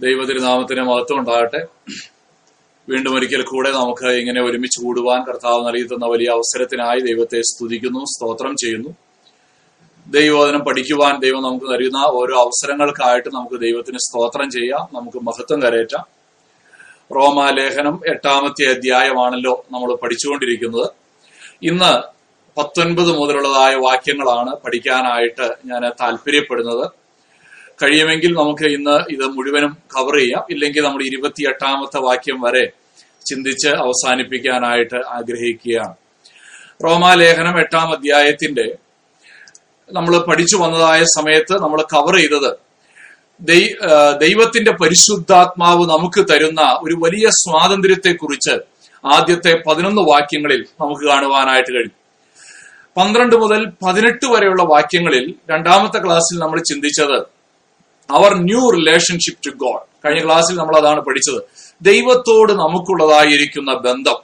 ദൈവതിരുനാമത്തിന് മഹത്വം ഉണ്ടാകട്ടെ വീണ്ടും ഒരിക്കൽ കൂടെ നമുക്ക് ഇങ്ങനെ ഒരുമിച്ച് കൂടുവാൻ കർത്താവ് നൽകി തന്ന വലിയ അവസരത്തിനായി ദൈവത്തെ സ്തുതിക്കുന്നു സ്തോത്രം ചെയ്യുന്നു. ദൈവവചനം പഠിക്കുവാൻ ദൈവം നമുക്ക് നൽകുന്ന ഓരോ അവസരങ്ങൾക്കായിട്ട് നമുക്ക് ദൈവത്തിന് സ്തോത്രം ചെയ്യാം നമുക്ക് മഹത്വം കരയറ്റാം. റോമാലേഖനം എട്ടാമത്തെ അധ്യായമാണല്ലോ നമ്മൾ പഠിച്ചുകൊണ്ടിരിക്കുന്നത്. ഇന്ന് പത്തൊൻപത് മുതലുള്ളതായ വാക്യങ്ങളാണ് പഠിക്കാനായിട്ട് ഞാൻ താല്പര്യപ്പെടുന്നത്. കഴിയുമെങ്കിൽ നമുക്ക് ഇന്ന് ഇത് മുഴുവനും കവർ ചെയ്യാം. ഇല്ലെങ്കിൽ നമ്മൾ ഇരുപത്തിയെട്ടാമത്തെ വാക്യം വരെ ചിന്തിച്ച് അവസാനിപ്പിക്കാനായിട്ട് ആഗ്രഹിക്കുകയാണ്. റോമാലേഖനം എട്ടാം അധ്യായത്തിന്റെ നമ്മൾ പഠിച്ചു വന്നതായ സമയത്ത് നമ്മൾ കവർ ചെയ്തത് ദൈവത്തിന്റെ പരിശുദ്ധാത്മാവ് നമുക്ക് തരുന്ന ഒരു വലിയ സ്വാതന്ത്ര്യത്തെ കുറിച്ച് ആദ്യത്തെ പതിനൊന്ന് വാക്യങ്ങളിൽ നമുക്ക് കാണുവാനായിട്ട് കഴിയും. പന്ത്രണ്ട് മുതൽ പതിനെട്ട് വരെയുള്ള വാക്യങ്ങളിൽ രണ്ടാമത്തെ ക്ലാസ്സിൽ നമ്മൾ ചിന്തിച്ചത് our new relationship to God. കഴിഞ്ഞ ക്ലാസ്സിൽ നമ്മൾ അതാണ് പഠിച്ചത്. ദൈവത്തോട് നമുക്കുള്ളതായിരിക്കുന്ന ബന്ധം.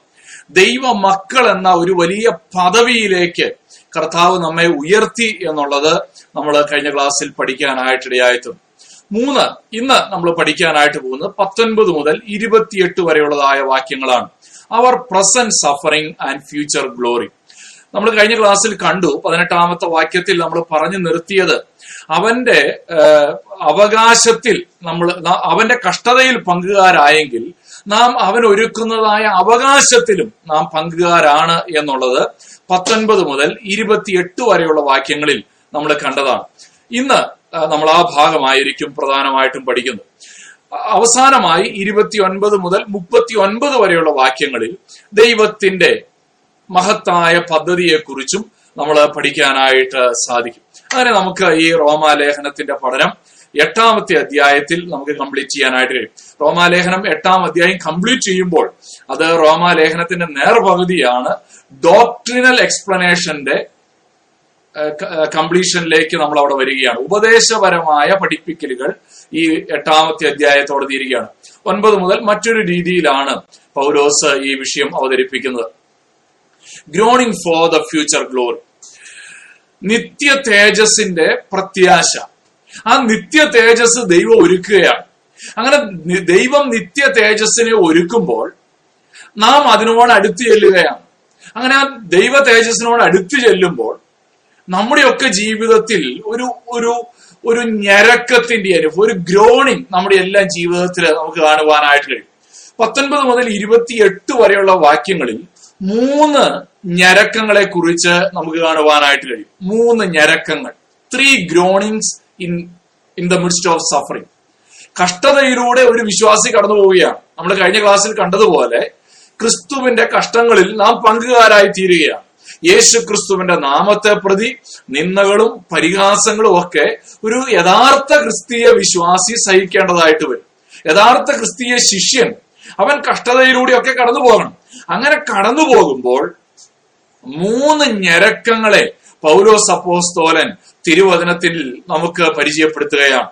ദൈവ മക്കൾ എന്ന ഒരു വലിയ പദവിയിലേക്ക് കർത്താവ് നമ്മെ ഉയർത്തി എന്നുള്ളത് നമ്മൾ കഴിഞ്ഞ ക്ലാസ്സിൽ പഠിക്കാനായിട്ടിടയായിട്ടുണ്ട്. മൂന്ന് ഇന്ന് നമ്മൾ പഠിക്കാനായിട്ട് പോകുന്നത് പത്തൊൻപത് മുതൽ ഇരുപത്തിയെട്ട് വരെയുള്ളതായ വാക്യങ്ങളാണ്. Our present suffering and future glory നമ്മൾ കഴിഞ്ഞ ക്ലാസ്സിൽ കണ്ടു പതിനെട്ടാമത്തെ വാക്യത്തിൽ നമ്മൾ പറഞ്ഞു നിർത്തിയത് അവന്റെ അവകാശത്തിൽ നമ്മൾ അവന്റെ കഷ്ടതയിൽ പങ്കുകാരായെങ്കിൽ നാം അവൻ ഒരുക്കുന്നതായ അവകാശത്തിലും നാം പങ്കുകാരാണ് എന്നുള്ളത് പത്തൊൻപത് മുതൽ ഇരുപത്തിയെട്ട് വരെയുള്ള വാക്യങ്ങളിൽ നമ്മൾ കണ്ടതാണ്. ഇന്ന് നമ്മൾ ആ ഭാഗമായിരിക്കും പ്രധാനമായിട്ടും പഠിക്കുന്നത്. അവസാനമായി ഇരുപത്തി ഒൻപത് മുതൽ മുപ്പത്തി ഒൻപത് വരെയുള്ള വാക്യങ്ങളിൽ ദൈവത്തിന്റെ മഹത്തായ പദ്ധതിയെക്കുറിച്ചും നമ്മൾ പഠിക്കാനായിട്ട് സാധിക്കും. അങ്ങനെ നമുക്ക് ഈ റോമാലേഖനത്തിന്റെ പഠനം എട്ടാമത്തെ അധ്യായത്തിൽ നമുക്ക് കംപ്ലീറ്റ് ചെയ്യാനായിട്ട് കഴിയും. റോമാലേഖനം എട്ടാം അധ്യായം കംപ്ലീറ്റ് ചെയ്യുമ്പോൾ അത് റോമാലേഖനത്തിന്റെ നേർപകുതിയാണ് ഡോക്ട്രിനൽ എക്സ്പ്ലനേഷന്റെ കംപ്ലീഷനിലേക്ക് നമ്മൾ അവിടെ വരികയാണ്. ഉപദേശപരമായ പഠിപ്പിക്കലുകൾ ഈ എട്ടാമത്തെ അധ്യായത്തോടെ തീരുകയാണ്. ഒൻപത് മുതൽ മറ്റൊരു രീതിയിലാണ് പൗലോസ് ഈ വിഷയം അവതരിപ്പിക്കുന്നത്. Groaning for the future glory. നിത്യ തേജസിന്റെ പ്രത്യാശ. ആ നിത്യ തേജസ് ദൈവം ഒരുക്കുകയാണ്. അങ്ങനെ ദൈവം നിത്യ തേജസ്സിനെ ഒരുക്കുമ്പോൾ നാം അതിനോട് അടുത്ത് ചെല്ലുകയാണ്. അങ്ങനെ ആ ദൈവ തേജസ്സിനോട് അടുത്ത് ചെല്ലുമ്പോൾ നമ്മുടെയൊക്കെ ജീവിതത്തിൽ ഒരു ഒരു ഒരു ഞരക്കത്തിന്റെ അനുഭവം ഒരു ഗ്രോണിങ് നമ്മുടെ എല്ലാ ജീവിതത്തിൽ നമുക്ക് കാണുവാനായിട്ട് കഴിയും. പത്തൊൻപത് മുതൽ ഇരുപത്തിയെട്ട് വരെയുള്ള വാക്യങ്ങളിൽ മൂന്ന് ഞരക്കങ്ങളെ കുറിച്ച് നമുക്ക് കാണുവാനായിട്ട് കഴിയും. മൂന്ന് ഞരക്കങ്ങൾ. Three groanings in in the midst of suffering കഷ്ടതയിലൂടെ ഒരു വിശ്വാസി കടന്നു പോവുകയാണ്. നമ്മൾ കഴിഞ്ഞ ക്ലാസ്സിൽ കണ്ടതുപോലെ ക്രിസ്തുവിന്റെ കഷ്ടങ്ങളിൽ നാം പങ്കുകാരായി തീരുകയാണ്. യേശു ക്രിസ്തുവിന്റെ നാമത്തെ പ്രതി നിന്ദകളും പരിഹാസങ്ങളും ഒക്കെ ഒരു യഥാർത്ഥ ക്രിസ്തീയ വിശ്വാസി സഹിക്കേണ്ടതായിട്ട് വരും. യഥാർത്ഥ ക്രിസ്തീയ ശിഷ്യൻ അവൻ കഷ്ടതയിലൂടെയൊക്കെ കടന്നു പോകണം. അങ്ങനെ കടന്നു പോകുമ്പോൾ മൂന്ന് ഞരക്കങ്ങളെ പൗലോസ് അപ്പോസ്തോലൻ തിരുവചനത്തിൽ നമുക്ക് പരിചയപ്പെടുത്തുകയാണ്.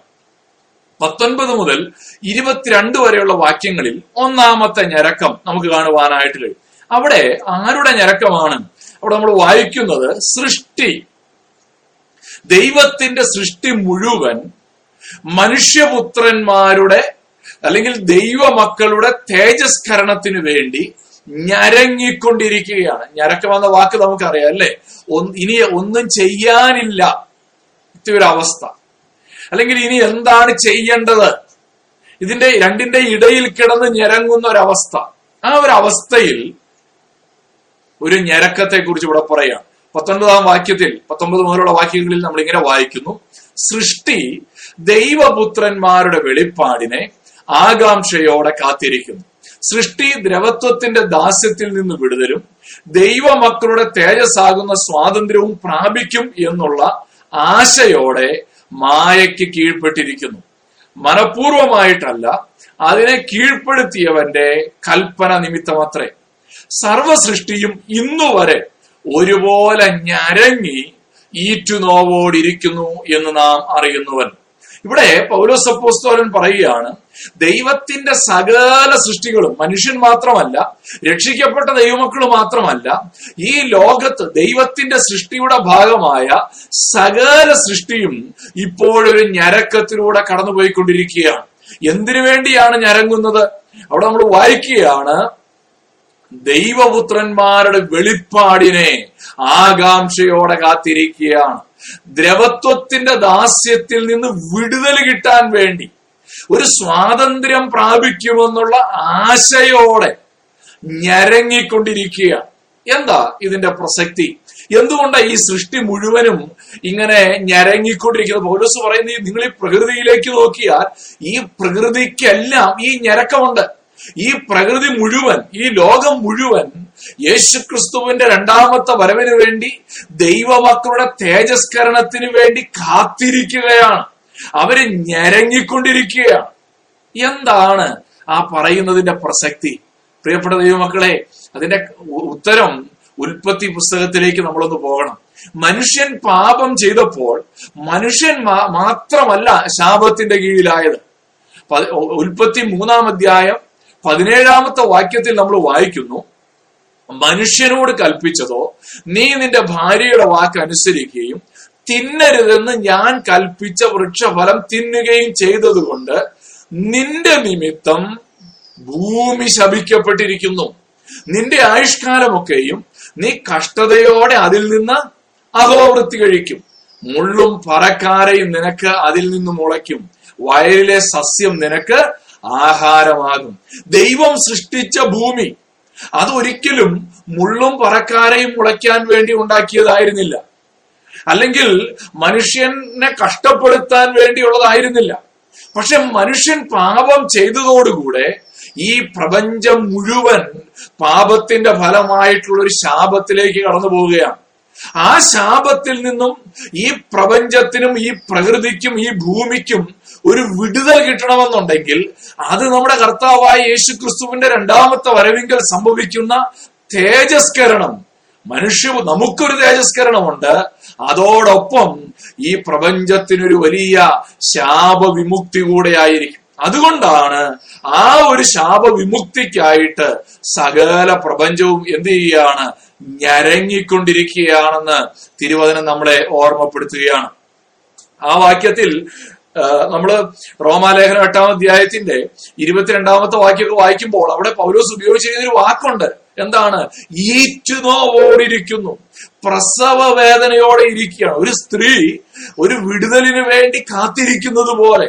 പത്തൊൻപത് മുതൽ ഇരുപത്തിരണ്ട് വരെയുള്ള വാക്യങ്ങളിൽ ഒന്നാമത്തെ ഞരക്കം നമുക്ക് കാണുവാനായിട്ട് കഴിയും. അവിടെ ആരുടെ ഞരക്കമാണ്? അവിടെ നമ്മൾ വായിക്കുന്നത് സൃഷ്ടി. ദൈവത്തിന്റെ സൃഷ്ടി മുഴുവൻ മനുഷ്യപുത്രന്മാരുടെ അല്ലെങ്കിൽ ദൈവമക്കളുടെ തേജസ്കരണത്തിന് വേണ്ടി ഞരങ്ങിക്കൊണ്ടിരിക്കുകയാണ്. ഞരക്കം എന്ന വാക്ക് നമുക്കറിയാം അല്ലെ? ഇനി ഒന്നും ചെയ്യാനില്ല. ഇത്തൊരവസ്ഥ അല്ലെങ്കിൽ ഇനി എന്താണ് ചെയ്യേണ്ടത്? ഇതിന്റെ രണ്ടിന്റെ ഇടയിൽ കിടന്ന് ഞരങ്ങുന്ന ഒരവസ്ഥ. ആ ഒരു അവസ്ഥയിൽ ഒരു ഞരക്കത്തെ കുറിച്ച് ഇവിടെ പറയാം പത്തൊൻപതാം വാക്യത്തിൽ പത്തൊമ്പത് മുതലുള്ള വാക്യങ്ങളിൽ നമ്മൾ ഇങ്ങനെ വായിക്കുന്നു. സൃഷ്ടി ദൈവപുത്രന്മാരുടെ വെളിപ്പാടിനെ ആകാംക്ഷയോടെ കാത്തിരിക്കുന്നു. സൃഷ്ടി ദ്രവത്വത്തിന്റെ ദാസ്യത്തിൽ നിന്ന് വിടുതലും ദൈവമക്കളുടെ തേജസ്സാകുന്ന സ്വാതന്ത്ര്യവും പ്രാപിക്കും എന്നുള്ള ആശയോടെ മായയ്ക്ക് കീഴ്പ്പെട്ടിരിക്കുന്നു. മനഃപൂർവമായിട്ടല്ല അതിനെ കീഴ്പ്പെടുത്തിയവന്റെ കൽപ്പന നിമിത്തമത്രേ. സർവസൃഷ്ടിയും ഇന്നുവരെ ഒരുപോലെ ഞരങ്ങി ഈറ്റുനോവോടിരിക്കുന്നു എന്ന് നാം അറിയുന്നവൻ. ഇവിടെ പൗലോസപ്പോസ്തോലൻ പറയുകയാണ് ദൈവത്തിന്റെ സകല സൃഷ്ടികളും മനുഷ്യൻ മാത്രമല്ല രക്ഷിക്കപ്പെട്ട ദൈവമക്കൾ മാത്രമല്ല ഈ ലോകത്ത് ദൈവത്തിന്റെ സൃഷ്ടിയുടെ ഭാഗമായ സകല സൃഷ്ടിയും ഇപ്പോഴൊരു ഞരക്കത്തിലൂടെ കടന്നുപോയിക്കൊണ്ടിരിക്കുകയാണ്. എന്തിനു വേണ്ടിയാണ് ഞരങ്ങുന്നത്? അവിടെ നമ്മൾ വായിക്കുകയാണ് ദൈവപുത്രന്മാരുടെ വെളിപ്പാടിനെ ആകാംക്ഷയോടെ കാത്തിരിക്കുകയാണ്. ദ്രവത്വത്തിന്റെ ദാസ്യത്തിൽ നിന്ന് വിടുതൽ കിട്ടാൻ വേണ്ടി ഒരു സ്വാതന്ത്ര്യം പ്രാപിക്കുമെന്നുള്ള ആശയോടെ ഞരങ്ങിക്കൊണ്ടിരിക്കുക. എന്താ ഇതിന്റെ പ്രസക്തി? എന്തുകൊണ്ടാണ് ഈ സൃഷ്ടി മുഴുവനും ഇങ്ങനെ ഞരങ്ങിക്കൊണ്ടിരിക്കുന്നത്? പൗലോസ് പറയുന്നത് നിങ്ങൾ ഈ പ്രകൃതിയിലേക്ക് നോക്കിയാൽ ഈ പ്രകൃതിക്കെല്ലാം ഈ ഞരക്കമുണ്ട്. ഈ പ്രകൃതി മുഴുവൻ ഈ ലോകം മുഴുവൻ യേശുക്രിസ്തുവിന്റെ രണ്ടാമത്തെ വരവിന് വേണ്ടി ദൈവമക്കളുടെ തേജസ്കരണത്തിന് വേണ്ടി കാത്തിരിക്കുകയാണ്. അവർ ഞരങ്ങിക്കൊണ്ടിരിക്കുകയാണ്. എന്താണ് ആ പറയുന്നതിന്റെ പ്രസക്തി? പ്രിയപ്പെട്ട ദൈവമക്കളെ അതിന്റെ ഉത്തരം ഉൽപ്പത്തി പുസ്തകത്തിലേക്ക് നമ്മളൊന്ന് പോകണം. മനുഷ്യൻ പാപം ചെയ്തപ്പോൾ മനുഷ്യൻ മാത്രമല്ല ശാപത്തിന്റെ കീഴിലായത്. ഉൽപ്പത്തി മൂന്നാം അധ്യായം പതിനേഴാമത്തെ വാക്യത്തിൽ നമ്മൾ വായിക്കുന്നു. മനുഷ്യനോട് കൽപ്പിച്ചതോ നീ നിന്റെ ഭാര്യയുടെ വാക്ക് അനുസരിക്കുകയും തിന്നരുതെന്ന് ഞാൻ കൽപ്പിച്ച വൃക്ഷഫലം തിന്നുകയും ചെയ്തതുകൊണ്ട് നിന്റെ നിമിത്തം ഭൂമി ശപിക്കപ്പെട്ടിരിക്കുന്നു. നിന്റെ ആയുഷ്കാലമൊക്കെയും നീ കഷ്ടതയോടെ അതിൽ നിന്ന് അഹോവൃത്തി കഴിക്കും. മുള്ളും പറക്കാരയും നിനക്ക് അതിൽ നിന്ന് മുളയ്ക്കും. വയലിലെ സസ്യം നിനക്ക് ആഹാരമാകും. ദൈവം സൃഷ്ടിച്ച ഭൂമി അതൊരിക്കലും മുള്ളും പറക്കാരയും മുളയ്ക്കാൻ വേണ്ടി ഉണ്ടാക്കിയതായിരുന്നില്ല. അല്ലെങ്കിൽ മനുഷ്യനെ കഷ്ടപ്പെടുത്താൻ വേണ്ടിയുള്ളതായിരുന്നില്ല. പക്ഷെ മനുഷ്യൻ പാപം ചെയ്തതോടുകൂടെ ഈ പ്രപഞ്ചം മുഴുവൻ പാപത്തിന്റെ ഫലമായിട്ടുള്ള ഒരു ശാപത്തിലേക്ക് കടന്നു പോവുകയാണ്. ആ ശാപത്തിൽ നിന്നും ഈ പ്രപഞ്ചത്തിനും ഈ പ്രകൃതിക്കും ഈ ഭൂമിക്കും ഒരു വിടുതൽ കിട്ടണമെന്നുണ്ടെങ്കിൽ അത് നമ്മുടെ കർത്താവായ യേശു ക്രിസ്തുവിന്റെ രണ്ടാമത്തെ വരവിങ്കൽ സംഭവിക്കുന്ന തേജസ്കരണം. മനുഷ്യ നമുക്കൊരു തേജസ്കരണമുണ്ട്. അതോടൊപ്പം ഈ പ്രപഞ്ചത്തിനൊരു വലിയ ശാപവിമുക്തി കൂടെ ആയിരിക്കും അതുകൊണ്ടാണ് ആ ഒരു ശാപവിമുക്തിക്കായിട്ട് സകല പ്രപഞ്ചവും എന്ത് ചെയ്യുകയാണ് ഞരങ്ങിക്കൊണ്ടിരിക്കുകയാണെന്ന് തിരുവചനം നമ്മളെ ഓർമ്മപ്പെടുത്തുകയാണ്. ആ വാക്യത്തിൽ നമ്മൾ റോമാലേഖനം എട്ടാം അധ്യായത്തിന്റെ ഇരുപത്തിരണ്ടാമത്തെ വാക്യമൊക്കെ വായിക്കുമ്പോൾ അവിടെ പൗലോസ് ഉപയോഗിച്ചിരുന്നൊരു വാക്കുണ്ട്. എന്താണ്? ഈറ്റുനോവോടിരിക്കുന്നു. പ്രസവ വേദനയോടെ ഇരിക്കുകയാണ്. ഒരു സ്ത്രീ ഒരു വിടുതലിന് വേണ്ടി കാത്തിരിക്കുന്നത് പോലെ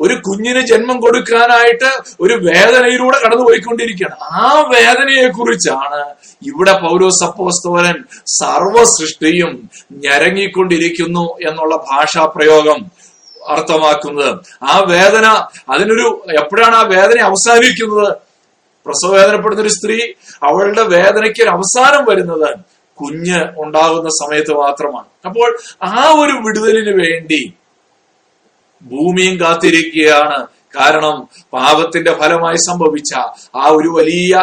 ഒരു കുഞ്ഞിന് ജന്മം കൊടുക്കാനായിട്ട് ഒരു വേദനയിലൂടെ കടന്നു പോയിക്കൊണ്ടിരിക്കുകയാണ് ആ വേദനയെ കുറിച്ചാണ് ഇവിടെ പൗരോസപ്പോസ്തോരൻ സർവ സൃഷ്ടിയും ഞരങ്ങിക്കൊണ്ടിരിക്കുന്നു എന്നുള്ള ഭാഷാ പ്രയോഗം അർത്ഥമാക്കുന്നത്. ആ വേദന അതിനൊരു എപ്പോഴാണ് ആ വേദന അവസാനിക്കുന്നത്? പ്രസവ വേദനപ്പെടുന്ന ഒരു സ്ത്രീ അവളുടെ വേദനയ്ക്ക് ഒരു അവസാനം വരുന്നത് കുഞ്ഞ് ഉണ്ടാകുന്ന സമയത്ത് മാത്രമാണ്. അപ്പോൾ ആ ഒരു വിടുതലിന് വേണ്ടി ഭൂമിയും കാത്തിരിക്കുകയാണ്. കാരണം പാപത്തിന്റെ ഫലമായി സംഭവിച്ച ആ ഒരു വലിയ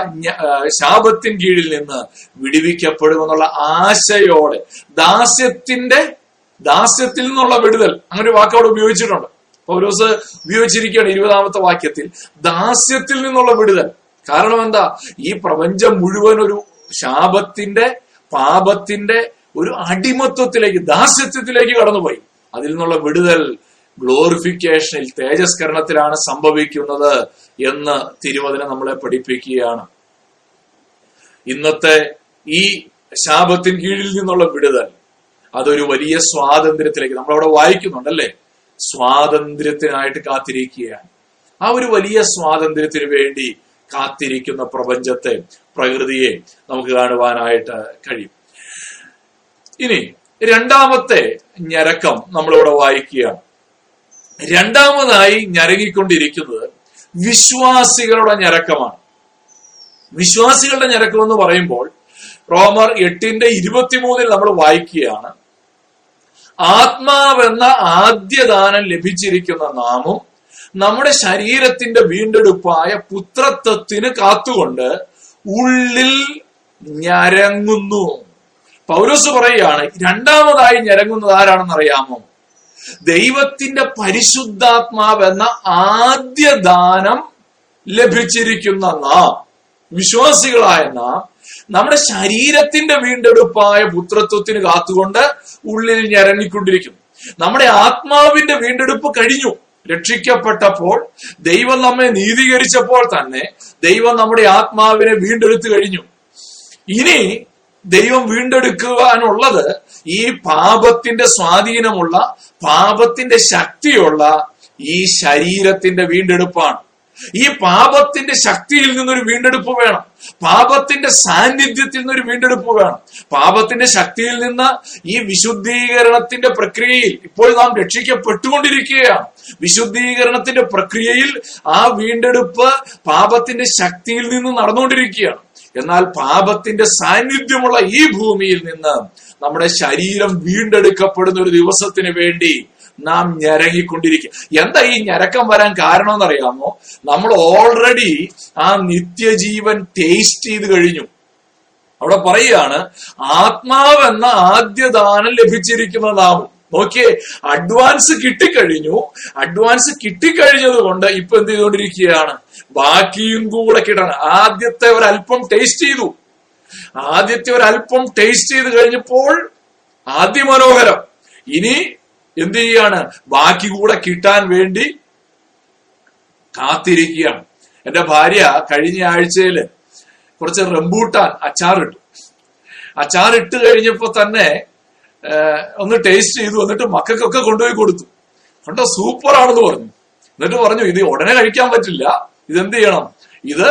ശാപത്തിൻ കീഴിൽ നിന്ന് വിടുവിക്കപ്പെടുമെന്നുള്ള ആശയോടെ ദാസ്യത്തിന്റെ ദാസ്യത്തിൽ നിന്നുള്ള വിടുതൽ. അങ്ങനെ ഒരു വാക്ക് അവിടെ ഉപയോഗിച്ചിട്ടുണ്ട്. പൗലോസ് ഉപയോഗിച്ചിരിക്കുകയാണ് ഇരുപതാമത്തെ വാക്യത്തിൽ. ദാസ്യത്തിൽ നിന്നുള്ള വിടുതൽ. കാരണം എന്താ? ഈ പ്രപഞ്ചം മുഴുവൻ ഒരു ശാപത്തിന്റെ പാപത്തിന്റെ ഒരു അടിമത്വത്തിലേക്ക് ദാസ്യത്വത്തിലേക്ക് കടന്നുപോയി. അതിൽ നിന്നുള്ള വിടുതൽ ഗ്ലോറിഫിക്കേഷനിൽ തേജസ്കരണത്തിലാണ് സംഭവിക്കുന്നത് എന്ന് തിരുവചനം നമ്മളെ പഠിപ്പിക്കുകയാണ്. ഇന്നത്തെ ഈ ശാപത്തിൻ കീഴിൽ നിന്നുള്ള വിടുതൽ അതൊരു വലിയ സ്വാതന്ത്ര്യത്തിലേക്ക് നമ്മളവിടെ വായിക്കുന്നുണ്ടല്ലേ? സ്വാതന്ത്ര്യത്തിനായിട്ട് കാത്തിരിക്കുകയാണ്. ആ ഒരു വലിയ സ്വാതന്ത്ര്യത്തിന് വേണ്ടി കാത്തിരിക്കുന്ന പ്രപഞ്ചത്തെ പ്രകൃതിയെ നമുക്ക് കാണുവാനായിട്ട് കഴിയും. ഇനി രണ്ടാമത്തെ ഞരക്കം നമ്മളിവിടെ വായിക്കുകയാണ്. രണ്ടാമതായി ഞരങ്ങിക്കൊണ്ടിരിക്കുന്നത് വിശ്വാസികളുടെ ഞരക്കമാണ്. വിശ്വാസികളുടെ ഞരക്കം എന്ന് പറയുമ്പോൾ റോമർ എട്ടിന്റെ ഇരുപത്തിമൂന്നിൽ നമ്മൾ വായിക്കുകയാണ്. ആത്മാവെന്ന ആദ്യദാനം ലഭിച്ചിരിക്കുന്ന നാമും നമ്മുടെ ശരീരത്തിന്റെ വീണ്ടെടുപ്പായ പുത്രത്വത്തിന് കാത്തുകൊണ്ട് ഉള്ളിൽ ഞരങ്ങുന്നു. പൗലോസ് പറയുകയാണ് രണ്ടാമതായി ഞരങ്ങുന്നത് ആരാണെന്ന് അറിയാമോ ദൈവത്തിന്റെ പരിശുദ്ധാത്മാവെന്ന ആദ്യദാനം ലഭിച്ചിരിക്കുന്ന നാം വിശ്വാസികളായ നാം നമ്മുടെ ശരീരത്തിന്റെ വീണ്ടെടുപ്പായ പുത്രത്വത്തിന് കാത്തുകൊണ്ട് ഉള്ളിൽ ഞരങ്ങിക്കൊണ്ടിരിക്കുന്നു നമ്മുടെ ആത്മാവിന്റെ വീണ്ടെടുപ്പ് കഴിഞ്ഞു. രക്ഷിക്കപ്പെട്ടപ്പോൾ ദൈവം നമ്മെ നീതീകരിച്ചപ്പോൾ തന്നെ ദൈവം നമ്മുടെ ആത്മാവിനെ വീണ്ടെടുത്തു കഴിഞ്ഞു. ഇനി ദൈവം വീണ്ടെടുക്കുവാനുള്ളത് ഈ പാപത്തിന്റെ സ്വാധീനമുള്ള പാപത്തിന്റെ ശക്തിയുള്ള ഈ ശരീരത്തിന്റെ വീണ്ടെടുപ്പാണ്. ഈ പാപത്തിന്റെ ശക്തിയിൽ നിന്നൊരു വീണ്ടെടുപ്പ് വേണം. പാപത്തിന്റെ സാന്നിധ്യത്തിൽ നിന്ന് ഒരു വീണ്ടെടുപ്പ് വേണം പാപത്തിന്റെ ശക്തിയിൽ നിന്ന് ഈ വിശുദ്ധീകരണത്തിന്റെ പ്രക്രിയയിൽ ഇപ്പോൾ നാം രക്ഷിക്കപ്പെട്ടുകൊണ്ടിരിക്കുകയാണ്. വിശുദ്ധീകരണത്തിന്റെ പ്രക്രിയയിൽ ആ വീണ്ടെടുപ്പ് പാപത്തിന്റെ ശക്തിയിൽ നിന്ന് നടന്നുകൊണ്ടിരിക്കുകയാണ്. എന്നാൽ പാപത്തിന്റെ സാന്നിധ്യമുള്ള ഈ ഭൂമിയിൽ നിന്ന് നമ്മുടെ ശരീരം വീണ്ടെടുക്കപ്പെടുന്ന ഒരു ദിവസത്തിന് വേണ്ടി നാം ഞരങ്ങിക്കൊണ്ടിരിക്കുക എന്താ ഈ ഞരക്കം വരാൻ കാരണം എന്നറിയാമോ നമ്മൾ ഓൾറെഡി ആ നിത്യജീവൻ ടേസ്റ്റ് ചെയ്ത് കഴിഞ്ഞു. അവിടെ പറയുകയാണ് ആത്മാവെന്ന ആദ്യ ദാനം ലഭിച്ചിരിക്കുന്ന നാമം നോക്കിയേ അഡ്വാൻസ് കിട്ടിക്കഴിഞ്ഞു. അഡ്വാൻസ് കിട്ടിക്കഴിഞ്ഞത് കൊണ്ട് ഇപ്പൊ എന്ത് ചെയ്തുകൊണ്ടിരിക്കുകയാണ്? ബാക്കിയും കൂടെ കിട്ടണം. ആദ്യത്തെ ഒരല്പം ടേസ്റ്റ് ചെയ്തു. ആദ്യത്തെ ഒരല്പം ടേസ്റ്റ് ചെയ്ത് കഴിഞ്ഞപ്പോൾ അതിമനോഹരം ഇനി എന്ത് ചെയ്യാണ്? ബാക്കി കൂടെ കിട്ടാൻ വേണ്ടി കാത്തിരിക്കുകയാണ്. എന്റെ ഭാര്യ കഴിഞ്ഞ ആഴ്ചയിൽ കുറച്ച് റംബൂട്ടാൻ അച്ചാറിട്ടു. അച്ചാറിട്ട് കഴിഞ്ഞപ്പോ തന്നെ ഒന്ന് ടേസ്റ്റ് ചെയ്തു. എന്നിട്ട് മക്കൾക്കൊക്കെ കൊണ്ടുപോയി കൊടുത്തു. കണ്ടോ സൂപ്പർ ആണെന്ന് പറഞ്ഞു. എന്നിട്ട് പറഞ്ഞു ഇത് ഉടനെ കഴിക്കാൻ പറ്റില്ല. ഇതെന്ത് ചെയ്യണം? ഇത്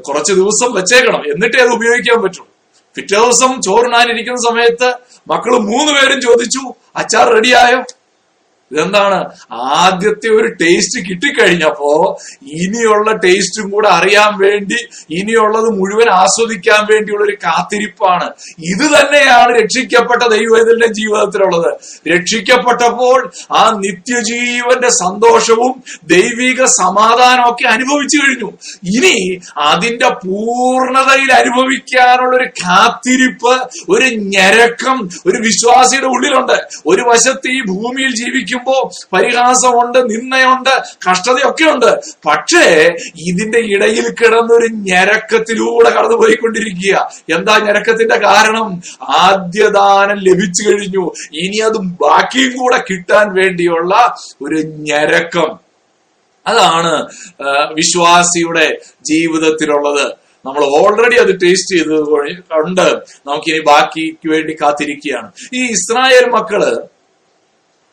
കുറച്ച് ദിവസം വെച്ചേക്കണം. എന്നിട്ടേ അത് ഉപയോഗിക്കാൻ പറ്റുള്ളൂ. പിറ്റേ ദിവസം ചോറിനാനിരിക്കുന്ന സമയത്ത് മക്കൾ മൂന്ന് പേരും ചോദിച്ചു अचार रेडी आयो ഇതെന്താണ്? ആദ്യത്തെ ഒരു ടേസ്റ്റ് കിട്ടിക്കഴിഞ്ഞപ്പോ ഇനിയുള്ള ടേസ്റ്റും കൂടെ അറിയാൻ വേണ്ടി ഇനിയുള്ളത് മുഴുവൻ ആസ്വദിക്കാൻ വേണ്ടിയുള്ള ഒരു കാത്തിരിപ്പാണ്. ഇത് തന്നെയാണ് രക്ഷിക്കപ്പെട്ട ദൈവത്തിന്റെ ജീവിതത്തിലുള്ളത്. രക്ഷിക്കപ്പെട്ടപ്പോൾ ആ നിത്യജീവന്റെ സന്തോഷവും ദൈവിക സമാധാനവും ഒക്കെ അനുഭവിച്ചു കഴിഞ്ഞു. ഇനി അതിന്റെ പൂർണതയിൽ അനുഭവിക്കാനുള്ള ഒരു കാത്തിരിപ്പ് ഒരു ഞരക്കം ഒരു വിശ്വാസിയുടെ ഉള്ളിലുണ്ട്. ഒരു വശത്ത് ഈ ഭൂമിയിൽ ജീവിക്കുമ്പോ പരിഹാസമുണ്ട് നിന്നയുണ്ട് കഷ്ടതയൊക്കെ ഉണ്ട് പക്ഷേ ഇതിന്റെ ഇടയിൽ കിടന്നൊരു ഞരക്കത്തിലൂടെ കടന്നുപോയിക്കൊണ്ടിരിക്കുക. എന്താ ഞരക്കത്തിന്റെ കാരണം? ആദ്യദാനം ലഭിച്ചു കഴിഞ്ഞു. ഇനി അത് ബാക്കിയും കൂടെ കിട്ടാൻ വേണ്ടിയുള്ള ഒരു ഞരക്കം. അതാണ് വിശ്വാസിയുടെ ജീവിതത്തിലുള്ളത്. നമ്മൾ ഓൾറെഡി അത് ടേസ്റ്റ് ചെയ്തത് ഉണ്ട്. നമുക്കിനി ബാക്കിക്ക് വേണ്ടി കാത്തിരിക്കുകയാണ്. ഈ ഇസ്രായേൽ മക്കൾ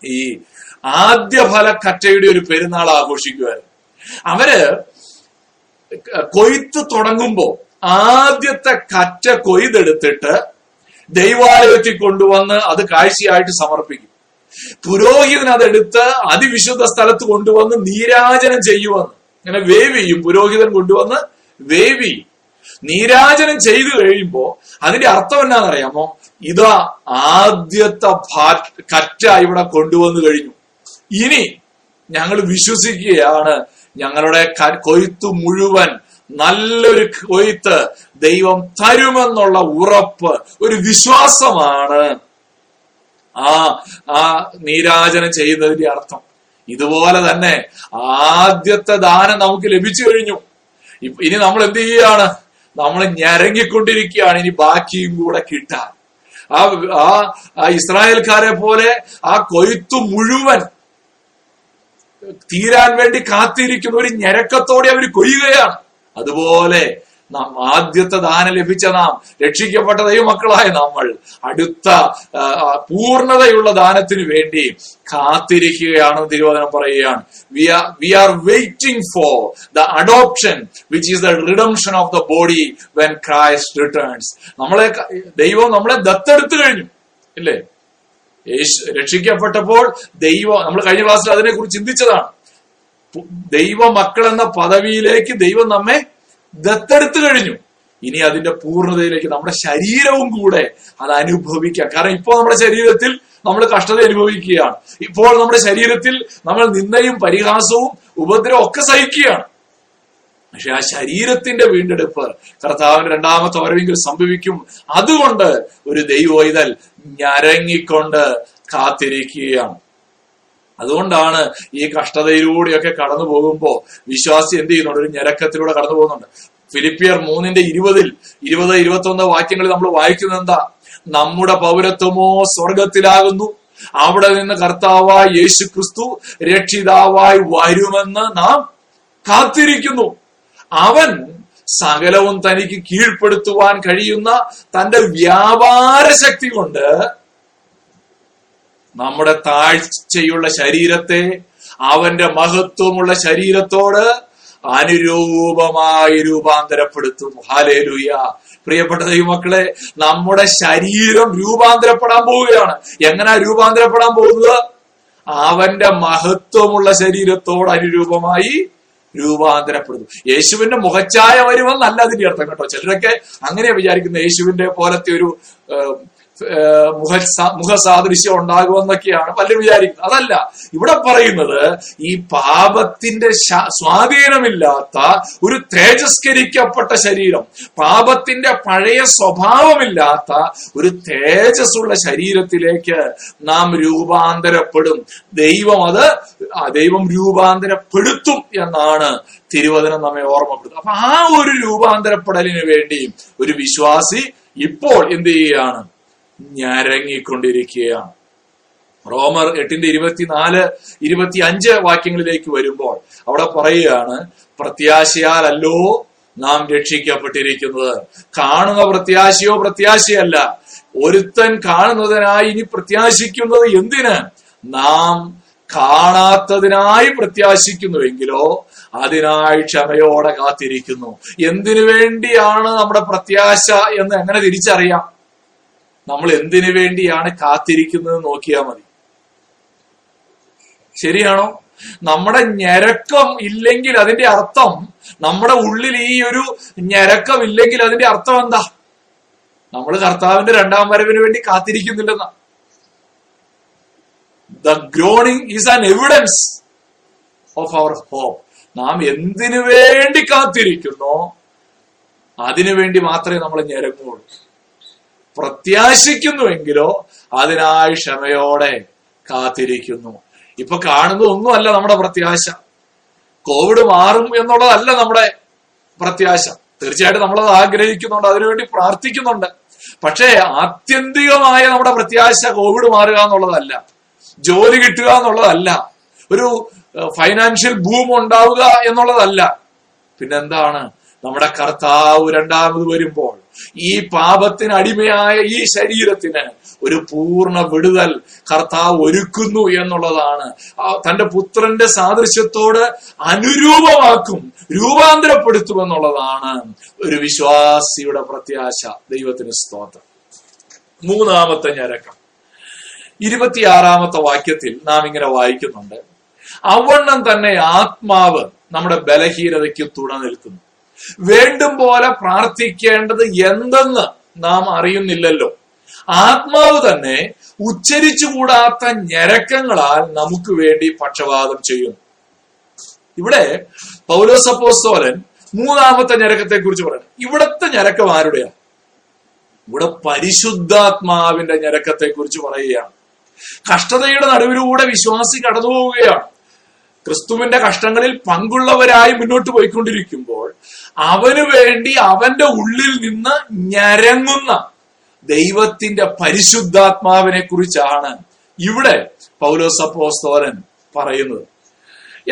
ഈ ആദ്യ ഫല ഫലക്കറ്റയുടെ ഒരു പെരുന്നാൾ ആഘോഷിക്കുമായിരുന്നു അവർ കൊയ്ത്ത് തുടങ്ങുമ്പോൾ ആദ്യത്തെ കറ്റ കൊയ്തെടുത്തിട്ട് ദൈവാലയത്തിൽ കൊണ്ടുവന്ന് അത് കാഴ്ചയായിട്ട് സമർപ്പിക്കും. പുരോഹിതൻ അതെടുത്ത് അതിവിശുദ്ധ സ്ഥലത്ത് കൊണ്ടുവന്ന് നീരാജനം ചെയ്യുമെന്ന് ഇങ്ങനെ വേവ് ചെയ്യും. പുരോഹിതൻ കൊണ്ടുവന്ന് വേവ് ചെയ്യും. നീരാജനം ചെയ്തു കഴിയുമ്പോ അതിന്റെ അർത്ഥം എന്നാണെന്നറിയാമോ? ഇതാ ആദ്യത്തെ കറ്റ ഇവിടെ കൊണ്ടുവന്നു കഴിഞ്ഞു. ഇനി ഞങ്ങൾ വിശ്വസിക്കുകയാണ്. ഞങ്ങളുടെ കൊയ്ത്ത് മുഴുവൻ നല്ലൊരു കൊയ്ത്ത് ദൈവം തരുമെന്നുള്ള ഉറപ്പ് ഒരു വിശ്വാസമാണ്. ആ ആ നീരാജനം ചെയ്യുന്നതിന്റെ അർത്ഥം ഇതുപോലെ തന്നെ ആദ്യത്തെ ദാനം നമുക്ക് ലഭിച്ചു കഴിഞ്ഞു. ഇനി നമ്മൾ എന്ത് ചെയ്യുകയാണ് നമ്മൾ ഞരങ്ങിക്കൊണ്ടിരിക്കുകയാണ്. ഇനി ബാക്കിയും കൂടെ കിട്ടാൻ. ആ ആ ഇസ്രായേൽക്കാരെ പോലെ ആ കൊയ്ത്തു മുഴുവൻ തീരാൻ വേണ്ടി കാത്തിരിക്കുന്ന ഒരു ഞരക്കത്തോടെ അവർ കൊയ്യുകയാണ്. അതുപോലെ നാം ആദ്യത്തെ ദാനം ലഭിച്ച നാം രക്ഷിക്കപ്പെട്ട ദൈവമക്കളായ നമ്മൾ അടുത്ത പൂർണതയുള്ള ദാനത്തിന് വേണ്ടി കാത്തിരിക്കുകയാണെന്ന് തിരുവചനം പറയുകയാണ്. We are we are waiting for the adoption which is the redemption of the body when Christ returns നമ്മളെ ദൈവം നമ്മളെ ദത്തെടുത്തു കഴിഞ്ഞു. ഇല്ലേ? യേശു രക്ഷിക്കപ്പെട്ടപ്പോൾ ദൈവം നമ്മൾ കഴിഞ്ഞ ക്ലാസ്സിൽ അതിനെക്കുറിച്ച് ചിന്തിച്ചതാണ്. ദൈവ മക്കൾ എന്ന പദവിയിലേക്ക് ദൈവം നമ്മെ ദത്തെടുത്തു കഴിഞ്ഞു. ഇനി അതിന്റെ പൂർണതയിലേക്ക് നമ്മുടെ ശരീരവും കൂടെ അത് അനുഭവിക്കാം. കാരണം ഇപ്പോൾ നമ്മുടെ ശരീരത്തിൽ നമ്മൾ കഷ്ടത അനുഭവിക്കുകയാണ്. ഇപ്പോൾ നമ്മുടെ ശരീരത്തിൽ നമ്മൾ നിന്ദയും പരിഹാസവും ഉപദ്രവം ഒക്കെ സഹിക്കുകയാണ്. പക്ഷെ ആ ശരീരത്തിന്റെ വീണ്ടെടുപ്പ് കർത്താവിന്റെ രണ്ടാമത്തെ വരവെങ്കിൽ സംഭവിക്കും. അതുകൊണ്ട് ഒരു ദൈവവൈതൽ ഞരങ്ങിക്കൊണ്ട് കാത്തിരിക്കുകയാണ്. അതുകൊണ്ടാണ് ഈ കഷ്ടതയിലൂടെയൊക്കെ കടന്നു പോകുമ്പോ വിശ്വാസി എന്ത് ചെയ്യുന്നുണ്ട്? ഒരു ഞരക്കത്തിലൂടെ കടന്നു പോകുന്നുണ്ട്. ഫിലിപ്പിയർ മൂന്നിന്റെ ഇരുപതിൽ ഇരുപത് ഇരുപത്തി ഒന്ന് വാക്യങ്ങളിൽ നമ്മൾ വായിക്കുന്നത് എന്താ? നമ്മുടെ പൗരത്വമോ സ്വർഗത്തിലാകുന്നു അവിടെ നിന്ന് കർത്താവായി യേശു ക്രിസ്തു രക്ഷിതാവായി വരുമെന്ന് നാം കാത്തിരിക്കുന്നു. അവൻ സകലവും തനിക്ക് കീഴ്പ്പെടുത്തുവാൻ കഴിയുന്ന തന്റെ വ്യാപാര ശക്തി കൊണ്ട് നമ്മുടെ താഴ്ചയുള്ള ശരീരത്തെ അവന്റെ മഹത്വമുള്ള ശരീരത്തോട് അനുരൂപമായി രൂപാന്തരപ്പെടുത്തും ഹാലേലുയ പ്രിയപ്പെട്ട ദൈവമക്കളെ നമ്മുടെ ശരീരം രൂപാന്തരപ്പെടാൻ പോവുകയാണ്. എങ്ങനെ രൂപാന്തരപ്പെടാൻ പോകുന്നത്? അവന്റെ മഹത്വമുള്ള ശരീരത്തോട് അനുരൂപമായി രൂപാന്തരപ്പെടുന്നു. യേശുവിന്റെ മുഖച്ഛായ വരുമെന്നല്ല അതിന്റെ അർത്ഥം കേട്ടോ. ചിലരൊക്കെ അങ്ങനെയാ വിചാരിക്കുന്നത് യേശുവിന്റെ പോലത്തെ ഒരു മുഖസാദൃശ്യം ഉണ്ടാകുമെന്നൊക്കെയാണ് പലരും വിചാരിക്കുന്നത്. അതല്ല ഇവിടെ പറയുന്നത് ഈ പാപത്തിന്റെ സ്വാധീനമില്ലാത്ത ഒരു തേജസ്കരിക്കപ്പെട്ട ശരീരം പാപത്തിന്റെ പഴയ സ്വഭാവമില്ലാത്ത ഒരു തേജസ്സുള്ള ശരീരത്തിലേക്ക് നാം രൂപാന്തരപ്പെടും. ദൈവം അത് ദൈവം രൂപാന്തരപ്പെടുത്തും എന്നാണ് തിരുവചനം നമ്മെ ഓർമ്മപ്പെടുത്തുന്നത്. അപ്പൊ ആ ഒരു രൂപാന്തരപ്പെടലിന് വേണ്ടി ഒരു വിശ്വാസി ഇപ്പോൾ എന്ത് ചെയ്യുകയാണ്? ഞരങ്ങിക്കൊണ്ടിരിക്കുകയാണ് റോമർ എട്ടിന്റെ ഇരുപത്തിനാല് ഇരുപത്തി അഞ്ച് വാക്യങ്ങളിലേക്ക് വരുമ്പോൾ അവിടെ പറയുകയാണ് പ്രത്യാശയാലല്ലോ നാം രക്ഷിക്കപ്പെട്ടിരിക്കുന്നത്. കാണുന്ന പ്രത്യാശയോ പ്രത്യാശയല്ല. ഒരുത്തൻ കാണുന്നതിനായി ഇനി പ്രത്യാശിക്കുന്നത് എന്തിന്? നാം കാണാത്തതിനായി പ്രത്യാശിക്കുന്നുവെങ്കിലോ അതിനായി ക്ഷമയോടെ കാത്തിരിക്കുന്നു. എന്തിനു വേണ്ടിയാണ് നമ്മുടെ പ്രത്യാശ എന്ന് എങ്ങനെ തിരിച്ചറിയാം? നമ്മൾ എന്തിനു വേണ്ടിയാണ് കാത്തിരിക്കുന്നത് നോക്കിയാൽ മതി. ശരിയാണോ? നമ്മുടെ ഞരക്കം ഇല്ലെങ്കിൽ അതിന്റെ അർത്ഥം നമ്മുടെ ഉള്ളിൽ ഈ ഒരു ഞരക്കം ഇല്ലെങ്കിൽ അതിന്റെ അർത്ഥം എന്താ? നമ്മൾ കർത്താവിന്റെ രണ്ടാം വരവിന് വേണ്ടി കാത്തിരിക്കുന്നില്ലെന്ന. The groaning is an evidence of our hope നാം എന്തിനു വേണ്ടി കാത്തിരിക്കുന്നോ അതിനു വേണ്ടി മാത്രമേ നമ്മൾ ഞരങ്ങുള്ളൂ പ്രത്യാശിക്കുന്നുവെങ്കിലോ അതിനായി ക്ഷമയോടെ കാത്തിരിക്കുന്നു. ഇപ്പൊ കാണുന്നത് ഒന്നുമല്ല നമ്മുടെ പ്രത്യാശ. കോവിഡ് മാറും എന്നുള്ളതല്ല നമ്മുടെ പ്രത്യാശ. തീർച്ചയായിട്ടും നമ്മളത് ആഗ്രഹിക്കുന്നുണ്ട് അതിനുവേണ്ടി പ്രാർത്ഥിക്കുന്നുണ്ട്. പക്ഷേ ആത്യന്തികമായ നമ്മുടെ പ്രത്യാശ കോവിഡ് മാറുക എന്നുള്ളതല്ല. ജോലി കിട്ടുക എന്നുള്ളതല്ല. ഒരു ഫൈനാൻഷ്യൽ ബൂം ഉണ്ടാവുക എന്നുള്ളതല്ല. പിന്നെന്താണ്? നമ്മുടെ കർത്താവ് രണ്ടാമത് വരുമ്പോൾ ഈ പാപത്തിന് അടിമയായ ഈ ശരീരത്തിന് ഒരു പൂർണ വിടുതൽ കർത്താവ് ഒരുക്കുന്നു എന്നുള്ളതാണ്. തന്റെ പുത്രന്റെ സാദൃശ്യത്തോട് അനുരൂപമാക്കും രൂപാന്തരപ്പെടുത്തും എന്നുള്ളതാണ് ഒരു വിശ്വാസിയുടെ പ്രത്യാശ. ദൈവത്തിന് സ്തോത്രം. മൂന്നാമത്തെ ഞരക്കം. ഇരുപത്തിയാറാമത്തെ വാക്യത്തിൽ നാം ഇങ്ങനെ വായിക്കുന്നുണ്ട്. അവണ്ണം തന്നെ ആത്മാവ് നമ്മുടെ ബലഹീനതയ്ക്ക് തുണ നിൽക്കുന്നു. വേണ്ടും പോലെ പ്രാർത്ഥിക്കേണ്ടത് എന്തെന്ന് നാം അറിയുന്നില്ലല്ലോ. ആത്മാവ് തന്നെ ഉച്ചരിച്ചുകൂടാത്ത ഞരക്കങ്ങളാൽ നമുക്ക് വേണ്ടി പക്ഷപാതം ചെയ്യുന്നു. ഇവിടെ പൗലോസപ്പോസ്തോലൻ മൂന്നാമത്തെ ഞരക്കത്തെ കുറിച്ച് പറയുന്നു. ഇവിടത്തെ ഞരക്കം ആരുടെയാണ് ഇവിടെ പരിശുദ്ധാത്മാവിന്റെ ഞരക്കത്തെ കുറിച്ച് പറയുകയാണ്. കഷ്ടതയുടെ നടുവിലൂടെ വിശ്വാസി കടന്നു പോവുകയാണ്. ക്രിസ്തുവിന്റെ കഷ്ടങ്ങളിൽ പങ്കുള്ളവരായി മുന്നോട്ട് പോയിക്കൊണ്ടിരിക്കുമ്പോൾ അവന് വേണ്ടി അവന്റെ ഉള്ളിൽ നിന്ന് ഞരങ്ങുന്ന ദൈവത്തിന്റെ പരിശുദ്ധാത്മാവിനെ കുറിച്ചാണ് ഇവിടെ പൗലോസപ്പോസ്തോലൻ പറയുന്നത്.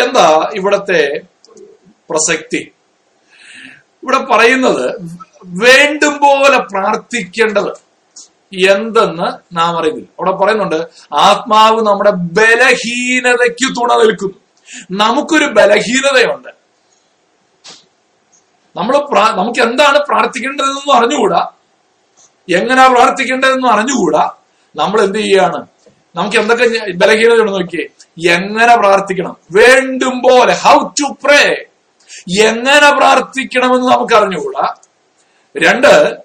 എന്താ ഇവിടത്തെ പ്രസക്തി? ഇവിടെ പറയുന്നത് വേണ്ടും പോലെ പ്രാർത്ഥിക്കേണ്ടത് എന്തെന്ന് നാം അറിയുന്നില്ല. അവിടെ പറയുന്നുണ്ട് ആത്മാവ് നമ്മുടെ ബലഹീനതയ്ക്ക് തുണ നിൽക്കുന്നു. നമുക്കൊരു ബലഹീനതയുണ്ട്. നമ്മൾ നമുക്ക് എന്താണ് പ്രാർത്ഥിക്കേണ്ടതെന്ന് അറിഞ്ഞുകൂടാ. എങ്ങനെയാ പ്രാർത്ഥിക്കേണ്ടതെന്ന് അറിഞ്ഞുകൂടാ. നമ്മൾ എന്ത് ചെയ്യാണ് നമുക്ക് എന്തൊക്കെ ബലഹീനതയുണ്ട് നോക്കിയേ. എങ്ങനെ പ്രാർത്ഥിക്കണം? വേണ്ടും പോലെ. ഹൗ ടു പ്രേ എങ്ങനെ പ്രാർത്ഥിക്കണമെന്ന് നമുക്ക് അറിഞ്ഞുകൂടാ രണ്ട്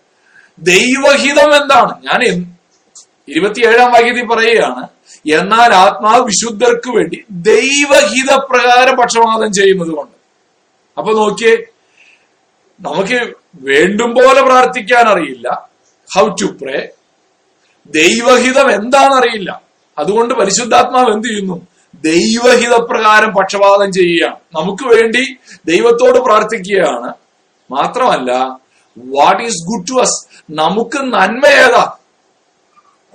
ദൈവഹിതം എന്താണ്? ഞാൻ ഇരുപത്തിയേഴാം വാക്യത്തിൽ പറയുകയാണ് എന്നാൽ ആത്മാവ് വിശുദ്ധർക്ക് വേണ്ടി ദൈവഹിത പ്രകാരം പക്ഷപാതം ചെയ്യുന്നത് കൊണ്ട് അപ്പൊ നോക്കിയേ നമുക്ക് വേണ്ടും പോലെ പ്രാർത്ഥിക്കാൻ അറിയില്ല ഹൗ ടു പ്രേ ദൈവഹിതം എന്താണെന്നറിയില്ല. അതുകൊണ്ട് പരിശുദ്ധാത്മാവ് എന്ത് ചെയ്യുന്നു? ദൈവഹിതപ്രകാരം പക്ഷപാതം ചെയ്യുകയാണ്. നമുക്ക് വേണ്ടി ദൈവത്തോട് പ്രാർത്ഥിക്കുകയാണ്. മാത്രമല്ല what is good to us നമുക്ക് നന്മ ഏതാ?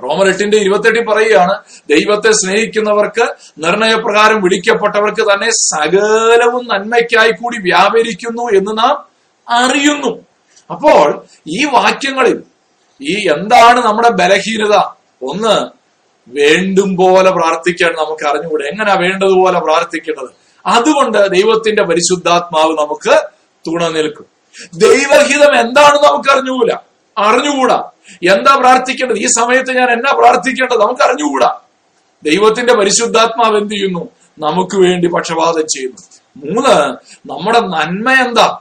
റോമർ എട്ടിന്റെ ഇരുപത്തെട്ടിൽ പറയുകയാണ് ദൈവത്തെ സ്നേഹിക്കുന്നവർക്ക് നിർണയപ്രകാരം വിളിക്കപ്പെട്ടവർക്ക് തന്നെ സകലവും നന്മയ്ക്കായി കൂടി വ്യാപരിക്കുന്നു എന്ന് നാം അറിയുന്നു. അപ്പോൾ ഈ വാക്യങ്ങളിൽ ഈ എന്താണ് നമ്മുടെ ബലഹീനത? ഒന്ന് വേണ്ടും പോലെ പ്രാർത്ഥിക്കാൻ നമുക്ക് അറിഞ്ഞുകൂടെ? എങ്ങനെയാ വേണ്ടതുപോലെ പ്രാർത്ഥിക്കേണ്ടത്? അതുകൊണ്ട് ദൈവത്തിന്റെ പരിശുദ്ധാത്മാവ് നമുക്ക് തുണ നിൽക്കും. ദൈവഹിതം എന്താണ് നമുക്ക് അറിഞ്ഞുകൂല അറിഞ്ഞുകൂടാ. എന്താ പ്രാർത്ഥിക്കേണ്ടത്? ഈ സമയത്ത് ഞാൻ എന്നാ പ്രാർത്ഥിക്കേണ്ടത്? നമുക്ക് അറിഞ്ഞുകൂടാ. ദൈവത്തിന്റെ പരിശുദ്ധാത്മാവ് എന്ത് ചെയ്യുന്നു? നമുക്ക് വേണ്ടി പക്ഷപാതം ചെയ്യുന്നു. മൂന്ന് നമ്മുടെ നന്മ എന്താ?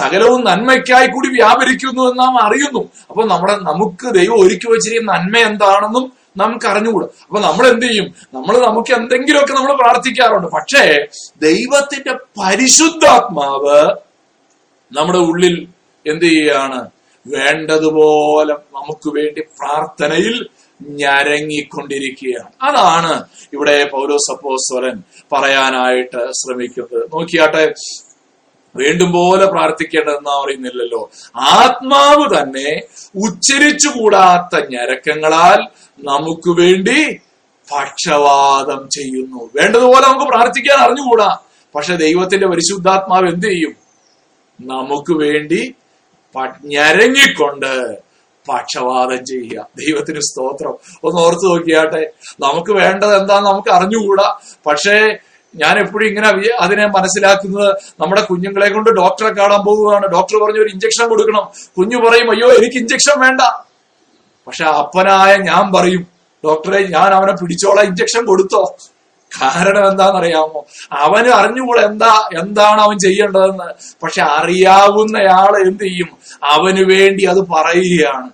സകലവും നന്മയ്ക്കായി കൂടി വ്യാപരിക്കുന്നു എന്ന് നാം അറിയുന്നു. അപ്പൊ നമ്മുടെ നമുക്ക് ദൈവം ഒരുക്കി വെച്ചിരിക്കുന്ന നന്മ എന്താണെന്നും നമുക്ക് അറിഞ്ഞുകൂടാ. അപ്പൊ നമ്മൾ എന്ത് ചെയ്യും? നമ്മൾ നമുക്ക് എന്തെങ്കിലുമൊക്കെ നമ്മൾ പ്രാർത്ഥിക്കാറുണ്ട്. പക്ഷേ ദൈവത്തിന്റെ പരിശുദ്ധാത്മാവ് നമ്മുടെ ഉള്ളിൽ എന്ത് ചെയ്യാണ്? വേണ്ടതുപോലെ നമുക്ക് വേണ്ടി പ്രാർത്ഥനയിൽ ഞരങ്ങിക്കൊണ്ടിരിക്കുകയാണ്. അതാണ് ഇവിടെ പൗരോസപ്പോസ്വരൻ പറയാനായിട്ട് ശ്രമിക്കുന്നത്. നോക്കിയാട്ടെ വേണ്ടും പോലെ പ്രാർത്ഥിക്കേണ്ടതെന്ന് പറയുന്നില്ലല്ലോ. ആത്മാവ് തന്നെ ഉച്ചരിച്ചുകൂടാത്ത ഞരക്കങ്ങളാൽ നമുക്ക് വേണ്ടി പക്ഷവാദം ചെയ്യുന്നു. വേണ്ടതുപോലെ നമുക്ക് പ്രാർത്ഥിക്കാൻ അറിഞ്ഞുകൂടാ. പക്ഷെ ദൈവത്തിന്റെ പരിശുദ്ധാത്മാവ് എന്ത് ചെയ്യും? നമുക്ക് വേണ്ടി ഞരങ്ങിക്കൊണ്ട് പക്ഷവാദം ചെയ്യുക. ദൈവത്തിന് സ്തോത്രം. ഒന്ന് ഓർത്തു നോക്കിയാട്ടെ. നമുക്ക് വേണ്ടത് എന്താന്ന് നമുക്ക് അറിഞ്ഞുകൂടാ. പക്ഷേ ഞാൻ എപ്പോഴും ഇങ്ങനെ അതിനെ മനസ്സിലാക്കുന്നത് നമ്മുടെ കുഞ്ഞുങ്ങളെ കൊണ്ട് ഡോക്ടറെ കാണാൻ പോവുകയാണ് ഡോക്ടർ പറഞ്ഞു ഒരു ഇഞ്ചക്ഷൻ കൊടുക്കണം. കുഞ്ഞു പറയും അയ്യോ എനിക്ക് ഇഞ്ചക്ഷൻ വേണ്ട. പക്ഷെ അപ്പനായ ഞാൻ പറയും ഡോക്ടറെ ഞാൻ അവനെ പിടിച്ചോളാം ഇഞ്ചക്ഷൻ കൊടുത്തോ? കാരണം എന്താണെന്നറിയാമോ? അവന് അറിഞ്ഞുകൂടെ എന്താ എന്താണ് അവൻ ചെയ്യേണ്ടതെന്ന്. പക്ഷെ അറിയാവുന്നയാൾ എന്ത് ചെയ്യും? അവന് വേണ്ടി അത് പറയുകയാണ്.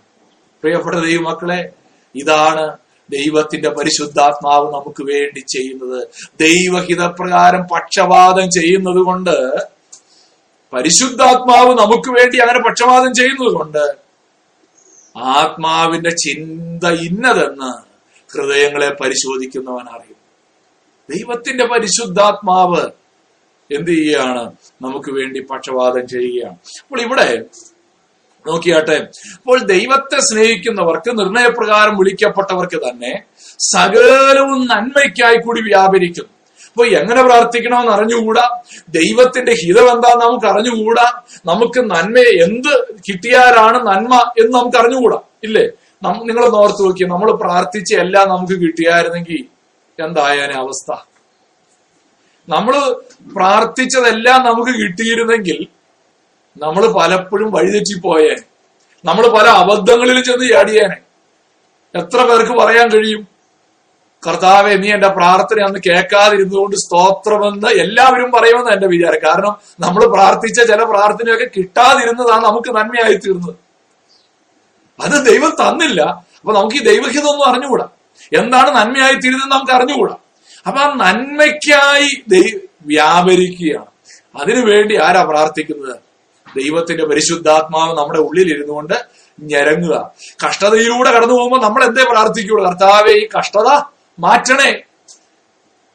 പ്രിയപ്പെട്ട ദൈവമക്കളെ ഇതാണ് ദൈവത്തിന്റെ പരിശുദ്ധാത്മാവ് നമുക്ക് വേണ്ടി ചെയ്യുന്നത്. ദൈവഹിതപ്രകാരം പക്ഷപാതം ചെയ്യുന്നത് കൊണ്ട് പരിശുദ്ധാത്മാവ് നമുക്ക് വേണ്ടി അങ്ങനെ പക്ഷപാതം ചെയ്യുന്നത് കൊണ്ട് ആത്മാവിന്റെ ചിന്ത ഇന്നതെന്ന് ഹൃദയങ്ങളെ പരിശോധിക്കുന്നവൻ അറിയും. ദൈവത്തിന്റെ പരിശുദ്ധാത്മാവ് എന്ത് ചെയ്യുകയാണ്? നമുക്ക് വേണ്ടി പക്ഷപാതം ചെയ്യുകയാണ്. അപ്പോൾ ഇവിടെ നോക്കിയാട്ടെ. അപ്പോൾ ദൈവത്തെ സ്നേഹിക്കുന്നവർക്ക് നിർണയപ്രകാരം വിളിക്കപ്പെട്ടവർക്ക് തന്നെ സകലവും നന്മയ്ക്കായി കൂടി വ്യാപരിക്കുന്നു അപ്പൊ എങ്ങനെ പ്രാർത്ഥിക്കണമെന്ന് അറിഞ്ഞുകൂടാ? ദൈവത്തിന്റെ ഹിതം എന്താന്ന് നമുക്ക് അറിഞ്ഞുകൂടാ? നമുക്ക് നന്മ എന്ത് കിട്ടിയാലാണ് നന്മ എന്ന് നമുക്ക് അറിഞ്ഞുകൂടാ. ഇല്ലേ? നിങ്ങൾ ഓർത്ത് നോക്കി നമ്മൾ പ്രാർത്ഥിച്ച എല്ലാം നമുക്ക് കിട്ടിയായിരുന്നെങ്കിൽ എന്തായാലും അവസ്ഥ? നമ്മൾ പ്രാർത്ഥിച്ചതെല്ലാം നമുക്ക് കിട്ടിയിരുന്നെങ്കിൽ നമ്മൾ പലപ്പോഴും വഴിതെറ്റിപ്പോയേ നമ്മൾ പല അബദ്ധങ്ങളിൽ ചെന്ന് ചാടിയേനെ. എത്ര പേർക്ക് പറയാൻ കഴിയും? കർത്താവെ നീ എന്റെ പ്രാർത്ഥന അന്ന് കേൾക്കാതിരുന്നുകൊണ്ട് സ്തോത്രമെന്ന് എല്ലാവരും പറയുമെന്ന് എന്റെ വിചാരം. കാരണം നമ്മൾ പ്രാർത്ഥിച്ച ചില പ്രാർത്ഥനയൊക്കെ കിട്ടാതിരുന്നതാണ് നമുക്ക് നന്മയായി തീർന്നത് അത് ദൈവം തന്നില്ല. അപ്പൊ നമുക്ക് ഈ ദൈവഹിതമൊന്നും അറിഞ്ഞുകൂടാ. എന്താണ് നന്മയായി തീരുന്നത് നമുക്ക് അറിഞ്ഞുകൂടാ. അപ്പൊ ആ നന്മയ്ക്കായി ദൈ- വ്യാപരിക്കുകയാണ്. അതിനു വേണ്ടി ആരാ പ്രാർത്ഥിക്കുന്നത്? ദൈവത്തിന്റെ പരിശുദ്ധാത്മാവ് നമ്മുടെ ഉള്ളിൽ ഇരുന്നു കൊണ്ട് ഞരങ്ങുക. കഷ്ടതയിലൂടെ കടന്നു പോകുമ്പോൾ നമ്മൾ എന്തേ പ്രാർത്ഥിക്കുള്ളൂ കർത്താവെ ഈ കഷ്ടത മാറ്റണേ.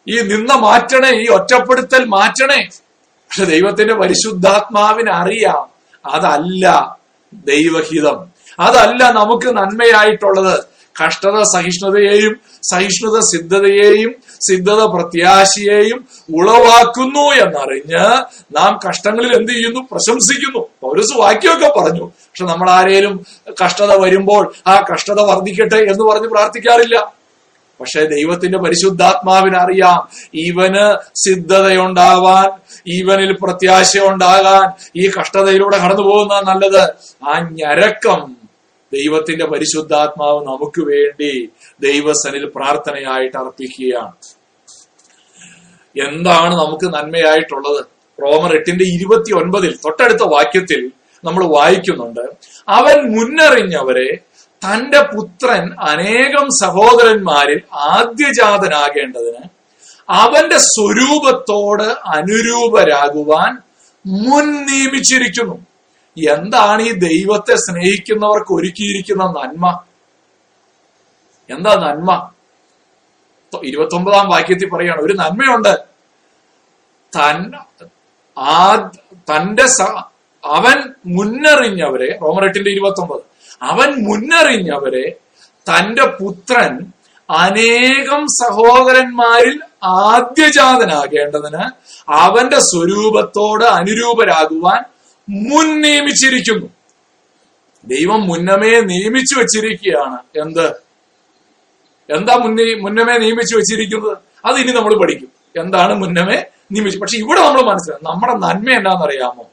ഈ നിന്ന മാറ്റണേ. ഈ ഒറ്റപ്പെടുത്തൽ മാറ്റണേ. പക്ഷെ ദൈവത്തിന്റെ പരിശുദ്ധാത്മാവിന് അറിയാം അതല്ല ദൈവഹിതം. അതല്ല നമുക്ക് നന്മയായിട്ടുള്ളത്. കഷ്ടത സഹിഷ്ണുതയെയും സഹിഷ്ണുത സിദ്ധതയെയും സിദ്ധത പ്രത്യാശയെയും ഉളവാക്കുന്നു എന്നറിഞ്ഞ് നാം കഷ്ടങ്ങളിൽ എന്ത് ചെയ്യുന്നു? പ്രശംസിക്കുന്നു. പൗരസ് വാക്യമൊക്കെ പറഞ്ഞു. പക്ഷെ നമ്മൾ ആരേലും കഷ്ടത വരുമ്പോൾ ആ കഷ്ടത വർദ്ധിക്കട്ടെ എന്ന് പറഞ്ഞ് പ്രാർത്ഥിക്കാറില്ല. പക്ഷെ ദൈവത്തിന്റെ പരിശുദ്ധാത്മാവിന് അറിയാം ഇവന് സിദ്ധതയുണ്ടാവാൻ ഇവനിൽ പ്രത്യാശ ഉണ്ടാകാൻ ഈ കഷ്ടതയിലൂടെ കടന്നു പോകുന്ന നല്ലത്. ആ ഞരക്കം ദൈവത്തിന്റെ പരിശുദ്ധാത്മാവ് നമുക്ക് വേണ്ടി ദൈവസനിൽ പ്രാർത്ഥനയായിട്ട് അർപ്പിക്കുകയാണ്. എന്താണ് നമുക്ക് നന്മയായിട്ടുള്ളത്? റോമർ എട്ടിന്റെ ഇരുപത്തി ഒൻപതിൽ തൊട്ടടുത്ത വാക്യത്തിൽ നമ്മൾ വായിക്കുന്നുണ്ട് അവൻ മുന്നറിഞ്ഞവരെ തന്റെ പുത്രൻ അനേകം സഹോദരന്മാരിൽ ആദ്യജാതനാകേണ്ടതിന് അവന്റെ സ്വരൂപത്തോട് അനുരൂപരാകുവാൻ മുൻ നിയമിച്ചിരിക്കുന്നു. എന്താണ് ഈ ദൈവത്തെ സ്നേഹിക്കുന്നവർക്ക് ഒരുക്കിയിരിക്കുന്ന നന്മ? എന്താ നന്മ? ഇരുപത്തി ഒമ്പതാം വാക്യത്തിൽ പറയാണ് ഒരു നന്മയുണ്ട്. തൻ ആ തന്റെ അവൻ മുന്നറിഞ്ഞവരെ റോമറെട്ടിന്റെ ഇരുപത്തി ഒമ്പത് അവൻ മുന്നറിഞ്ഞവരെ തന്റെ പുത്രൻ അനേകം സഹോദരന്മാരിൽ ആദ്യജാതനാകേണ്ടതിന് അവന്റെ സ്വരൂപത്തോട് അനുരൂപരാകുവാൻ മുൻ നിയമിച്ചിരിക്കുന്നു. ദൈവം മുന്നമേ നിയമിച്ചു വെച്ചിരിക്കുകയാണ്. എന്ത്? എന്താ മുന്നേ മുന്നമേ നിയമിച്ചു വെച്ചിരിക്കുന്നത്? അത് ഇനി നമ്മൾ പഠിക്കും. എന്താണ് മുന്നമേ നിയമിച്ചു? പക്ഷെ ഇവിടെ നമ്മൾ മനസ്സിലാക്കും നമ്മുടെ നന്മ എന്താണെന്നറിയാമോ?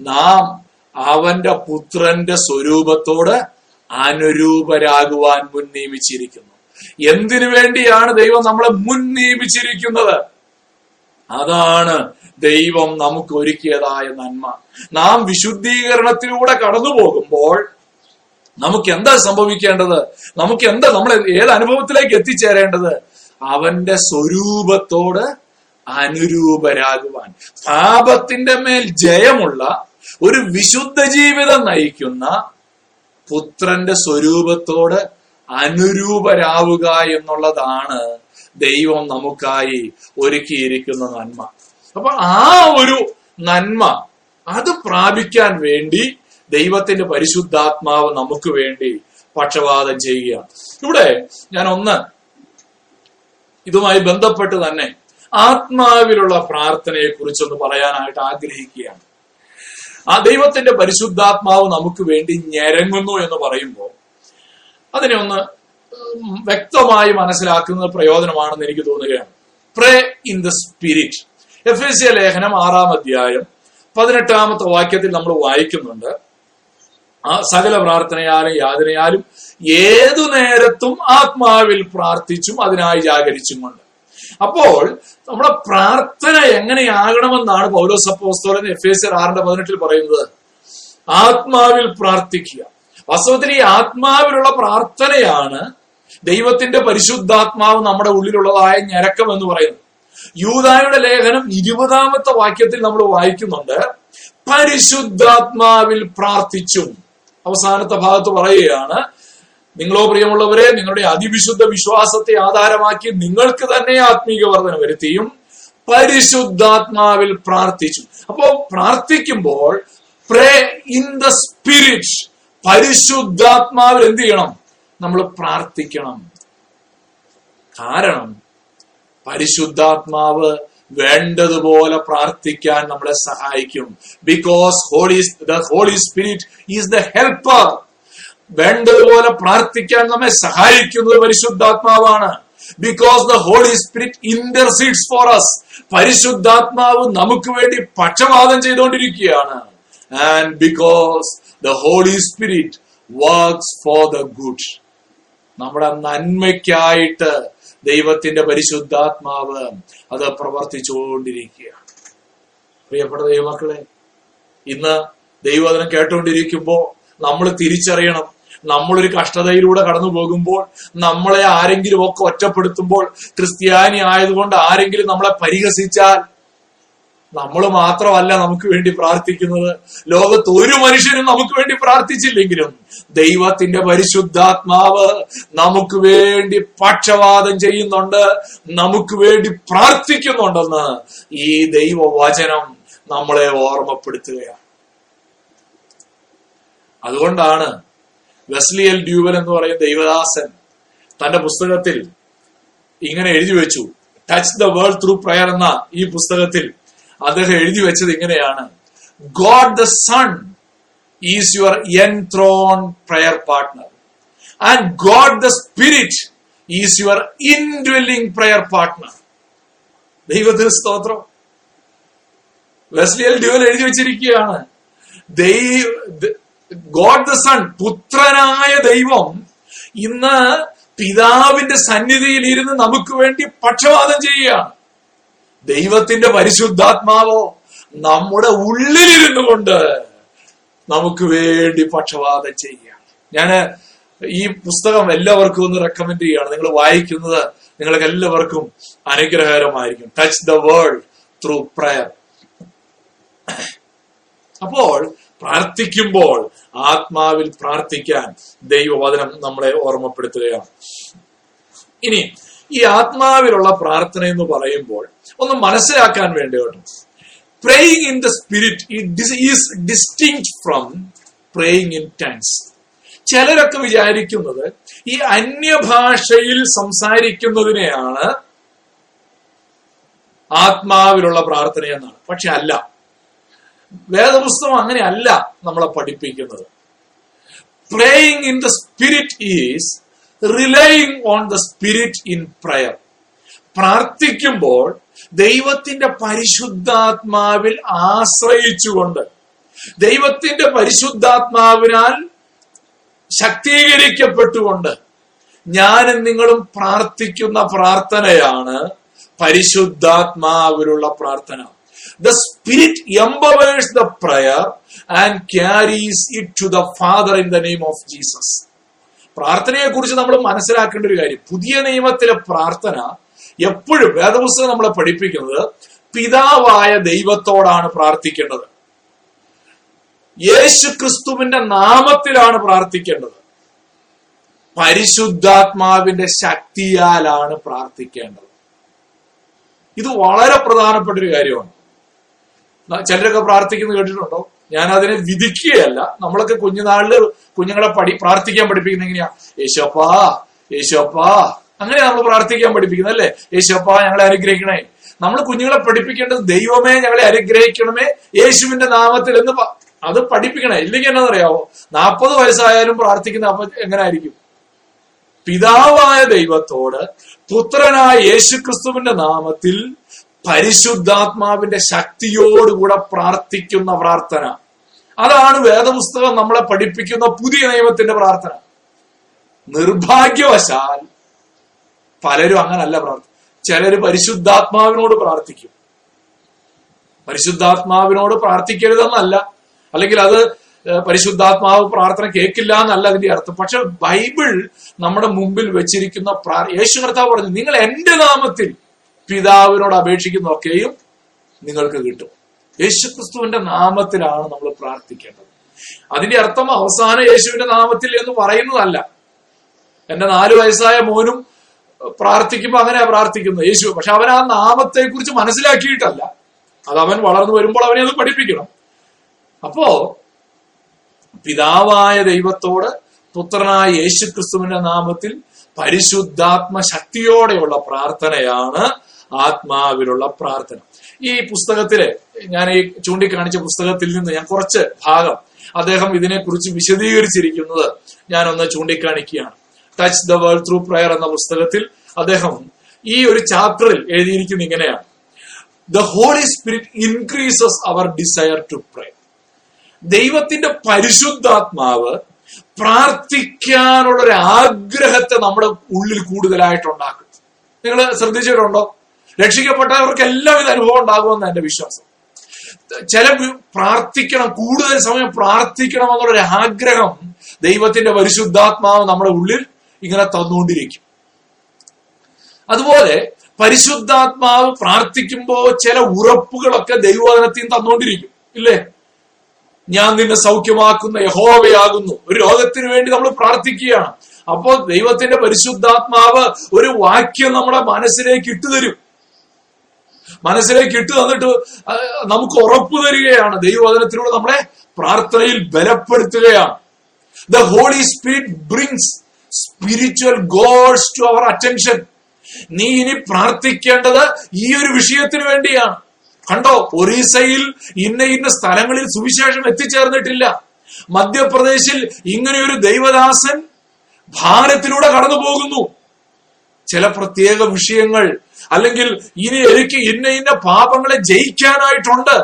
നാം അവന്റെ പുത്രന്റെ സ്വരൂപത്തോട് അനുരൂപരാകുവാൻ മുൻ നിയമിച്ചിരിക്കുന്നു. എന്തിനു വേണ്ടിയാണ് ദൈവം നമ്മളെ മുൻ നിയമിച്ചിരിക്കുന്നത്? അതാണ് ദൈവം നമുക്ക് ഒരുക്കിയതായ നന്മ. നാം വിശുദ്ധീകരണത്തിലൂടെ കടന്നു പോകുമ്പോൾ നമുക്ക് എന്താ സംഭവിക്കേണ്ടത്? നമുക്ക് എന്താ നമ്മൾ ഏത് അനുഭവത്തിലേക്ക് എത്തിച്ചേരേണ്ടത്? അവന്റെ സ്വരൂപത്തോട് അനുരൂപരാകുവാൻ. പാപത്തിന്റെ മേൽ ജയമുള്ള ഒരു വിശുദ്ധ ജീവിതം നയിക്കുന്ന പുത്രന്റെ സ്വരൂപത്തോട് അനുരൂപരാവുക എന്നുള്ളതാണ് ദൈവം നമുക്കായി ഒരുക്കിയിരിക്കുന്ന നന്മ. അപ്പൊ ആ ഒരു നന്മ അത് പ്രാപിക്കാൻ വേണ്ടി ദൈവത്തിന്റെ പരിശുദ്ധാത്മാവ് നമുക്ക് വേണ്ടി പക്ഷപാതം ചെയ്യുകയാണ്. ഇവിടെ ഞാൻ ഒന്ന് ഇതുമായി ബന്ധപ്പെട്ട് തന്നെ ആത്മാവിലുള്ള പ്രാർത്ഥനയെ കുറിച്ചൊന്ന് പറയാനായിട്ട് ആഗ്രഹിക്കുകയാണ്. ആ ദൈവത്തിന്റെ പരിശുദ്ധാത്മാവ് നമുക്ക് വേണ്ടി ഞരങ്ങുന്നു എന്ന് പറയുമ്പോൾ അതിനെ ഒന്ന് വ്യക്തമായി മനസ്സിലാക്കുന്ന പ്രയോജനമാണെന്ന് എനിക്ക് തോന്നുകയാണ്. Pray in the spirit F എസ് എ ലേഖനം ആറാം അധ്യായം പതിനെട്ടാമത്തെ വാക്യത്തിൽ നമ്മൾ വായിക്കുന്നുണ്ട്. ആ സകല പ്രാർത്ഥനയാലും യാതനയാലും ഏതു നേരത്തും ആത്മാവിൽ പ്രാർത്ഥിച്ചും അതിനായി ജാഗരിച്ചും കൊണ്ട് അപ്പോൾ നമ്മുടെ പ്രാർത്ഥന എങ്ങനെയാകണമെന്നാണ് പൗലോസ് അപ്പോസ്തോലൻ എഫ് എസ് ആറിന്റെ പതിനെട്ടിൽ പറയുന്നത്. ആത്മാവിൽ പ്രാർത്ഥിക്കുക. വാസ്തവത്തിൽ ഈ ആത്മാവിലുള്ള പ്രാർത്ഥനയാണ് ദൈവത്തിന്റെ പരിശുദ്ധാത്മാവ് നമ്മുടെ ഉള്ളിലുള്ളതായ ഞരക്കം എന്ന് പറയുന്നത്. യൂതായുടെ ലേഖനം ഇരുപതാമത്തെ വാക്യത്തിൽ നമ്മൾ വായിക്കുന്നുണ്ട്. പരിശുദ്ധാത്മാവിൽ പ്രാർത്ഥിച്ചും. അവസാനത്തെ ഭാഗത്ത് പറയുകയാണ് നിങ്ങളോ പ്രിയമുള്ളവരെ നിങ്ങളുടെ അതിവിശുദ്ധ വിശ്വാസത്തെ ആധാരമാക്കി നിങ്ങൾക്ക് തന്നെ ആത്മീക വർധന വരുത്തിയും പരിശുദ്ധാത്മാവിൽ പ്രാർത്ഥിച്ചു. അപ്പോ പ്രാർത്ഥിക്കുമ്പോൾ പ്രേ ഇൻ ദ സ്പിരിറ്റ് പരിശുദ്ധാത്മാവിൽ എന്ത് ചെയ്യണം? നമ്മൾ പ്രാർത്ഥിക്കണം. കാരണം പരിശുദ്ധാത്മാവ് വേണ്ടതുപോലെ പ്രാർത്ഥിക്കാൻ നമ്മളെ സഹായിക്കും. Because holy the Holy Spirit is the helper വേണ്ടതുപോലെ പ്രാർത്ഥിക്കാൻ നമ്മെ സഹായിക്കുന്നത് പരിശുദ്ധാത്മാവാണ്. Because the Holy Spirit intercedes for us പരിശുദ്ധാത്മാവ് നമുക്ക് വേണ്ടി പക്ഷപാതം ചെയ്തുകൊണ്ടിരിക്കുകയാണ്. And because the Holy Spirit works for the good നമ്മുടെ നന്മയ്ക്കായിട്ട് ദൈവത്തിന്റെ പരിശുദ്ധാത്മാവ് അത് പ്രവർത്തിച്ചുകൊണ്ടിരിക്കുകയാണ്. പ്രിയപ്പെട്ട ദൈവമക്കളെ ഇന്ന് ദൈവവചനം കേട്ടുകൊണ്ടിരിക്കുമ്പോൾ നമ്മൾ തിരിച്ചറിയണം. നമ്മളൊരു കഷ്ടതയിലൂടെ കടന്നു പോകുമ്പോൾ നമ്മളെ ആരെങ്കിലും ഒക്കെ ഒറ്റപ്പെടുത്തുമ്പോൾ ക്രിസ്ത്യാനി ആയതുകൊണ്ട് ആരെങ്കിലും നമ്മളെ പരിഹസിച്ചാൽ നമ്മൾ മാത്രമല്ല നമുക്ക് വേണ്ടി പ്രാർത്ഥിക്കുന്നത്. ലോകത്ത് ഒരു മനുഷ്യനും നമുക്ക് വേണ്ടി പ്രാർത്ഥിച്ചില്ലെങ്കിലും ദൈവത്തിന്റെ പരിശുദ്ധാത്മാവ് നമുക്ക് വേണ്ടി പക്ഷവാദം ചെയ്യുന്നുണ്ട് നമുക്ക് വേണ്ടി പ്രാർത്ഥിക്കുന്നുണ്ടെന്ന് ഈ ദൈവവചനം നമ്മളെ ഓർമ്മപ്പെടുത്തുകയാണ്. അതുകൊണ്ടാണ് വെസ്ലിയൽ ഡ്യൂവൽ എന്ന് പറയുന്ന ദൈവദാസൻ തന്റെ പുസ്തകത്തിൽ ഇങ്ങനെ എഴുതി വെച്ചു touch the world through prayer എന്ന ഈ പുസ്തകത്തിൽ അദ്ദേഹം എഴുതി വെച്ചത് ഇങ്ങനെയാണ്. God the Son is your enthrone prayer partner and God the Spirit is your indwelling prayer partner ദൈവത്തിന് സ്തോത്രം. വെസ്ലിയൽ ഡ്യൂവൽ എഴുതി വെച്ചിരിക്കുകയാണ്. ഗോഡ് ദ സൺ പുത്രനായ ദൈവം ഇന്ന് പിതാവിന്റെ സന്നിധിയിൽ ഇരുന്ന് നമുക്ക് വേണ്ടി പക്ഷപാതം ചെയ്യുകയാണ്. ദൈവത്തിന്റെ പരിശുദ്ധാത്മാവോ നമ്മുടെ ഉള്ളിലിരുന്നു കൊണ്ട് നമുക്ക് വേണ്ടി പക്ഷപാതം ചെയ്യുകയാണ് ഞാൻ ഈ പുസ്തകം എല്ലാവർക്കും ഒന്ന് റെക്കമെൻഡ് ചെയ്യുകയാണ് നിങ്ങൾ വായിക്കുന്നത് നിങ്ങൾക്ക് എല്ലാവർക്കും അനുഗ്രഹകരമായിരിക്കും. Touch the world through prayer അപ്പോൾ പ്രാർത്ഥിക്കുമ്പോൾ ആത്മാവിൽ പ്രാർത്ഥിക്കാൻ ദൈവവചനം നമ്മളെ ഓർമ്മപ്പെടുത്തുകയാണ്. ഇനി ഈ ആത്മാവിലുള്ള പ്രാർത്ഥന എന്ന് പറയുമ്പോൾ ഒന്ന് മനസ്സിലാക്കാൻ വേണ്ടി കേട്ടോ. Praying in the Spirit is distinct from praying in tongues ചിലരൊക്കെ വിചാരിക്കുന്നത് ഈ അന്യഭാഷയിൽ സംസാരിക്കുന്നതിനെയാണ് ആത്മാവിലുള്ള പ്രാർത്ഥന എന്നാണ്. പക്ഷെ അല്ല. വേദപുസ്തകം അങ്ങനെയല്ല നമ്മളെ പഠിപ്പിക്കുന്നത്. Praying in the Spirit is relying on the Spirit in prayer പ്രാർത്ഥിക്കുമ്പോൾ ദൈവത്തിന്റെ പരിശുദ്ധാത്മാവിൽ ആശ്രയിച്ചുകൊണ്ട് ദൈവത്തിന്റെ പരിശുദ്ധാത്മാവിനാൽ ശക്തീകരിക്കപ്പെട്ടുകൊണ്ട് ഞാനും നിങ്ങളും പ്രാർത്ഥിക്കുന്ന പ്രാർത്ഥനയാണ് പരിശുദ്ധാത്മാവിലുള്ള പ്രാർത്ഥന. The Spirit empowers the prayer and carries it to the Father in the name of Jesus പ്രാർത്ഥനയെ കുറിച്ച് നമ്മൾ മനസ്സിലാക്കേണ്ട ഒരു കാര്യം. പുതിയ നിയമത്തിലെ പ്രാർത്ഥന എപ്പോഴും വേദപുസ്തകം നമ്മളെ പഠിപ്പിക്കുന്നത് പിതാവായ ദൈവത്തോടാണ് പ്രാർത്ഥിക്കേണ്ടത്. യേശു ക്രിസ്തുവിന്റെ നാമത്തിലാണ് പ്രാർത്ഥിക്കേണ്ടത്. പരിശുദ്ധാത്മാവിന്റെ ശക്തിയാലാണ് പ്രാർത്ഥിക്കേണ്ടത്. ഇത് വളരെ പ്രധാനപ്പെട്ട ഒരു കാര്യമാണ്. ചിലരൊക്കെ പ്രാർത്ഥിക്കുന്നത് കേട്ടിട്ടുണ്ടോ? ഞാൻ അതിനെ വിധിക്കുകയല്ല. നമ്മളൊക്കെ കുഞ്ഞുനാളിൽ കുഞ്ഞുങ്ങളെ പഠി പ്രാർത്ഥിക്കാൻ പഠിപ്പിക്കുന്ന എങ്ങനെയാ? യേശോപ്പാ യേശോപ്പാ അങ്ങനെ നമ്മൾ പ്രാർത്ഥിക്കാൻ പഠിപ്പിക്കുന്നത് അല്ലേ? യേശോപ്പാ ഞങ്ങളെ അനുഗ്രഹിക്കണേ നമ്മൾ കുഞ്ഞുങ്ങളെ പഠിപ്പിക്കേണ്ടത് ദൈവമേ ഞങ്ങളെ അനുഗ്രഹിക്കണമേ യേശുവിന്റെ നാമത്തിൽ എന്ന് അത് പഠിപ്പിക്കണേ. ഇല്ലെങ്കിൽ എന്നറിയാവോ നാൽപ്പത് വയസ്സായാലും പ്രാർത്ഥിക്കുന്ന അപ്പൊ എങ്ങനെ ആയിരിക്കും പിതാവായ ദൈവത്തോട് പുത്രനായ യേശുക്രിസ്തുവിന്റെ നാമത്തിൽ പരിശുദ്ധാത്മാവിന്റെ ശക്തിയോടുകൂടെ പ്രാർത്ഥിക്കുന്ന പ്രാർത്ഥന. അതാണ് വേദപുസ്തകം നമ്മളെ പഠിപ്പിക്കുന്ന പുതിയ നിയമത്തിന്റെ പ്രാർത്ഥന. നിർഭാഗ്യവശാൽ പലരും അങ്ങനല്ല പ്രാർത്ഥന ചിലര് പരിശുദ്ധാത്മാവിനോട് പ്രാർത്ഥിക്കും. പരിശുദ്ധാത്മാവിനോട് പ്രാർത്ഥിക്കരുതെന്നല്ല. അല്ലെങ്കിൽ അത് പരിശുദ്ധാത്മാവ് പ്രാർത്ഥന കേൾക്കില്ല എന്നല്ല അതിന്റെ അർത്ഥം. പക്ഷെ ബൈബിൾ നമ്മുടെ മുമ്പിൽ വെച്ചിരിക്കുന്ന യേശു കർത്താവ് പറഞ്ഞു നിങ്ങൾ എന്റെ നാമത്തിൽ പിതാവിനോട് അപേക്ഷിക്കുന്നതൊക്കെയും നിങ്ങൾക്ക് കിട്ടും. യേശുക്രിസ്തുവിന്റെ നാമത്തിലാണ് നമ്മൾ പ്രാർത്ഥിക്കേണ്ടത്. അതിന്റെ അർത്ഥം അവസാന യേശുവിന്റെ നാമത്തിൽ എന്ന് പറയുന്നതല്ല. എന്റെ നാലു വയസ്സായ മോനും പ്രാർത്ഥിക്കുമ്പോൾ അങ്ങനെയാ പ്രാർത്ഥിക്കുന്നത്. യേശു പക്ഷെ അവൻ ആ നാമത്തെ കുറിച്ച് മനസ്സിലാക്കിയിട്ടല്ല. അത് അവൻ വളർന്നു വരുമ്പോൾ അവനെ അത് പഠിപ്പിക്കണം. അപ്പോ പിതാവായ ദൈവത്തോട് പുത്രനായ യേശു ക്രിസ്തുവിന്റെ നാമത്തിൽ പരിശുദ്ധാത്മ ശക്തിയോടെയുള്ള പ്രാർത്ഥനയാണ് ആത്മാവിലുള്ള പ്രാർത്ഥന. ഈ പുസ്തകത്തിലെ ഞാൻ ഈ ചൂണ്ടിക്കാണിച്ച പുസ്തകത്തിൽ നിന്ന് ഞാൻ കുറച്ച് ഭാഗം അദ്ദേഹം ഇതിനെക്കുറിച്ച് വിശദീകരിച്ചിരിക്കുന്നത് ഞാനൊന്ന് ചൂണ്ടിക്കാണിക്കുകയാണ്. Touch the world through prayer എന്ന പുസ്തകത്തിൽ അദ്ദേഹം ഈ ഒരു ചാപ്റ്ററിൽ എഴുതിയിരിക്കുന്ന ഇങ്ങനെയാണ്. The Holy Spirit increases our desire to pray ദൈവത്തിന്റെ പരിശുദ്ധാത്മാവ് പ്രാർത്ഥിക്കാനുള്ള ഒരു ആഗ്രഹത്തെ നമ്മുടെ ഉള്ളിൽ കൂടുതലായിട്ടുണ്ടാക്കും നിങ്ങൾ ശ്രദ്ധിച്ചിട്ടുണ്ടോ? രക്ഷിക്കപ്പെട്ടവർക്ക് എല്ലാം ഇത് അനുഭവം ഉണ്ടാകുമെന്ന് എന്റെ വിശ്വാസം. ചില പ്രാർത്ഥിക്കണം കൂടുതൽ സമയം പ്രാർത്ഥിക്കണം എന്നുള്ളൊരു ആഗ്രഹം ദൈവത്തിന്റെ പരിശുദ്ധാത്മാവ് നമ്മുടെ ഉള്ളിൽ ഇങ്ങനെ തന്നുകൊണ്ടിരിക്കും. അതുപോലെ പരിശുദ്ധാത്മാവ് പ്രാർത്ഥിക്കുമ്പോൾ ചില ഉറപ്പുകളൊക്കെ ദൈവവചനത്തിൽ തന്നുകൊണ്ടിരിക്കും. ഇല്ലേ? ഞാൻ നിന്നെ സൗഖ്യമാക്കുന്ന യഹോവയാകുന്നു. ഒരു രോഗത്തിന് വേണ്ടി നമ്മൾ പ്രാർത്ഥിക്കുകയാണ്. അപ്പോൾ ദൈവത്തിന്റെ പരിശുദ്ധാത്മാവ് ഒരു വാക്യം നമ്മുടെ മനസ്സിലേക്ക് ഇട്ടുതരും. മനസ്സിലേക്ക് ഇട്ട് തന്നിട്ട് നമുക്ക് ഉറപ്പു തരികയാണ്. ദൈവവചനത്തിലൂടെ നമ്മളെ പ്രാർത്ഥനയിൽ ബലപ്പെടുത്തുകയാണ്. The Holy Spirit brings spiritual goals to our attention നീ ഇനി പ്രാർത്ഥിക്കേണ്ടത് ഈ ഒരു വിഷയത്തിന് വേണ്ടിയാണ്. കണ്ടോ ഒറീസയിൽ ഇന്ന ഇന്ന സ്ഥലങ്ങളിൽ സുവിശേഷം എത്തിച്ചേർന്നിട്ടില്ല. മധ്യപ്രദേശിൽ ഇങ്ങനെ ഒരു ദൈവദാസൻ ഭാരത്തിലൂടെ കടന്നു പോകുന്നു ചില പ്രത്യേക വിഷയങ്ങൾ അല്ലെങ്കിൽ ഇനി എനിക്ക് ഇന്ന ഇന്ന പാപങ്ങളെ ജയിക്കാനായിട്ടുണ്ട്.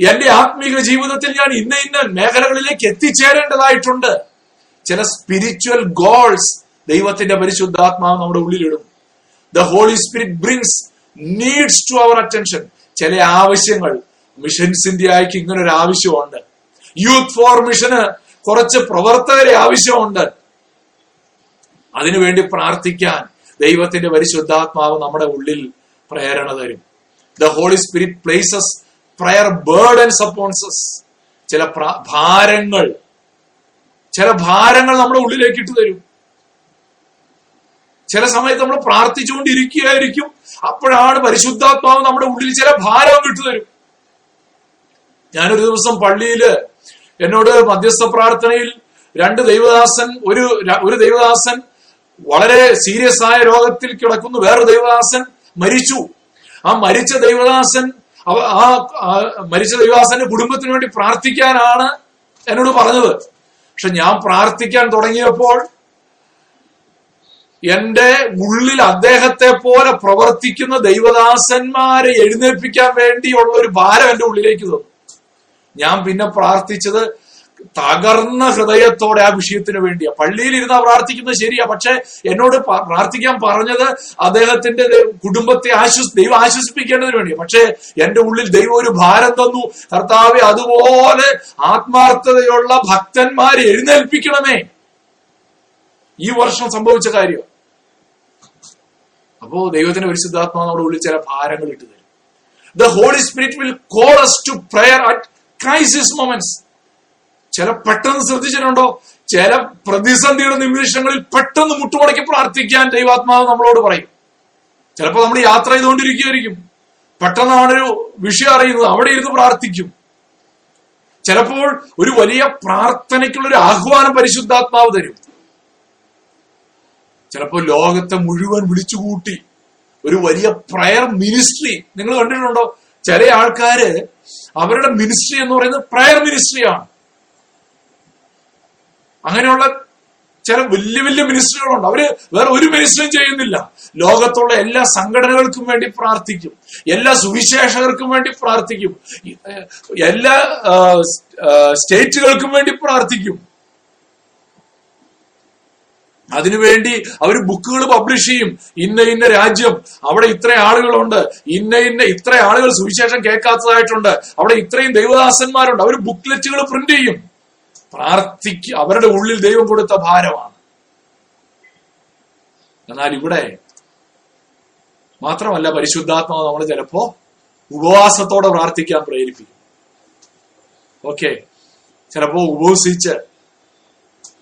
എന്റെ ആത്മീക ജീവിതത്തിൽ ഞാൻ ഇന്ന ഇന്ന മേഖലകളിലേക്ക് എത്തിച്ചേരേണ്ടതായിട്ടുണ്ട്. ചില സ്പിരിച്വൽ ഗോൾസ് ദൈവത്തിന്റെ പരിശുദ്ധാത്മാവ് നമ്മുടെ ഉള്ളിലിടും. The Holy Spirit brings needs to our attention ചില ആവശ്യങ്ങൾ മിഷൻസിന്റെ ആയിക്ക് ഇങ്ങനൊരു ആവശ്യമുണ്ട് യൂത്ത് ഫോർ മിഷന് കുറച്ച് പ്രവർത്തകരെ ആവശ്യമുണ്ട്. അതിനുവേണ്ടി പ്രാർത്ഥിക്കാൻ ദൈവത്തിന്റെ പരിശുദ്ധാത്മാവ് നമ്മുടെ ഉള്ളിൽ പ്രേരണ തരും. The Holy Spirit places prayer burdens upon us ചില ഭാരങ്ങൾ ചില ഭാരങ്ങൾ നമ്മുടെ ഉള്ളിലേക്ക് ഇട്ടു തരും. ചില സമയത്ത് നമ്മൾ പ്രാർത്ഥിച്ചുകൊണ്ടിരിക്കുകയായിരിക്കും അപ്പോഴാണ് പരിശുദ്ധാത്മാവ് നമ്മുടെ ഉള്ളിൽ ചില ഭാരം വിട്ടുതരും ഞാനൊരു ദിവസം പള്ളിയിൽ എന്നോട് മധ്യസ്ഥ പ്രാർത്ഥനയിൽ രണ്ട് ദൈവദാസൻ ഒരു ഒരു ദൈവദാസൻ വളരെ സീരിയസ് ആയ രോഗത്തിൽ കിടക്കുന്നു. വേറൊരു ദൈവദാസൻ മരിച്ചു. ആ മരിച്ച ദൈവദാസൻ ആ മരിച്ച ദൈവദാസന്റെ കുടുംബത്തിന് വേണ്ടി പ്രാർത്ഥിക്കാനാണ് എന്നോട് പറഞ്ഞത്. പക്ഷെ ഞാൻ പ്രാർത്ഥിക്കാൻ തുടങ്ങിയപ്പോൾ എന്റെ ഉള്ളിൽ അദ്ദേഹത്തെ പോലെ പ്രവർത്തിക്കുന്ന ദൈവദാസന്മാരെ എഴുന്നേൽപ്പിക്കാൻ വേണ്ടിയുള്ള ഒരു ഭാരം എന്റെ ഉള്ളിലേക്ക് തന്നു ഞാൻ പിന്നെ പ്രാർത്ഥിച്ചത് തകർന്ന ഹൃദയത്തോടെ ആ വിഷയത്തിന് വേണ്ടിയാ. പള്ളിയിൽ ഇരുന്നാ പ്രാർത്ഥിക്കുന്നത് ശരിയാ. പക്ഷെ എന്നോട് പ്രാർത്ഥിക്കാൻ പറഞ്ഞത് അദ്ദേഹത്തിന്റെ കുടുംബത്തെ ആശ്വസ് ദൈവം ആശ്വസിപ്പിക്കേണ്ടതിന് വേണ്ടിയാ. പക്ഷെ എന്റെ ഉള്ളിൽ ദൈവം ഒരു ഭാരം തന്നു. കർത്താവെ അതുപോലെ ആത്മാർത്ഥതയുള്ള ഭക്തന്മാരെ എഴുന്നേൽപ്പിക്കണമേ. ഈ വർഷം സംഭവിച്ച കാര്യം. അപ്പോ ദൈവത്തിന്റെ പരിശുദ്ധാത്മാവ് നമ്മുടെ ഉള്ളിൽ ചില ഭാരങ്ങൾ ഇട്ടു തരും. The Holy Spirit will call us to prayer at crisis moments ചില പെട്ടെന്ന് ശ്രദ്ധിച്ചിട്ടുണ്ടോ? ചില പ്രതിസന്ധിയുടെ നിമിഷങ്ങളിൽ പെട്ടെന്ന് മുട്ടുമടക്കി പ്രാർത്ഥിക്കാൻ ദൈവാത്മാവ് നമ്മളോട് പറയും. ചിലപ്പോൾ നമ്മൾ യാത്ര ചെയ്തുകൊണ്ടിരിക്കുകയായിരിക്കും. പെട്ടെന്നാണൊരു വിഷയം അറിയുന്നത്. അവിടെ ഇരുന്ന് പ്രാർത്ഥിക്കും. ചിലപ്പോൾ ഒരു വലിയ പ്രാർത്ഥനയ്ക്കുള്ള ഒരു ആഹ്വാനം പരിശുദ്ധാത്മാവ് തരും. ചിലപ്പോൾ ലോകത്തെ മുഴുവൻ വിളിച്ചുകൂട്ടി ഒരു വലിയ പ്രയർ മിനിസ്ട്രി നിങ്ങൾ കണ്ടിട്ടുണ്ടോ? ചില ആൾക്കാര് അവരുടെ മിനിസ്ട്രി എന്ന് പറയുന്നത് പ്രയർ മിനിസ്ട്രിയാണ് അങ്ങനെയുള്ള ചില വലിയ വലിയ മിനിസ്റ്ററുകളുണ്ട്. അവർ വേറെ ഒരു മിനിസ്റ്ററും ചെയ്യുന്നില്ല. ലോകത്തുള്ള എല്ലാ സംഘടനകൾക്കും വേണ്ടി പ്രാർത്ഥിക്കും. എല്ലാ സുവിശേഷകർക്കും വേണ്ടി പ്രാർത്ഥിക്കും. എല്ലാ സ്റ്റേറ്റുകൾക്കും വേണ്ടി പ്രാർത്ഥിക്കും. അതിനുവേണ്ടി അവർ ബുക്കുകൾ പബ്ലിഷ് ചെയ്യും. ഇന്ന ഇന്ന രാജ്യം അവിടെ ഇത്ര ആളുകളുണ്ട്. ഇന്ന ഇന്ന ഇത്ര ആളുകൾ സുവിശേഷം കേൾക്കാത്തതായിട്ടുണ്ട്. അവിടെ ഇത്രയും ദൈവദാസന്മാരുണ്ട്. അവർ ബുക്ക്ലെറ്റുകൾ പ്രിന്റ് ചെയ്യും. പ്രാർത്ഥിക്ക് അവരുടെ ഉള്ളിൽ ദൈവം കൊടുത്ത ഭാരമാണ്. എന്നാൽ ഇവിടെ മാത്രമല്ല പരിശുദ്ധാത്മാവ് നമ്മൾ ചിലപ്പോ ഉപവാസത്തോടെ പ്രാർത്ഥിക്കാൻ പ്രേരിപ്പിക്കും. ഓക്കെ. ചിലപ്പോ ഉപവസിച്ച്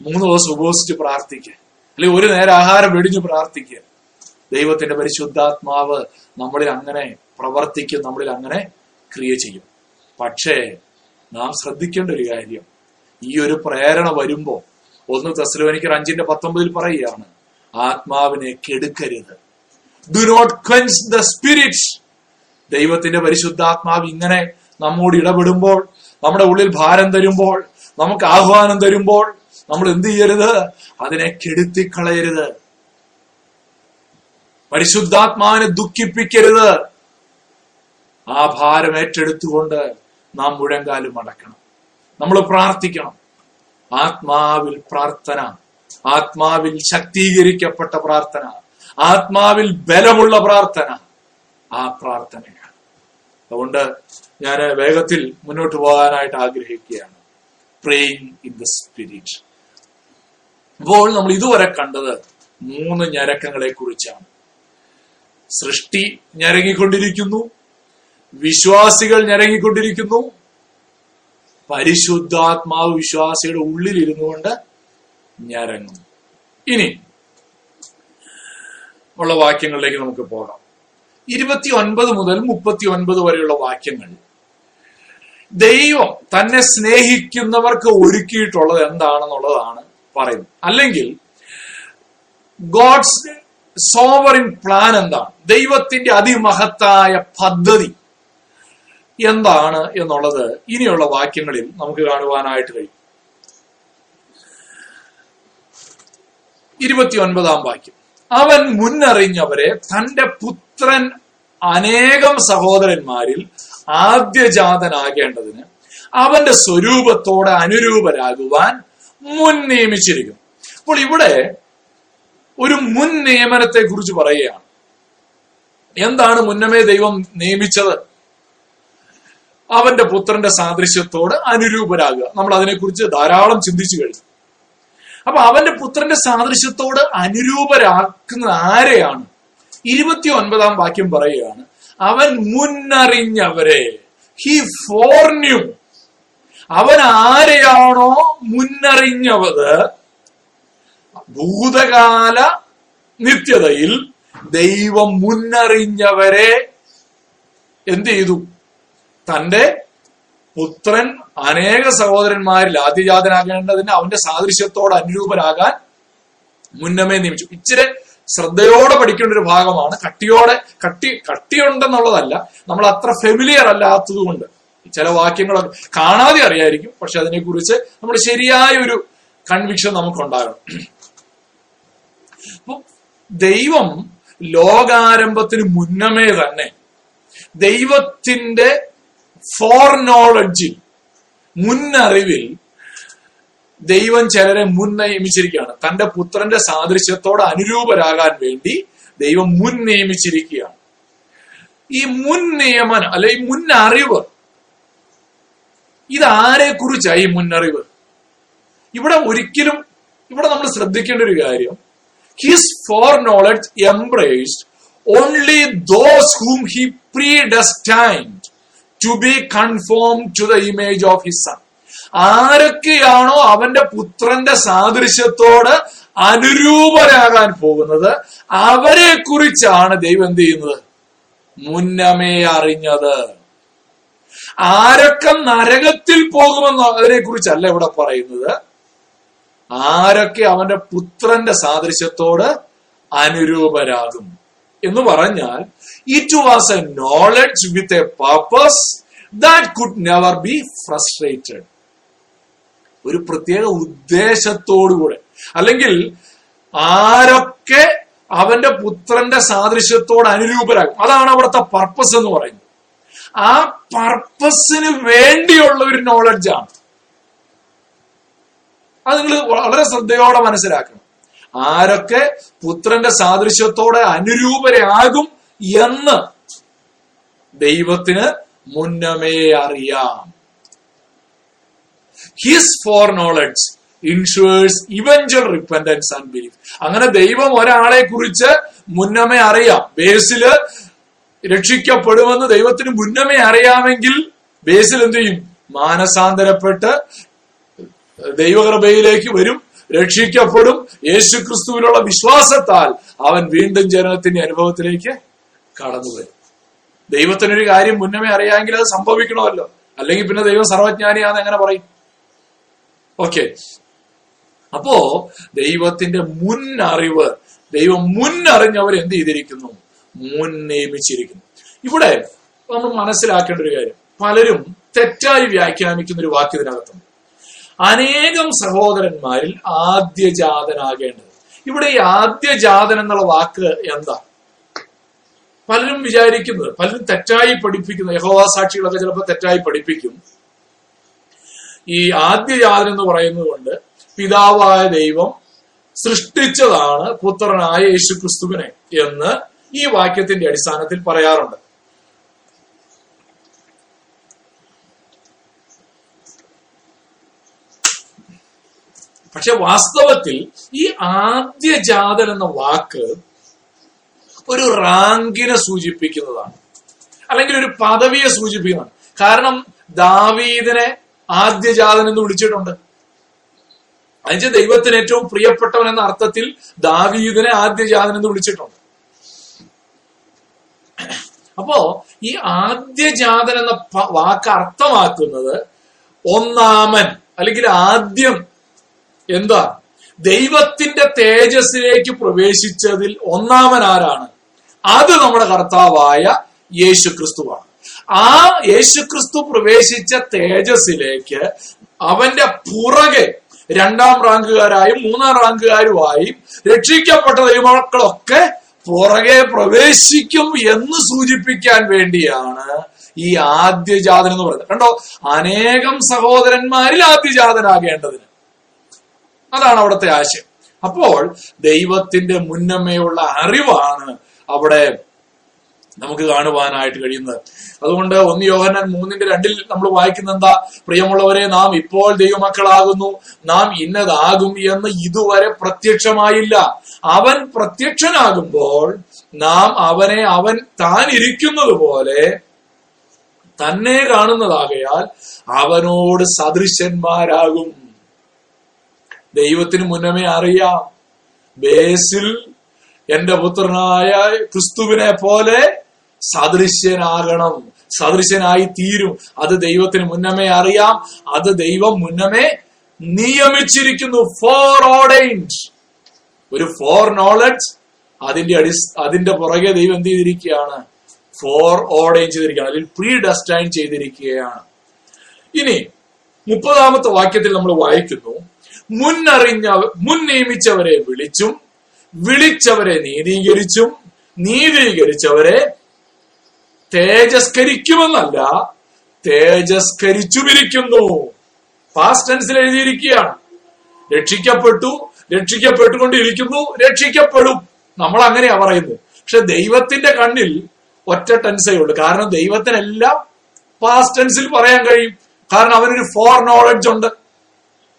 മൂന്ന് ദിവസം ഉപവസിച്ച് പ്രാർത്ഥിക്കുക. അല്ലെങ്കിൽ ഒരു നേരം ആഹാരം വെടിഞ്ഞു പ്രാർത്ഥിക്കുക. ദൈവത്തിന്റെ പരിശുദ്ധാത്മാവ് നമ്മളിൽ അങ്ങനെ പ്രവർത്തിക്കും നമ്മളിൽ അങ്ങനെ ക്രിയ ചെയ്യും. പക്ഷേ നാം ശ്രദ്ധിക്കേണ്ട ഒരു കാര്യം ഈ ഒരു പ്രേരണ വരുമ്പോ ഒന്ന് തെസ്ലോനിക്കർ അഞ്ചിന്റെ പത്തൊമ്പതിൽ പറയുകയാണ് ആത്മാവിനെ കെടുക്കരുത്. Do not quench the Spirit ദൈവത്തിന്റെ പരിശുദ്ധാത്മാവ് ഇങ്ങനെ നമ്മോട് ഇടപെടുമ്പോൾ നമ്മുടെ ഉള്ളിൽ ഭാരം തരുമ്പോൾ നമുക്ക് ആഹ്വാനം തരുമ്പോൾ നമ്മൾ എന്ത് ചെയ്യരുത്? അതിനെ കെടുത്തിക്കളയരുത്. പരിശുദ്ധാത്മാവിനെ ദുഃഖിപ്പിക്കരുത്. ആ ഭാരം ഏറ്റെടുത്തുകൊണ്ട് നാം മുഴങ്കാലും അടക്കണം നമ്മൾ പ്രാർത്ഥിക്കണം. ആത്മാവിൽ പ്രാർത്ഥന. ആത്മാവിൽ ശക്തീകരിക്കപ്പെട്ട പ്രാർത്ഥന. ആത്മാവിൽ ബലമുള്ള പ്രാർത്ഥന. ആ പ്രാർത്ഥനയാണ്. അതുകൊണ്ട് ഞാൻ വേഗത്തിൽ മുന്നോട്ട് പോകാനായിട്ട് ആഗ്രഹിക്കുകയാണ്. പ്രേയിങ് ഇൻ ദ സ്പിരിറ്റ് അപ്പോൾ നമ്മൾ ഇതുവരെ കണ്ടത് മൂന്ന് ഞരക്കങ്ങളെ കുറിച്ചാണ് സൃഷ്ടി ഞരങ്ങിക്കൊണ്ടിരിക്കുന്നു. വിശ്വാസികൾ ഞരങ്ങിക്കൊണ്ടിരിക്കുന്നു. പരിശുദ്ധാത്മാവ് വിശ്വാസിയുടെ ഉള്ളിൽ ഇരുന്നു കൊണ്ട് ഞരങ്ങും ഇനി ഉള്ള വാക്യങ്ങളിലേക്ക് നമുക്ക് പോകാം. ഇരുപത്തി ഒൻപത് മുതൽ മുപ്പത്തി ഒൻപത് വരെയുള്ള വാക്യങ്ങൾ. ദൈവം തന്നെ സ്നേഹിക്കുന്നവർക്ക് ഒരുക്കിയിട്ടുള്ളത് എന്താണെന്നുള്ളതാണ് പറയുന്നത്. അല്ലെങ്കിൽ ഗോഡ്സ് സോവറിൻ പ്ലാൻ എന്താണ്? ദൈവത്തിന്റെ അതിമഹത്തായ പദ്ധതി. എന്താണ് എന്നുള്ളത് ഇനിയുള്ള വാക്യങ്ങളിൽ നമുക്ക് കാണുവാനായിട്ട് കഴിയും. ഇരുപത്തിയൊൻപതാം വാക്യം. അവൻ മുന്നറിഞ്ഞവരെ തന്റെ പുത്രൻ അനേകം സഹോദരന്മാരിൽ ആദ്യജാതനാകേണ്ടതിന് അവന്റെ സ്വരൂപത്തോട് അനുരൂപരാകുവാൻ മുൻ നിയമിച്ചിരിക്കുന്നു. അപ്പോൾ ഇവിടെ ഒരു മുൻ നിയമനത്തെ കുറിച്ച് പറയുകയാണ്. എന്താണ് മുന്നമേ ദൈവം നിയമിച്ചത്? അവന്റെ പുത്രന്റെ സാദൃശ്യത്തോട് അനുരൂപരാകുക. നമ്മൾ അതിനെക്കുറിച്ച് ധാരാളം ചിന്തിച്ചു കഴിഞ്ഞു. അപ്പൊ അവന്റെ പുത്രന്റെ സാദൃശ്യത്തോട് അനുരൂപരാക്കുന്നത് ആരെയാണ്? ഇരുപത്തി ഒൻപതാം വാക്യം പറയുകയാണ് അവൻ മുന്നറിഞ്ഞവരെ. ഹി ഫോർന്യൂ അവൻ ആരെയാണോ മുന്നറിഞ്ഞവത്? ഭൂതകാല നിത്യതയിൽ ദൈവം മുന്നറിഞ്ഞവരെ എന്ത് ചെയ്തു? തന്റെ പുത്രൻ അനേക സഹോദരന്മാരിൽ ആദ്യജാതനാകേണ്ടതിന് അവന്റെ സാദൃശ്യത്തോട് അനുരൂപനാകാൻ മുന്നമേ നിയമിച്ചു. ഇച്ചിരി ശ്രദ്ധയോടെ പഠിക്കേണ്ട ഒരു ഭാഗമാണ്. കട്ടിയോടെ കട്ടി കട്ടിയുണ്ടെന്നുള്ളതല്ല. നമ്മൾ അത്ര ഫെമിലിയർ അല്ലാത്തതുകൊണ്ട് ചില വാക്യങ്ങളൊക്കെ കാണാതെ അറിയായിരിക്കും. പക്ഷെ അതിനെക്കുറിച്ച് നമ്മൾ ശരിയായ ഒരു കൺവിക്ഷൻ നമുക്കുണ്ടാകണം. അപ്പൊ ദൈവം ലോകാരംഭത്തിന് മുന്നമേ തന്നെ ദൈവത്തിന്റെ ഫോർ നോളജിൽ മുന്നറിവിൽ ദൈവം ചിലരെ മുൻ നിയമിച്ചിരിക്കുകയാണ് തന്റെ പുത്രന്റെ സാദൃശ്യത്തോട് അനുരൂപരാകാൻ വേണ്ടി ദൈവം മുൻ നിയമിച്ചിരിക്കുകയാണ് ഈ മുൻ നിയമനം അല്ലെ മുൻ അറിവ് ഇതാരെ കുറിച്ചായി മുന്നറിവ്? ഇവിടെ ഒരിക്കലും ഇവിടെ നമ്മൾ ശ്രദ്ധിക്കേണ്ട ഒരു കാര്യം his foreknowledge embraced only those whom he pre predestined to be conform to the image of his Son ആരൊക്കെയാണോ അവന്റെ പുത്രന്റെ സാദൃശ്യത്തോട് അനുരൂപരാകാൻ പോകുന്നത് അവരെ കുറിച്ചാണ് ദൈവം എന്ത് ചെയ്യുന്നത്? മുന്നമേ അറിഞ്ഞത്. ആരൊക്കെ നരകത്തിൽ പോകുമെന്ന് അതിനെ കുറിച്ചല്ല ഇവിടെ പറയുന്നത്. ആരൊക്കെ അവന്റെ പുത്രന്റെ സാദൃശ്യത്തോട് അനുരൂപരാകും എന്ന് പറഞ്ഞാൽ it was a knowledge with a purpose that could never be frustrated. ഒരു പ്രത്യേക ഉദ്ദേശത്തോടുകൂടെ. അല്ലെങ്കിൽ ആരൊക്കെ അവന്റെ പുത്രന്റെ സാദൃശ്യത്തോട് അനുരൂപരാകും? അതാണ് അവിടുത്തെ പർപ്പസ് എന്ന് പറയുന്നത്. ആ പർപ്പസിന് വേണ്ടിയുള്ള ഒരു നോളജാണ് അത് നിങ്ങൾ വളരെ ശ്രദ്ധയോടെ മനസ്സിലാക്കണം. ആരൊക്കെ പുത്രന്റെ സാദൃശ്യത്തോടെ അനുരൂപരാകും എന്ന് ദൈവത്തിന് മുന്നമേ അറിയാം. His foreknowledge ensures evangel repentance and belief അങ്ങനെ ദൈവം ഒരാളെ കുറിച്ച് മുന്നമേ അറിയാം. ബേസിൽ രക്ഷിക്കപ്പെടുമെന്ന് ദൈവത്തിന് മുന്നമേ അറിയാമെങ്കിൽ ബേസിൽ എന്ത് ചെയ്യും? മാനസാന്തരപ്പെട്ട് ദൈവകൃപയിലേക്ക് വരും രക്ഷിക്കപ്പെടും. യേശു ക്രിസ്തുവിലുള്ള വിശ്വാസത്താൽ അവൻ വീണ്ടും ജനനത്തിന്റെ അനുഭവത്തിലേക്ക് കടന്നു വരും ദൈവത്തിനൊരു കാര്യം മുന്നമേ അറിയാമെങ്കിൽ അത് സംഭവിക്കണമല്ലോ. അല്ലെങ്കിൽ പിന്നെ ദൈവം സർവജ്ഞാനിയാന്ന് എങ്ങനെ പറയും? ഓക്കെ. അപ്പോ ദൈവത്തിന്റെ മുൻ അറിവ് ദൈവം മുൻ അറിഞ്ഞവർ എന്ത് ചെയ്തിരിക്കുന്നു? മുൻ നിയമിച്ചിരിക്കുന്നു ഇവിടെ നമ്മൾ മനസ്സിലാക്കേണ്ട ഒരു കാര്യം. പലരും തെറ്റായി വ്യാഖ്യാനിക്കുന്ന ഒരു വാക്ക് ഇതിനകത്തുണ്ട്. അനേകം സഹോദരന്മാരിൽ ആദ്യജാതനാകേണ്ടത്. ഇവിടെ ഈ ആദ്യജാതൻ എന്നുള്ള വാക്ക് എന്താ? പലരും വിചാരിക്കുന്നത് പലരും തെറ്റായി പഠിപ്പിക്കുന്ന യഹോവാ സാക്ഷികളൊക്കെ ചിലപ്പോൾ തെറ്റായി പഠിപ്പിക്കും. ഈ ആദ്യ ജാതൻ എന്ന് പറയുന്നത് കൊണ്ട് പിതാവായ ദൈവം സൃഷ്ടിച്ചതാണ് പുത്രനായ യേശു ക്രിസ്തുവിനെ എന്ന് ഈ വാക്യത്തിന്റെ അടിസ്ഥാനത്തിൽ പറയാറുണ്ട്. പക്ഷെ വാസ്തവത്തിൽ ഈ ആദ്യ ജാതൻ എന്ന വാക്ക് ഒരു റാങ്കിനെ സൂചിപ്പിക്കുന്നതാണ്. അല്ലെങ്കിൽ ഒരു പദവിയെ സൂചിപ്പിക്കുന്നതാണ്. കാരണം ദാവീദിനെ ആദ്യജാതൻ എന്ന് വിളിച്ചിട്ടുണ്ട്. അതിന് ദൈവത്തിന് ഏറ്റവും പ്രിയപ്പെട്ടവൻ എന്ന അർത്ഥത്തിൽ ദാവീദിനെ ആദ്യജാതൻ എന്ന് വിളിച്ചിട്ടുണ്ട്. അപ്പോ ഈ ആദ്യജാതൻ എന്ന വാക്ക് അർത്ഥമാക്കുന്നത് ഒന്നാമൻ അല്ലെങ്കിൽ ആദ്യം എന്താ ദൈവത്തിന്റെ തേജസ്സിലേക്ക് പ്രവേശിച്ചതിൽ ഒന്നാമൻ ആരാണ്? അത് നമ്മുടെ കർത്താവായ യേശു ക്രിസ്തുവാണ് ആ യേശുക്രിസ്തു പ്രവേശിച്ച തേജസ്സിലേക്ക് അവന്റെ പുറകെ രണ്ടാം റാങ്കുകാരായും മൂന്നാം റാങ്കുകാരുമായും രക്ഷിക്കപ്പെട്ട ദൈവമക്കളൊക്കെ പുറകെ പ്രവേശിക്കും എന്ന് സൂചിപ്പിക്കാൻ വേണ്ടിയാണ് ഈ ആദ്യജാതൻ എന്ന് പറയുന്നത്. കണ്ടോ? അനേകം സഹോദരന്മാരിൽ ആദ്യജാതനാകേണ്ടതിന് അതാണ് അവിടുത്തെ ആശയം. അപ്പോൾ ദൈവത്തിന്റെ മുന്നമേയുള്ള അറിവാണ് അവിടെ നമുക്ക് കാണുവാനായിട്ട് കഴിയുന്നത്. അതുകൊണ്ട് ഒന്ന് യോഹനൻ മൂന്നിന്റെ രണ്ടിൽ നമ്മൾ വായിക്കുന്ന എന്താ? പ്രിയമുള്ളവരെ നാം ഇപ്പോൾ ദൈവമക്കളാകുന്നു. നാം ഇന്നതാകും എന്ന് ഇതുവരെ പ്രത്യക്ഷമായില്ല. അവൻ പ്രത്യക്ഷനാകുമ്പോൾ നാം അവനെ അവൻ താൻ ഇരിക്കുന്നത് പോലെ തന്നെ കാണുന്നതാകയാൽ അവനോട് സദൃശന്മാരാകും. ദൈവത്തിന് മുന്നമേ അറിയാം. ബേസിൽ എന്റെ പുത്രനായ ക്രിസ്തുവിനെ പോലെ സദൃശ്യനാകണം. സദൃശ്യനായി തീരും. അത് ദൈവത്തിന് മുന്നമേ അറിയാം. അത് ദൈവം മുന്നമേ നിയമിച്ചിരിക്കുന്നു. ഫോർ ഓർഡൈൻഡ് ഒരു ഫോർ നോളജ് അതിന്റെ അടി അതിന്റെ പുറകെ ദൈവം എന്ത് ചെയ്തിരിക്കുകയാണ്? ഫോർ ഓർഡൈൻ ചെയ്തിരിക്കുകയാണ്. അതിൽ പ്രീ ഡസ്റ്റൈൻ ചെയ്തിരിക്കുകയാണ്. ഇനി മുപ്പതാമത്തെ വാക്യത്തിൽ നമ്മൾ വായിക്കുന്നു. മുന്നറിഞ്ഞ മുൻ നിയമിച്ചവരെ വിളിച്ചും വിളിച്ചവരെ നീതീകരിച്ചും നീതീകരിച്ചവരെ തേജസ്കരിക്കുമെന്നല്ല തേജസ്കരിച്ചുമിരിക്കുന്നു. പാസ്റ്റ് ടെൻസിൽ എഴുതിയിരിക്കുകയാണ്. രക്ഷിക്കപ്പെട്ടു രക്ഷിക്കപ്പെട്ടുകൊണ്ടിരിക്കുന്നു രക്ഷിക്കപ്പെടും. നമ്മൾ അങ്ങനെയാ പറയുന്നത്. പക്ഷെ ദൈവത്തിന്റെ കണ്ണിൽ ഒറ്റ ടെൻസേ ഉള്ളൂ. കാരണം ദൈവത്തിനെല്ലാം പാസ്റ്റ് ടെൻസിൽ പറയാൻ കഴിയും. കാരണം അവനൊരു ഫോർ നോളജ് ഉണ്ട്.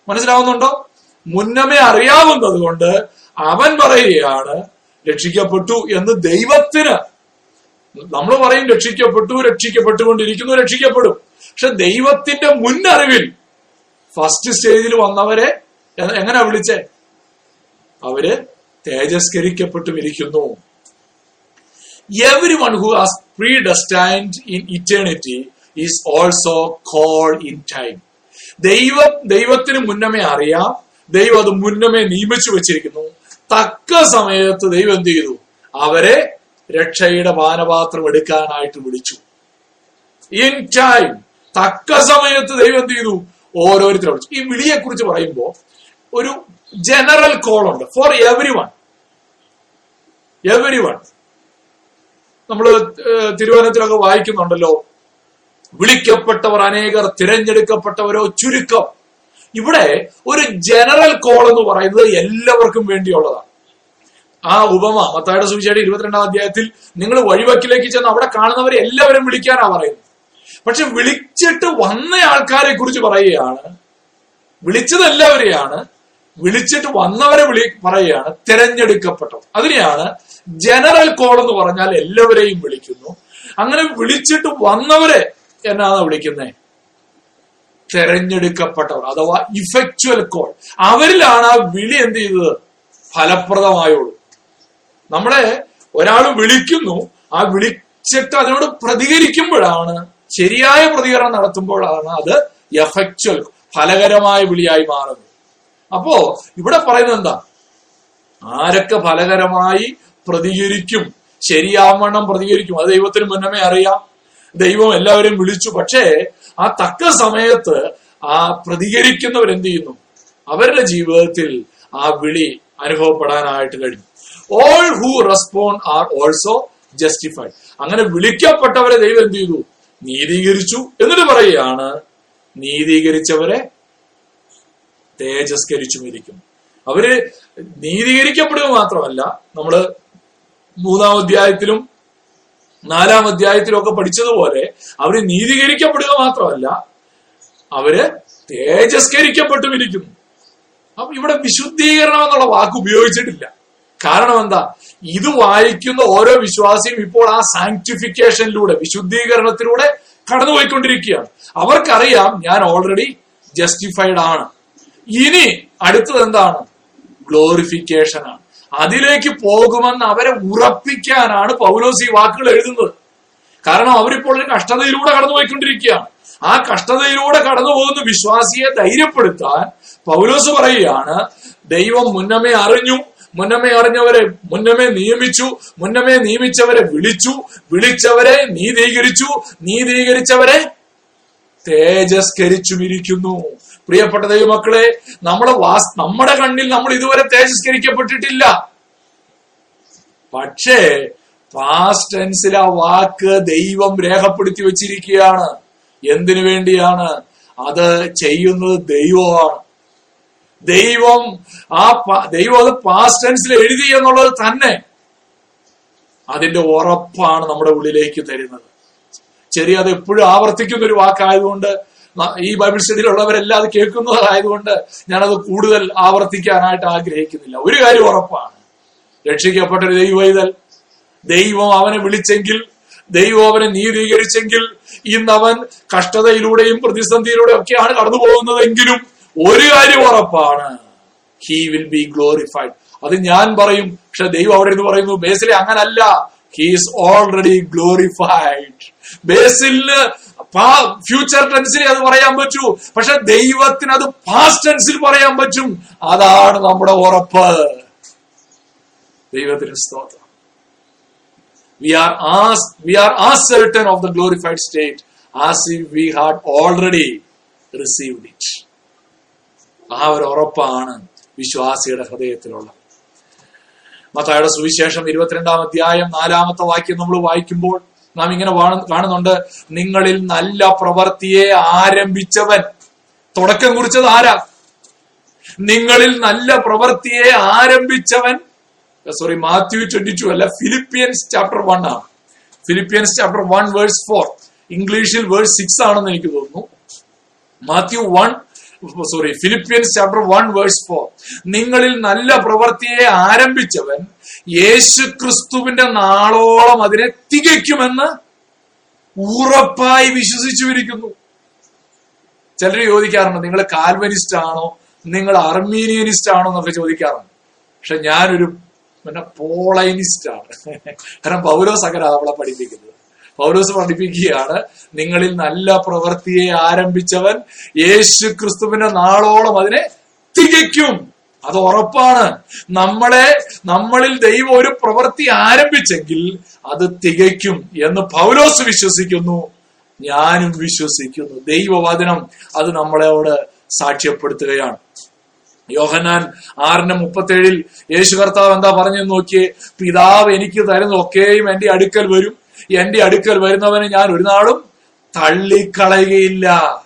മനസ്സിലാവുന്നുണ്ടോ? മുന്നമേ അറിയാവുന്നത് കൊണ്ട് അവൻ പറയുകയാണ് രക്ഷിക്കപ്പെട്ടു എന്ന് ദൈവത്തിന്. നമ്മൾ പറയും രക്ഷിക്കപ്പെട്ടു രക്ഷിക്കപ്പെട്ടുകൊണ്ടിരിക്കുന്നു രക്ഷിക്കപ്പെടും. പക്ഷെ ദൈവത്തിന്റെ മുന്നറിവിൽ ഫസ്റ്റ് സ്റ്റേജിൽ വന്നവരെ എങ്ങനെ വിളിച്ചേ? അവർ തേജസ്കരിക്കപ്പെട്ടും ഇരിക്കുന്നു every one who has predestined in eternity is also call in time ദൈവം ദൈവത്തിന് മുന്നമേ അറിയാം ദൈവം അത് മുന്നമേ നിയമിച്ചു വെച്ചിരിക്കുന്നു. തക്ക സമയത്ത് ദൈവം എന്ത് ചെയ്തു? അവരെ രക്ഷയുടെ പാനപാത്രം എടുക്കാനായിട്ട് വിളിച്ചു. ഇൻ ടൈം തക്ക സമയത്ത് ദൈവം എന്ത് ചെയ്തു? ഓരോരുത്തരെ വിളിച്ചു. ഈ വിളിയെ കുറിച്ച് പറയുമ്പോൾ ഒരു ജനറൽ കോൾ ഉണ്ട് for every one every one നമ്മൾ തിരുവനന്തപുരമൊക്കെ വായിക്കുന്നുണ്ടല്ലോ. വിളിക്കപ്പെട്ടവർ അനേകർ തിരഞ്ഞെടുക്കപ്പെട്ടവരോ ചുരുക്കം. ഇവിടെ ഒരു ജനറൽ കോൾ എന്ന് പറയുന്നത് എല്ലാവർക്കും വേണ്ടിയുള്ളതാണ്. ആ ഉപമ മത്തായുടെ സുവിശേഷം ഇരുപത്തിരണ്ടാം അധ്യായത്തിൽ നിങ്ങൾ വഴിവക്കിലേക്ക് ചെന്ന് അവിടെ കാണുന്നവരെ എല്ലാവരും വിളിക്കാനാ പറയുന്നത്. പക്ഷെ വിളിച്ചിട്ട് വന്ന ആൾക്കാരെ കുറിച്ച് പറയുകയാണ് വിളിച്ചത് എല്ലാവരെയാണ് വിളിച്ചിട്ട് വന്നവരെ വിളി പറയുകയാണ് തിരഞ്ഞെടുക്കപ്പെട്ടത്. അതിനെയാണ് ജനറൽ കോൾ എന്ന് പറഞ്ഞാൽ എല്ലാവരെയും വിളിക്കുന്നു. അങ്ങനെ വിളിച്ചിട്ട് വന്നവരെ എന്നാണ് വിളിക്കുന്നത്? തെരഞ്ഞെടുക്കപ്പെട്ടവർ അഥവാ ഇഫക്ച്വൽ കോൾ അവരിലാണ് ആ വിളി എന്ത് ചെയ്തത്? ഫലപ്രദമായുള്ളൂ നമ്മളെ ഒരാൾ വിളിക്കുന്നു ആ വിളിച്ചിട്ട് അതിനോട് പ്രതികരിക്കുമ്പോഴാണ് ശരിയായ പ്രതികരണം നടത്തുമ്പോഴാണ് അത് എഫക്ച്വൽ ഫലകരമായ വിളിയായി മാറുന്നത്. അപ്പോ ഇവിടെ പറയുന്നത് എന്താ? ആരൊക്കെ ഫലകരമായി പ്രതികരിക്കും ശരിയാവണ്ണം പ്രതികരിക്കും അത് ദൈവത്തിന് മുന്നമേ അറിയാം. ദൈവം എല്ലാവരെയും വിളിച്ചു. പക്ഷേ ആ തക്ക സമയത്ത് ആ പ്രതികരിക്കുന്നവർ എന്ത് ചെയ്യുന്നു? അവരുടെ ജീവിതത്തിൽ ആ വിളി അനുഭവപ്പെടാനായിട്ട് കഴിഞ്ഞു. All who respond are also justified അങ്ങനെ വിളിക്കപ്പെട്ടവരെ ദൈവം എന്ത് ചെയ്തു? നീതീകരിച്ചു. എന്നിട്ട് പറയുകയാണ് നീതീകരിച്ചവരെ തേജസ്കരിച്ചും ഇരിക്കും അവർ നീതീകരിക്കപ്പെടുക മാത്രമല്ല നമ്മൾ മൂന്നാം അധ്യായത്തിലും നാലാം അധ്യായത്തിലൊക്കെ പഠിച്ചതുപോലെ അവർ നീതീകരിക്കപ്പെടുക മാത്രമല്ല അവർ തേജസ്കരിക്കപ്പെട്ടും ഇരിക്കുന്നു അപ്പൊ ഇവിടെ വിശുദ്ധീകരണം എന്നുള്ള വാക്ക് ഉപയോഗിച്ചിട്ടില്ല. കാരണം എന്താ? ഇത് വായിക്കുന്ന ഓരോ വിശ്വാസിയും ഇപ്പോൾ ആ സാങ്ക്ടിഫിക്കേഷനിലൂടെ വിശുദ്ധീകരണത്തിലൂടെ കടന്നുപോയിക്കൊണ്ടിരിക്കുകയാണ്. അവർക്കറിയാം ഞാൻ ഓൾറെഡി ജസ്റ്റിഫൈഡ് ആണ്. ഇനി അടുത്തത് എന്താണ്? ഗ്ലോറിഫിക്കേഷൻ ആണ്. അതിലേക്ക് പോകുമെന്ന് അവരെ ഉറപ്പിക്കാനാണ് പൗലോസ് ഈ വാക്കുകൾ എഴുതുന്നത്. കാരണം അവരിപ്പോൾ ഒരു കഷ്ടതയിലൂടെ കടന്നുപോയിക്കൊണ്ടിരിക്കുകയാണ്. ആ കഷ്ടതയിലൂടെ കടന്നു പോകുന്ന വിശ്വാസിയെ ധൈര്യപ്പെടുത്താൻ പൗലോസ് പറയുകയാണ് ദൈവം മുന്നമേ അറിഞ്ഞു. മുന്നമേ അറിഞ്ഞവരെ മുന്നമേ നിയമിച്ചു. മുന്നമേ നിയമിച്ചവരെ വിളിച്ചു. വിളിച്ചവരെ നീതീകരിച്ചു. നീതീകരിച്ചവരെ തേജസ്കരിച്ചുമിരിക്കുന്നു. പ്രിയപ്പെട്ട ദൈവമക്കളെ നമ്മുടെ വാസ് നമ്മുടെ കണ്ണിൽ നമ്മൾ ഇതുവരെ തേജസ്കരിക്കപ്പെട്ടിട്ടില്ല. പക്ഷേ പാസ്റ്റ് ആ വാക്ക് ദൈവം രേഖപ്പെടുത്തി വെച്ചിരിക്കുകയാണ്. എന്തിനു വേണ്ടിയാണ്? അത് ചെയ്യുന്നത് ദൈവമാണ്. ദൈവം ആ ദൈവം അത് പാസ്റ്റ് എഴുതി എന്നുള്ളത് തന്നെ അതിന്റെ ഉറപ്പാണ് നമ്മുടെ ഉള്ളിലേക്ക് തരുന്നത്. ചെറിയ അത് എപ്പോഴും ആവർത്തിക്കുന്ന ഒരു വാക്കായതുകൊണ്ട് ഈ ബൈബിൾ സ്റ്റഡിയിലുള്ളവരെല്ലാം അത് കേൾക്കുന്നതായതുകൊണ്ട് ഞാനത് കൂടുതൽ ആവർത്തിക്കാനായിട്ട് ആഗ്രഹിക്കുന്നില്ല. ഒരു കാര്യം ഉറപ്പാണ്. രക്ഷിക്കപ്പെട്ട ഒരു ദൈവൈതൽ ദൈവം അവനെ വിളിച്ചെങ്കിൽ ദൈവം അവനെ നീതീകരിച്ചെങ്കിൽ ഇന്ന് അവൻ കഷ്ടതയിലൂടെയും പ്രതിസന്ധിയിലൂടെയും ഒക്കെയാണ് കടന്നു പോകുന്നതെങ്കിലും ഒരു കാര്യം ഉറപ്പാണ്. ഹി വിൽ ബി ഗ്ലോറിഫൈഡ് അത് ഞാൻ പറയും പക്ഷെ ദൈവം അവിടെ നിന്ന് പറയുന്നു ബേസിലെ അങ്ങനല്ല. ഹീസ് ഓൾറെഡി ഗ്ലോറിഫൈഡ് ബേസിലിന് ഫ്യൂച്ചർ ടെൻസിൽ അത് പറയാൻ പറ്റൂ. പക്ഷെ ദൈവത്തിന് അത് പാസ്റ്റ് ടെൻസിൽ പറയാൻ പറ്റും. അതാണ് നമ്മുടെ ഉറപ്പ്. ദൈവത്തിന് സ്തോത്രം. We are as we are ആ of the glorified state as if we had already received it. ആ ഒരു ഉറപ്പാണ് വിശ്വാസിയുടെ ഹൃദയത്തിലുള്ള. മത്തായുടെ സുവിശേഷം ഇരുപത്തിരണ്ടാം അധ്യായം നാലാമത്തെ വാക്യം നമ്മൾ വായിക്കുമ്പോൾ നാം ഇങ്ങനെ കാണുന്നുണ്ട് നിങ്ങളിൽ നല്ല പ്രവൃത്തിയെ ആരംഭിച്ചവൻ. തുടക്കം കുറിച്ചത് ആരാ? നിങ്ങളിൽ നല്ല പ്രവൃത്തിയെ ആരംഭിച്ചവൻ. സോറി മാത്യു ട്വന്റി ടു അല്ല ഫിലിപ്പിയൻസ് ചാപ്റ്റർ വൺ ആണ്. Philippians chapter one verse four ഇംഗ്ലീഷിൽ വേഴ്സ് സിക്സ് ആണെന്ന് എനിക്ക് തോന്നുന്നു. Matthew one sorry Philippians chapter one verse four നിങ്ങളിൽ നല്ല പ്രവൃത്തിയെ ആരംഭിച്ചവൻ. യേശു ക്രിസ്തുവിന്റെ നാളോളം അതിനെ തികയ്ക്കുമെന്ന് ഉറപ്പായി വിശ്വസിച്ചുവിരിക്കുന്നു ചിലർ ചോദിക്കാറുണ്ട് നിങ്ങൾ കാൽവനിസ്റ്റ് ആണോ? നിങ്ങൾ അർമീനിയനിസ്റ്റ് ആണോ? എന്നൊക്കെ ചോദിക്കാറുണ്ട്. പക്ഷെ ഞാനൊരു പിന്നെ പോളൈനിസ്റ്റ് ആണ്. കാരണം പൗലോസ് അങ്ങനെ അവളെ പഠിപ്പിക്കുന്നത്. പൗലോസ് പഠിപ്പിക്കുകയാണ് നിങ്ങളിൽ നല്ല പ്രവൃത്തിയെ ആരംഭിച്ചവൻ യേശു ക്രിസ്തുവിന്റെ നാളോളം അതിനെ തികയ്ക്കും. അത് ഉറപ്പാണ്. നമ്മളെ നമ്മളിൽ ദൈവം ഒരു പ്രവൃത്തി ആരംഭിച്ചെങ്കിൽ അത് തികയ്ക്കും എന്ന് പൗലോസ് വിശ്വസിക്കുന്നു. ഞാനും വിശ്വസിക്കുന്നു. ദൈവവചനം അത് നമ്മളോട് സാക്ഷ്യപ്പെടുത്തുകയാണ്. യോഹന്നാൻ ആറിന്റെ മുപ്പത്തേഴിൽ യേശു കർത്താവ് എന്താ പറഞ്ഞു നോക്കിയേ? പിതാവ് എനിക്ക് തരുന്ന ഒക്കെയും എന്റെ അടുക്കൽ വരും. എന്റെ അടുക്കൽ വരുന്നവനെ ഞാൻ ഒരു നാളും തള്ളിക്കളയുകയില്ല.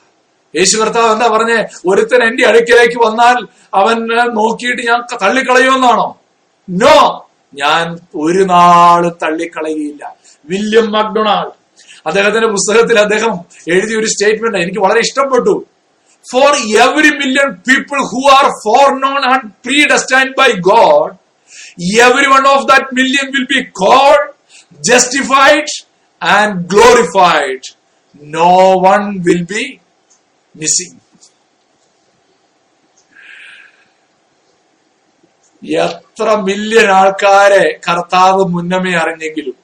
യേശു കർത്താവ് എന്താ പറഞ്ഞേ? ഒരുത്തൻ എന്റെ അടുക്കിലേക്ക് വന്നാൽ അവൻ നോക്കിയിട്ട് ഞാൻ തള്ളിക്കളയുമെന്നാണോ? നോ ഞാൻ ഒരു നാൾ തള്ളിക്കളയുകയില്ല. വില്യം മക്ഡൊണാൾഡ് അദ്ദേഹത്തിന്റെ പുസ്തകത്തിൽ അദ്ദേഹം എഴുതിയ ഒരു സ്റ്റേറ്റ്മെന്റ് എനിക്ക് വളരെ ഇഷ്ടപ്പെട്ടു. For every million people who are foreknown and predestined by God every one of that million will be called justified and glorified no one will be missing. എത്ര മില്യൺ ആൾക്കാരെ കർത്താവ് മുന്നമേ അറിഞ്ഞെങ്കിലും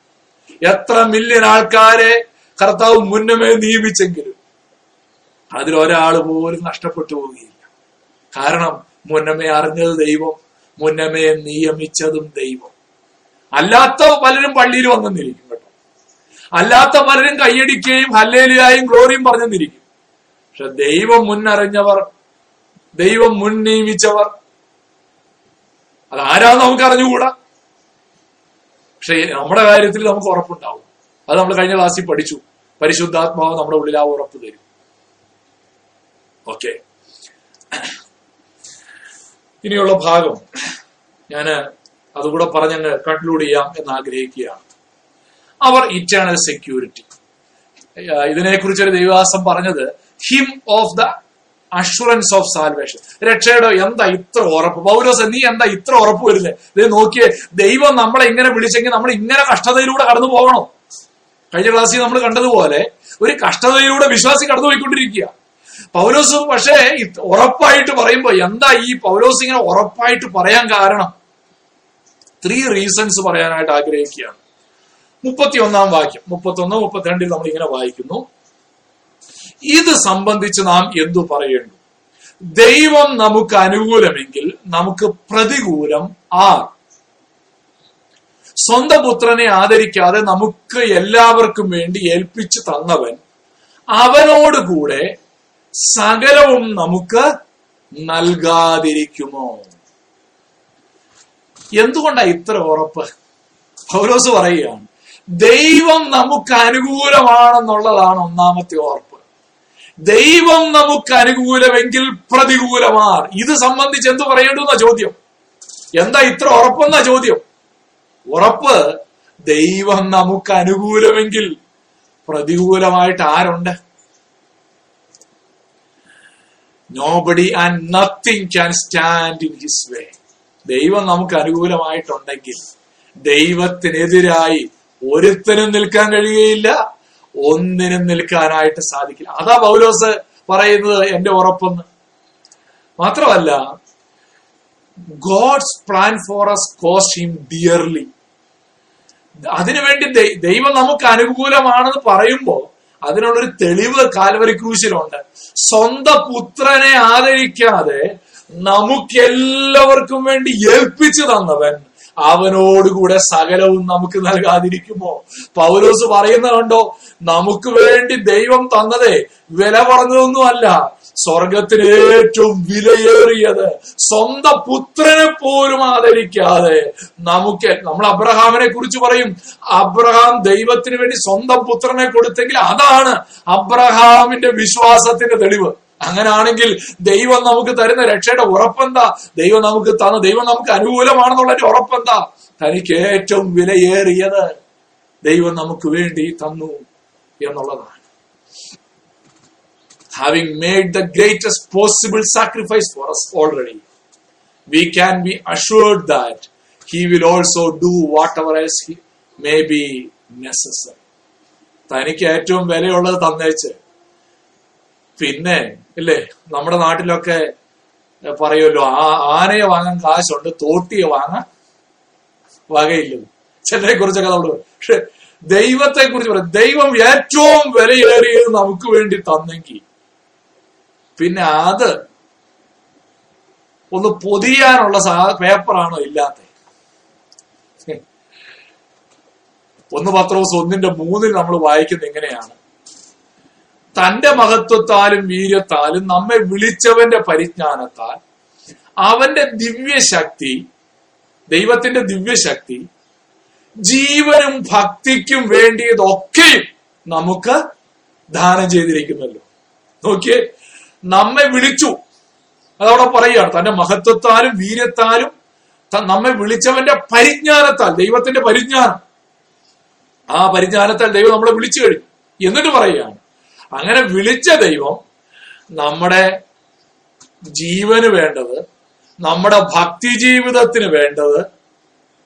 എത്ര മില്യൺ ആൾക്കാരെ കർത്താവ് മുന്നമേ നിയമിച്ചെങ്കിലും അതിൽ ഒരാൾ പോലും നഷ്ടപ്പെട്ടു പോവുകയില്ല. കാരണം മുന്നമേ അറിഞ്ഞത് ദൈവം മുന്നമേ നിയമിച്ചതും ദൈവം. അല്ലാത്ത പലരും പള്ളിയിൽ വന്നെന്നിരിക്കും കേട്ടോ. അല്ലാത്ത പലരും കൈയടിക്കുകയും ഹല്ലേലിയായും ഗ്ലോറിയും പറഞ്ഞെന്നിരിക്കും പക്ഷെ ദൈവം മുന്നറിഞ്ഞവർ ദൈവം മുൻ നിയമിച്ചവർ അതാരാ നമുക്ക് അറിഞ്ഞുകൂടാ? പക്ഷെ നമ്മുടെ കാര്യത്തിൽ നമുക്ക് ഉറപ്പുണ്ടാവും. അത് നമ്മൾ കഴിഞ്ഞ ക്ലാസ്സിൽ പഠിച്ചു. പരിശുദ്ധാത്മാവ് നമ്മുടെ ഉള്ളിൽ ആ ഉറപ്പ് തരും. ഓക്കെ. ഇനിയുള്ള ഭാഗം ഞാൻ അതുകൂടെ പറഞ്ഞങ്ങ് കൺക്ലൂഡ് ചെയ്യാം എന്ന് ആഗ്രഹിക്കുകയാണ്. Our eternal security. ഇതിനെക്കുറിച്ച് ഒരു ദൈവദാസം പറഞ്ഞത് him of the assurance of salvation രക്ഷയുടെ എന്താ ഇത്ര ഉറപ്പ്? പൗലോസ് നീ എന്താ ഇത്ര ഉറപ്പ് വരുന്നത് ഇത് നോക്കിയേ ദൈവം നമ്മളെ ഇങ്ങനെ വിളിച്ചെങ്കിൽ നമ്മൾ ഇങ്ങനെ കഷ്ടതയിലൂടെ കടന്നു പോകണോ. കഴിഞ്ഞ ക്ലാസ്സിൽ നമ്മൾ കണ്ടതുപോലെ ഒരു കഷ്ടതയിലൂടെ വിശ്വാസി കടന്നു പോയിക്കൊണ്ടിരിക്കുക പക്ഷേ ഉറപ്പായിട്ട് പറയുമ്പോ എന്താ ഈ പൗലോസ് ഇങ്ങനെ ഉറപ്പായിട്ട് പറയാൻ കാരണം? ത്രീ റീസൺസ് പറയാനായിട്ട് ആഗ്രഹിക്കുകയാണ്. മുപ്പത്തി ഒന്നാം വാക്യം. മുപ്പത്തി ഒന്ന് മുപ്പത്തിരണ്ടിൽ നമ്മൾ ഇങ്ങനെ വായിക്കുന്നു. ഇത് സംബന്ധിച്ച് നാം എന്തു പറയുന്നു ദൈവം നമുക്ക് അനുകൂലമെങ്കിൽ നമുക്ക് പ്രതികൂലം ആ സ്വന്തം പുത്രനെ ആദരിക്കാതെ നമുക്ക് എല്ലാവർക്കും വേണ്ടി ഏൽപ്പിച്ചു തന്നവൻ അവനോട് കൂടെ സകലവും നമുക്ക് നൽകാതിരിക്കുമോ? എന്തുകൊണ്ടാ ഇത്ര ഉറപ്പ്? പൗലോസ് പറയുകയാണ് ദൈവം നമുക്ക് അനുകൂലമാണെന്നുള്ളതാണ് ഒന്നാമത്തെ ഉറപ്പ് ദൈവം നമുക്ക് അനുകൂലമെങ്കിൽ പ്രതികൂലമാർ. ഇത് സംബന്ധിച്ച് എന്ത് പറയേണ്ടുന്ന ചോദ്യം? എന്താ ഇത്ര ഉറപ്പെന്ന ചോദ്യം? ഉറപ്പ് ദൈവം നമുക്ക് അനുകൂലമെങ്കിൽ പ്രതികൂലമായിട്ട് ആരുണ്ട്? Nobody and nothing can stand in his way ദൈവം നമുക്ക് അനുകൂലമായിട്ടുണ്ടെങ്കിൽ ദൈവത്തിനെതിരായി ഒരുത്തനും നിൽക്കാൻ കഴിയുകയില്ല. ഒന്നിനും നിൽക്കാനായിട്ട് സാധിക്കില്ല. അതാ പൗലോസ് പറയുന്നത് എന്റെ ഉറപ്പെന്ന്. മാത്രമല്ല God's plan for us cost him dearly അതിനുവേണ്ടി ദൈവം നമുക്ക് അനുകൂലമാണെന്ന് പറയുമ്പോൾ അതിനുള്ളൊരു തെളിവ് കാൽവരി ക്രൂശിലുണ്ട്. സ്വന്തം പുത്രനെ ആദരിക്കാതെ നമുക്കെല്ലാവർക്കും വേണ്ടി ഏൽപ്പിച്ചു തന്നവൻ അവനോടുകൂടെ സകലവും നമുക്ക് നൽകാതിരിക്കുമോ? പൗലോസ് പറയുന്ന കണ്ടോ? നമുക്ക് വേണ്ടി ദൈവം തന്നതേ വില പറഞ്ഞതൊന്നുമല്ല. സ്വർഗത്തിന് ഏറ്റവും വിലയേറിയത് സ്വന്തം പുത്രനെ പോലും ആദരിക്കാതെ നമുക്ക് നമ്മൾ അബ്രഹാമിനെ കുറിച്ച് പറയും. അബ്രഹാം ദൈവത്തിന് വേണ്ടി സ്വന്തം പുത്രനെ കൊടുത്തെങ്കിൽ അതാണ് അബ്രഹാമിന്റെ വിശ്വാസത്തിന്റെ തെളിവ്. അങ്ങനാണെങ്കിൽ ദൈവം നമുക്ക് തരുന്ന രക്ഷയുടെ ഉറപ്പെന്താ? ദൈവം നമുക്ക് തന്ന ദൈവം നമുക്ക് അനുകൂലമാണെന്നുള്ളതിന്റെ ഉറപ്പെന്താ? തനിക്ക് ഏറ്റവും വിലയേറിയത് ദൈവം നമുക്ക് വേണ്ടി തന്നു എന്നുള്ളതാണ്. Having made the greatest possible sacrifice for us already, we can be assured that He will also do whatever else he may be necessary. തനിക്ക് ഏറ്റവും വിലയുള്ളത് തന്നേച്ച്. പിന്നെ ഇല്ലേ? നമ്മുടെ നാട്ടിലൊക്കെ പറയുമല്ലോ ആ ആനയെ വാങ്ങാൻ കാശുണ്ട് തോട്ടിയെ വാങ്ങാൻ വകയില്ല. ചിലരെ കുറിച്ചൊക്കെ നമ്മൾ പക്ഷെ ദൈവത്തെ കുറിച്ച് പറയാം. ദൈവം ഏറ്റവും വിലയേറിയത് നമുക്ക് വേണ്ടി തന്നെങ്കിൽ. പിന്നെ അത് ഒന്ന് പൊതിയാനുള്ള സാ- പേപ്പറാണോ ഇല്ലാത്ത? ഒന്ന് പത്രോസ് ഒന്നിന്റെ മൂന്നിൽ നമ്മൾ വായിക്കുന്നത് എങ്ങനെയാണ് തന്റെ മഹത്വത്താലും വീര്യത്താലും നമ്മെ വിളിച്ചവന്റെ പരിജ്ഞാനത്താൽ അവന്റെ ദിവ്യശക്തി ദൈവത്തിന്റെ ദിവ്യശക്തി ജീവനും ഭക്തിക്കും വേണ്ടിയതൊക്കെയും നമുക്ക് ദാനം ചെയ്തിരിക്കുന്നല്ലോ. നോക്കിയേ നമ്മെ വിളിച്ചു. അതവിടെ പറയുകയാണ് തന്റെ മഹത്വത്താലും വീര്യത്താലും നമ്മെ വിളിച്ചവന്റെ പരിജ്ഞാനത്താൽ ദൈവത്തിന്റെ പരിജ്ഞാനം. ആ പരിജ്ഞാനത്താൽ ദൈവം നമ്മളെ വിളിച്ചു കഴിഞ്ഞു. എന്നിട്ട് പറയുകയാണ് അങ്ങനെ വിളിച്ച ദൈവം നമ്മുടെ ജീവന് വേണ്ടത് നമ്മുടെ ഭക്തി ജീവിതത്തിന് വേണ്ടത്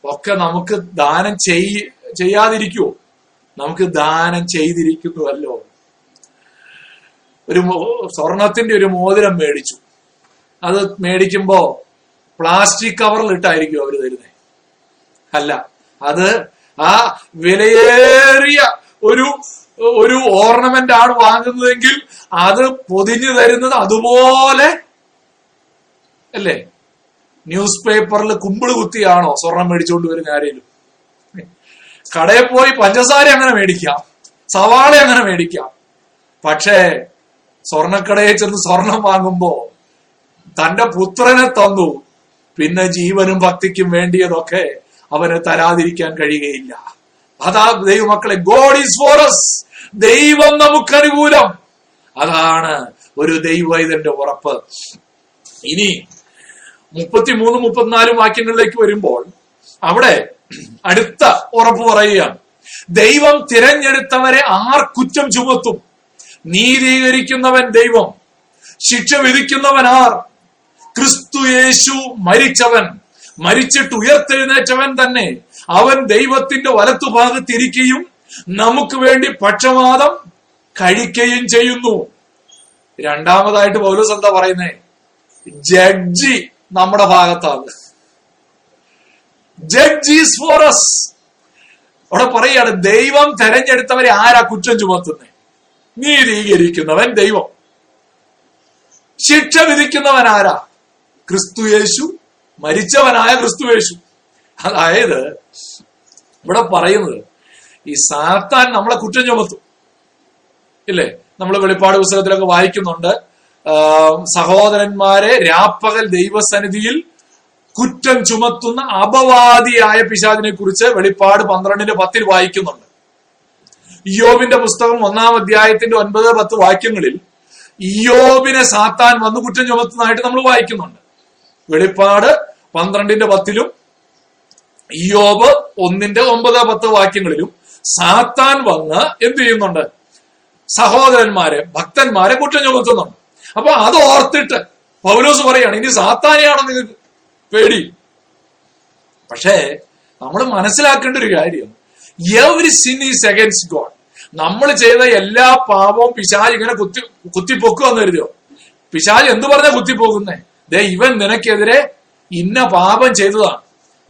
ഒക്കെ നമുക്ക് ദാനം ചെയ് ചെയ്യാതിരിക്കുവോ? നമുക്ക് ദാനം ചെയ്തിരിക്കുന്നുവല്ലോ. ഒരു സ്വർണത്തിന്റെ ഒരു മോതിരം മേടിച്ചു. അത് മേടിക്കുമ്പോ പ്ലാസ്റ്റിക് കവറിൽ ഇട്ടായിരിക്കും അവർ തരുന്നത് അല്ല. അത് ആ വിലയേറിയ ഒരു ഒരു ഓർണമെന്റ് ആണ് വാങ്ങുന്നതെങ്കിൽ അത് പൊതിഞ്ഞു തരുന്നത് അതുപോലെ അല്ലേ? ന്യൂസ് പേപ്പറിൽ കുമ്പിൾ കുത്തിയാണോ സ്വർണം മേടിച്ചുകൊണ്ട് വരുന്ന ആരെങ്കിലും കടയിൽ പോയി പഞ്ചസാര അങ്ങനെ മേടിക്കാം? സവാള അങ്ങനെ മേടിക്കാം? പക്ഷേ സ്വർണക്കടയിൽ ചെന്ന് സ്വർണം വാങ്ങുമ്പോ തന്റെ പുത്രനെ തന്നു. പിന്നെ ജീവനും ഭക്തിക്കും വേണ്ടിയതൊക്കെ അവന് തരാതിരിക്കാൻ കഴിയുകയില്ല. അതാ ദൈവമക്കളെ ഗോഡ് ഈസ് us. ദൈവം നമുക്കനുകൂലം. അതാണ് ഒരു ദൈവൈതന്റെ ഉറപ്പ്. ഇനി മുപ്പത്തിമൂന്ന് മുപ്പത്തിനാല് വാക്യങ്ങളിലേക്ക് വരുമ്പോൾ അവിടെ അടുത്ത ഉറപ്പ് പറയുകയാണ്. ദൈവം തിരഞ്ഞെടുത്തവരെ ആർ കുറ്റം ചുമത്തും? നീതീകരിക്കുന്നവൻ ദൈവം ശിക്ഷ വിധിക്കുന്നവൻ ആർ? ക്രിസ്തു യേശു മരിച്ചവൻ മരിച്ചിട്ട് ഉയർത്തെഴുന്നേറ്റവൻ തന്നെ. അവൻ ദൈവത്തിന്റെ വലത്തുഭാഗത്തിരിക്കുകയും നമുക്ക് വേണ്ടി പക്ഷവാദം കഴിക്കുകയും ചെയ്യുന്നു. രണ്ടാമതായിട്ട് പൗലോസ് എന്താ പറയുന്നേ? ജഡ്ജി നമ്മുടെ ഭാഗത്താണ്. ജഡ്ജീസ് ഫോർ അവിടെ പറയാണ് ദൈവം തെരഞ്ഞെടുത്തവരെ ആരാ കുറ്റം ചുമത്തുന്നേ? നീതീകരിക്കുന്നവൻ ദൈവം. ശിക്ഷ വിധിക്കുന്നവൻ ആരാ? ക്രിസ്തു യേശു മരിച്ചവനായ ക്രിസ്തു യേശു. അതായത് ഇവിടെ പറയുന്നത് ഈ സാത്താൻ നമ്മളെ കുറ്റം ചുമത്തും. ഇല്ലേ? നമ്മൾ വെളിപ്പാട് പുസ്തകത്തിലൊക്കെ വായിക്കുന്നുണ്ട്. സഹോദരന്മാരെ രാപ്പകൽ ദൈവസന്നിധിയിൽ കുറ്റം ചുമത്തുന്ന അപവാദിയായ പിശാദിനെ കുറിച്ച് വെളിപ്പാട് പന്ത്രണ്ടിന്റെ പത്തിൽ വായിക്കുന്നുണ്ട്. ഇയോബിന്റെ പുസ്തകം ഒന്നാം അധ്യായത്തിന്റെ ഒൻപത് പത്ത് വാക്യങ്ങളിൽ ഇയോബിനെ സാത്താൻ വന്ന് കുറ്റം ചുമത്തുന്നതായിട്ട് നമ്മൾ വായിക്കുന്നുണ്ട്. വെളിപ്പാട് പന്ത്രണ്ടിന്റെ പത്തിലും ഇയോബ് ഒന്നിന്റെ ഒമ്പത് പത്ത് വാക്യങ്ങളിലും സാത്താൻ വന്ന് എന്ത് ചെയ്യുന്നുണ്ട്? സഹോദരന്മാരെ ഭക്തന്മാരെ കുറ്റം ചുമത്തുന്നുണ്ട് അപ്പൊ അത് ഓർത്തിട്ട് പൗലോസ് പറയാണ് ഇനി സാത്താനെയാണോ നിങ്ങൾക്ക് പേടി. പക്ഷേ നമ്മൾ മനസ്സിലാക്കേണ്ട ഒരു കാര്യം every sin is against God നമ്മൾ ചെയ്ത എല്ലാ പാപവും പിശാജ് ഇങ്ങനെ കുത്തി കുത്തിപ്പൊക്കുവെന്ന് കരുതിയോ? പിശാജ് എന്ത് പറഞ്ഞാ കുത്തിപ്പോകുന്നേ? ദേ ഇവൻ നിനക്കെതിരെ ഇന്ന പാപം ചെയ്തതാണ്.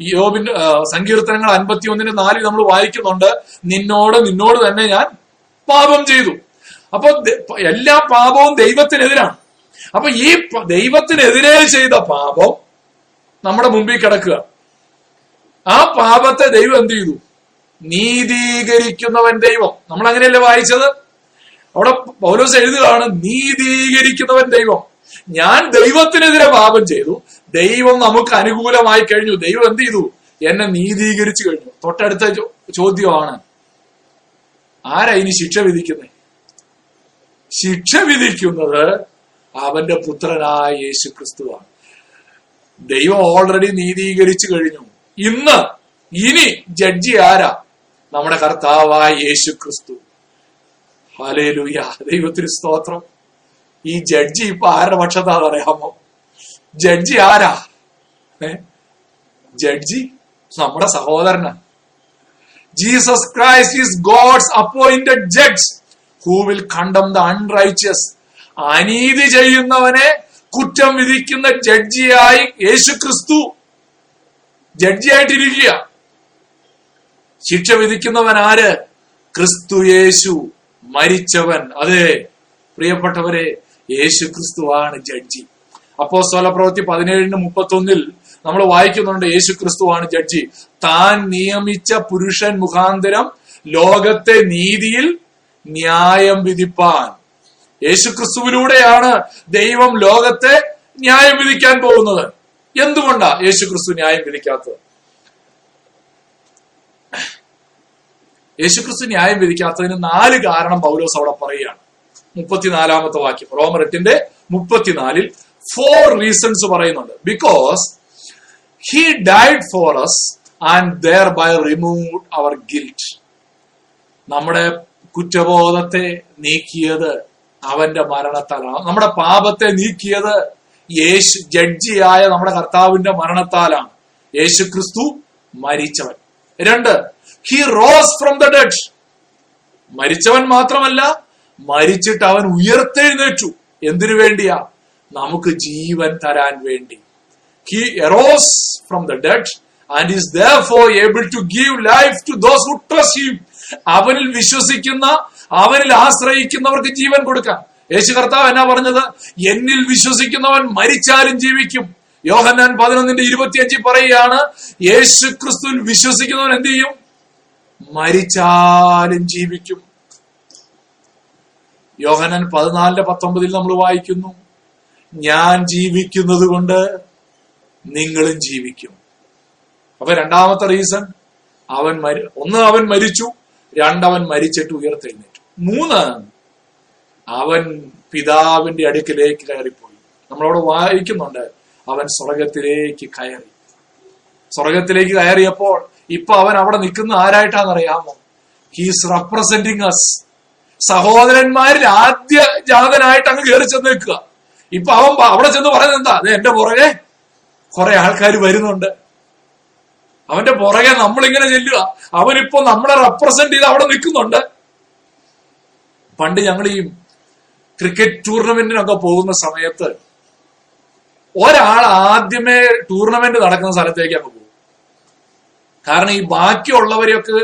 യോബിന്റെ ആ, സങ്കീർത്തനങ്ങൾ അൻപത്തി ഒന്നിന് നാലിൽ നമ്മൾ വായിക്കുന്നുണ്ട്. നിന്നോട് നിന്നോട് തന്നെ ഞാൻ പാപം ചെയ്തു. അപ്പൊ എല്ലാ പാപവും ദൈവത്തിനെതിരാണ്. അപ്പൊ ഈ ദൈവത്തിനെതിരെ ചെയ്ത പാപം നമ്മുടെ മുമ്പിൽ കിടക്കുക. ആ പാപത്തെ ദൈവം എന്ത് ചെയ്തു? നീതീകരിക്കുന്നവൻ ദൈവം. നമ്മൾ അങ്ങനെയല്ലേ വായിച്ചത്? അവിടെ പൗലോസ് എഴുതുകയാണ് നീതീകരിക്കുന്നവൻ ദൈവം. ഞാൻ ദൈവത്തിനെതിരെ പാപം ചെയ്തു. ദൈവം നമുക്ക് അനുകൂലമായി കഴിഞ്ഞു. ദൈവം എന്ത് ചെയ്തു? എന്നെ നീതീകരിച്ചു കഴിഞ്ഞു. തൊട്ടടുത്ത ചോദ്യമാണ് ആരാ ഇനി ശിക്ഷ വിധിക്കുന്നത്? ശിക്ഷ വിധിക്കുന്നത് അവന്റെ പുത്രനായ യേശു ക്രിസ്തുവാണ്. ദൈവം ഓൾറെഡി നീതീകരിച്ചു കഴിഞ്ഞു. ഇന്ന് ഇനി ജഡ്ജി ആരാ? നമ്മുടെ കർത്താവായ യേശു ക്രിസ്തു. ഹാലേലൂയ ദൈവത്തിന് സ്തോത്രം. ഈ ജഡ്ജി ഇപ്പൊ ആരുടെ പക്ഷത്താ അറിയാമോ? ജഡ്ജി ആരാ? ജഡ്ജി നമ്മുടെ സഹോദരനാണ് Jesus Christ is God's appointed judge who will condemn the unrighteous. അനീതി ചെയ്യുന്നവനെ കുറ്റം വിധിക്കുന്ന ജഡ്ജിയായി യേശു ക്രിസ്തു ജഡ്ജിയായിട്ടിരിക്കുക. ശിക്ഷ വിധിക്കുന്നവൻ ആര്? ക്രിസ്തു യേശു മരിച്ചവൻ. അതെ പ്രിയപ്പെട്ടവരെ യേശു ക്രിസ്തുവാണ് ജഡ്ജി. അപ്പോ പ്രവൃത്തി പതിനേഴിന് മുപ്പത്തൊന്നിൽ നമ്മൾ വായിക്കുന്നുണ്ട് യേശു ക്രിസ്തുവാണ് ജഡ്ജി. താൻ നിയമിച്ച പുരുഷൻ മുഖാന്തരം ലോകത്തെ നീതിയിൽ ന്യായം വിധിപ്പാൻ. യേശു ക്രിസ്തുവിലൂടെയാണ് ദൈവം ലോകത്തെ ന്യായം വിധിക്കാൻ പോകുന്നത്. എന്തുകൊണ്ടാ യേശു ക്രിസ്തു ന്യായം വിധിക്കാത്തത്? യേശുക്രിസ്തു ന്യായം വിധിക്കാത്തതിന് നാല് കാരണം പൗലോസ് അവിടെ പറയുകയാണ്. മുപ്പത്തിനാലാമത്തെ വാക്യം. റോമർ എട്ടിന്റെ മുപ്പത്തിനാലിൽ ഫോർ റീസൺസ് പറയുന്നുണ്ട്. Because he died for us and thereby remove our guilt നമ്മുടെ കുറ്റബോധത്തെ നീക്കിയത് അവന്റെ മരണത്താലാണ്. നമ്മുടെ പാപത്തെ നീക്കിയത് യേശു ജഡ്ജിയായ നമ്മുടെ കർത്താവിന്റെ മരണത്താലാണ്. യേശു ക്രിസ്തു മരിച്ചവൻ. രണ്ട് he rose from the dead മരിച്ചവൻ മാത്രമല്ല മരിച്ചിട്ട് അവൻ ഉയർത്തെഴുന്നേറ്റു. എന്തിനു വേണ്ടിയാ? നമുക്ക് ജീവൻ തരാൻ വേണ്ടി. He arose from the dead and is though able to give life to those him അവനിൽ വിശ്വസിക്കുന്ന അവനിൽ ആശ്രയിക്കുന്നവർക്ക് ജീവൻ കൊടുക്കാം. യേശു കർത്താവ് എന്നാ പറഞ്ഞത്? എന്നിൽ വിശ്വസിക്കുന്നവൻ മരിച്ചാലും ജീവിക്കും. യോഹന്നാൻ പതിനൊന്നിന്റെ ഇരുപത്തിയഞ്ചിൽ പറയുകയാണ് യേശു ക്രിസ്തുവിൽ വിശ്വസിക്കുന്നവൻ എന്ത് ചെയ്യും? മരിച്ചാലും ജീവിക്കും. യോഹനൻ പതിനാലിന്റെ പത്തൊമ്പതിൽ നമ്മൾ വായിക്കുന്നു. ഞാൻ ജീവിക്കുന്നത് കൊണ്ട് നിങ്ങളും ജീവിക്കും. അപ്പൊ രണ്ടാമത്തെ റീസൺ അവൻ മരി ഒന്ന് അവൻ മരിച്ചു രണ്ടവൻ മരിച്ചിട്ട് ഉയർത്തെഴുന്നേറ്റു. മൂന്ന് അവൻ പിതാവിന്റെ അടുക്കിലേക്ക് കയറിപ്പോയി. നമ്മളവിടെ വായിക്കുന്നുണ്ട് അവൻ സ്വർഗത്തിലേക്ക് കയറി. സ്വർഗത്തിലേക്ക് കയറിയപ്പോൾ ഇപ്പൊ അവൻ അവിടെ നിൽക്കുന്ന ആരായിട്ടാണെന്നറിയാമോ? ഹീസ് റെപ്രസെന്റിങ് അസ് സഹോദരന്മാരിൽ ആദ്യ ജാതനായിട്ട് അങ്ങ് കയറി ചെന്ന് നിൽക്കുക. ഇപ്പൊ അവൻ അവിടെ ചെന്ന് പറയുന്നത് എന്താ? അത് എന്റെ പുറകെ കുറെ ആൾക്കാർ വരുന്നുണ്ട്. അവന്റെ പുറകെ നമ്മളിങ്ങനെ ചെല്ലുക അവനിപ്പോ നമ്മളെ റെപ്രസെന്റ് ചെയ്ത് അവിടെ നിൽക്കുന്നുണ്ട്. പണ്ട് ഞങ്ങൾ ഈ ക്രിക്കറ്റ് ടൂർണമെന്റിനൊക്കെ പോകുന്ന സമയത്ത് ഒരാൾ ആദ്യമേ ടൂർണമെന്റ് നടക്കുന്ന സ്ഥലത്തേക്ക് അങ്ങ് പോകും. കാരണം ഈ ബാക്കിയുള്ളവരെയൊക്കെ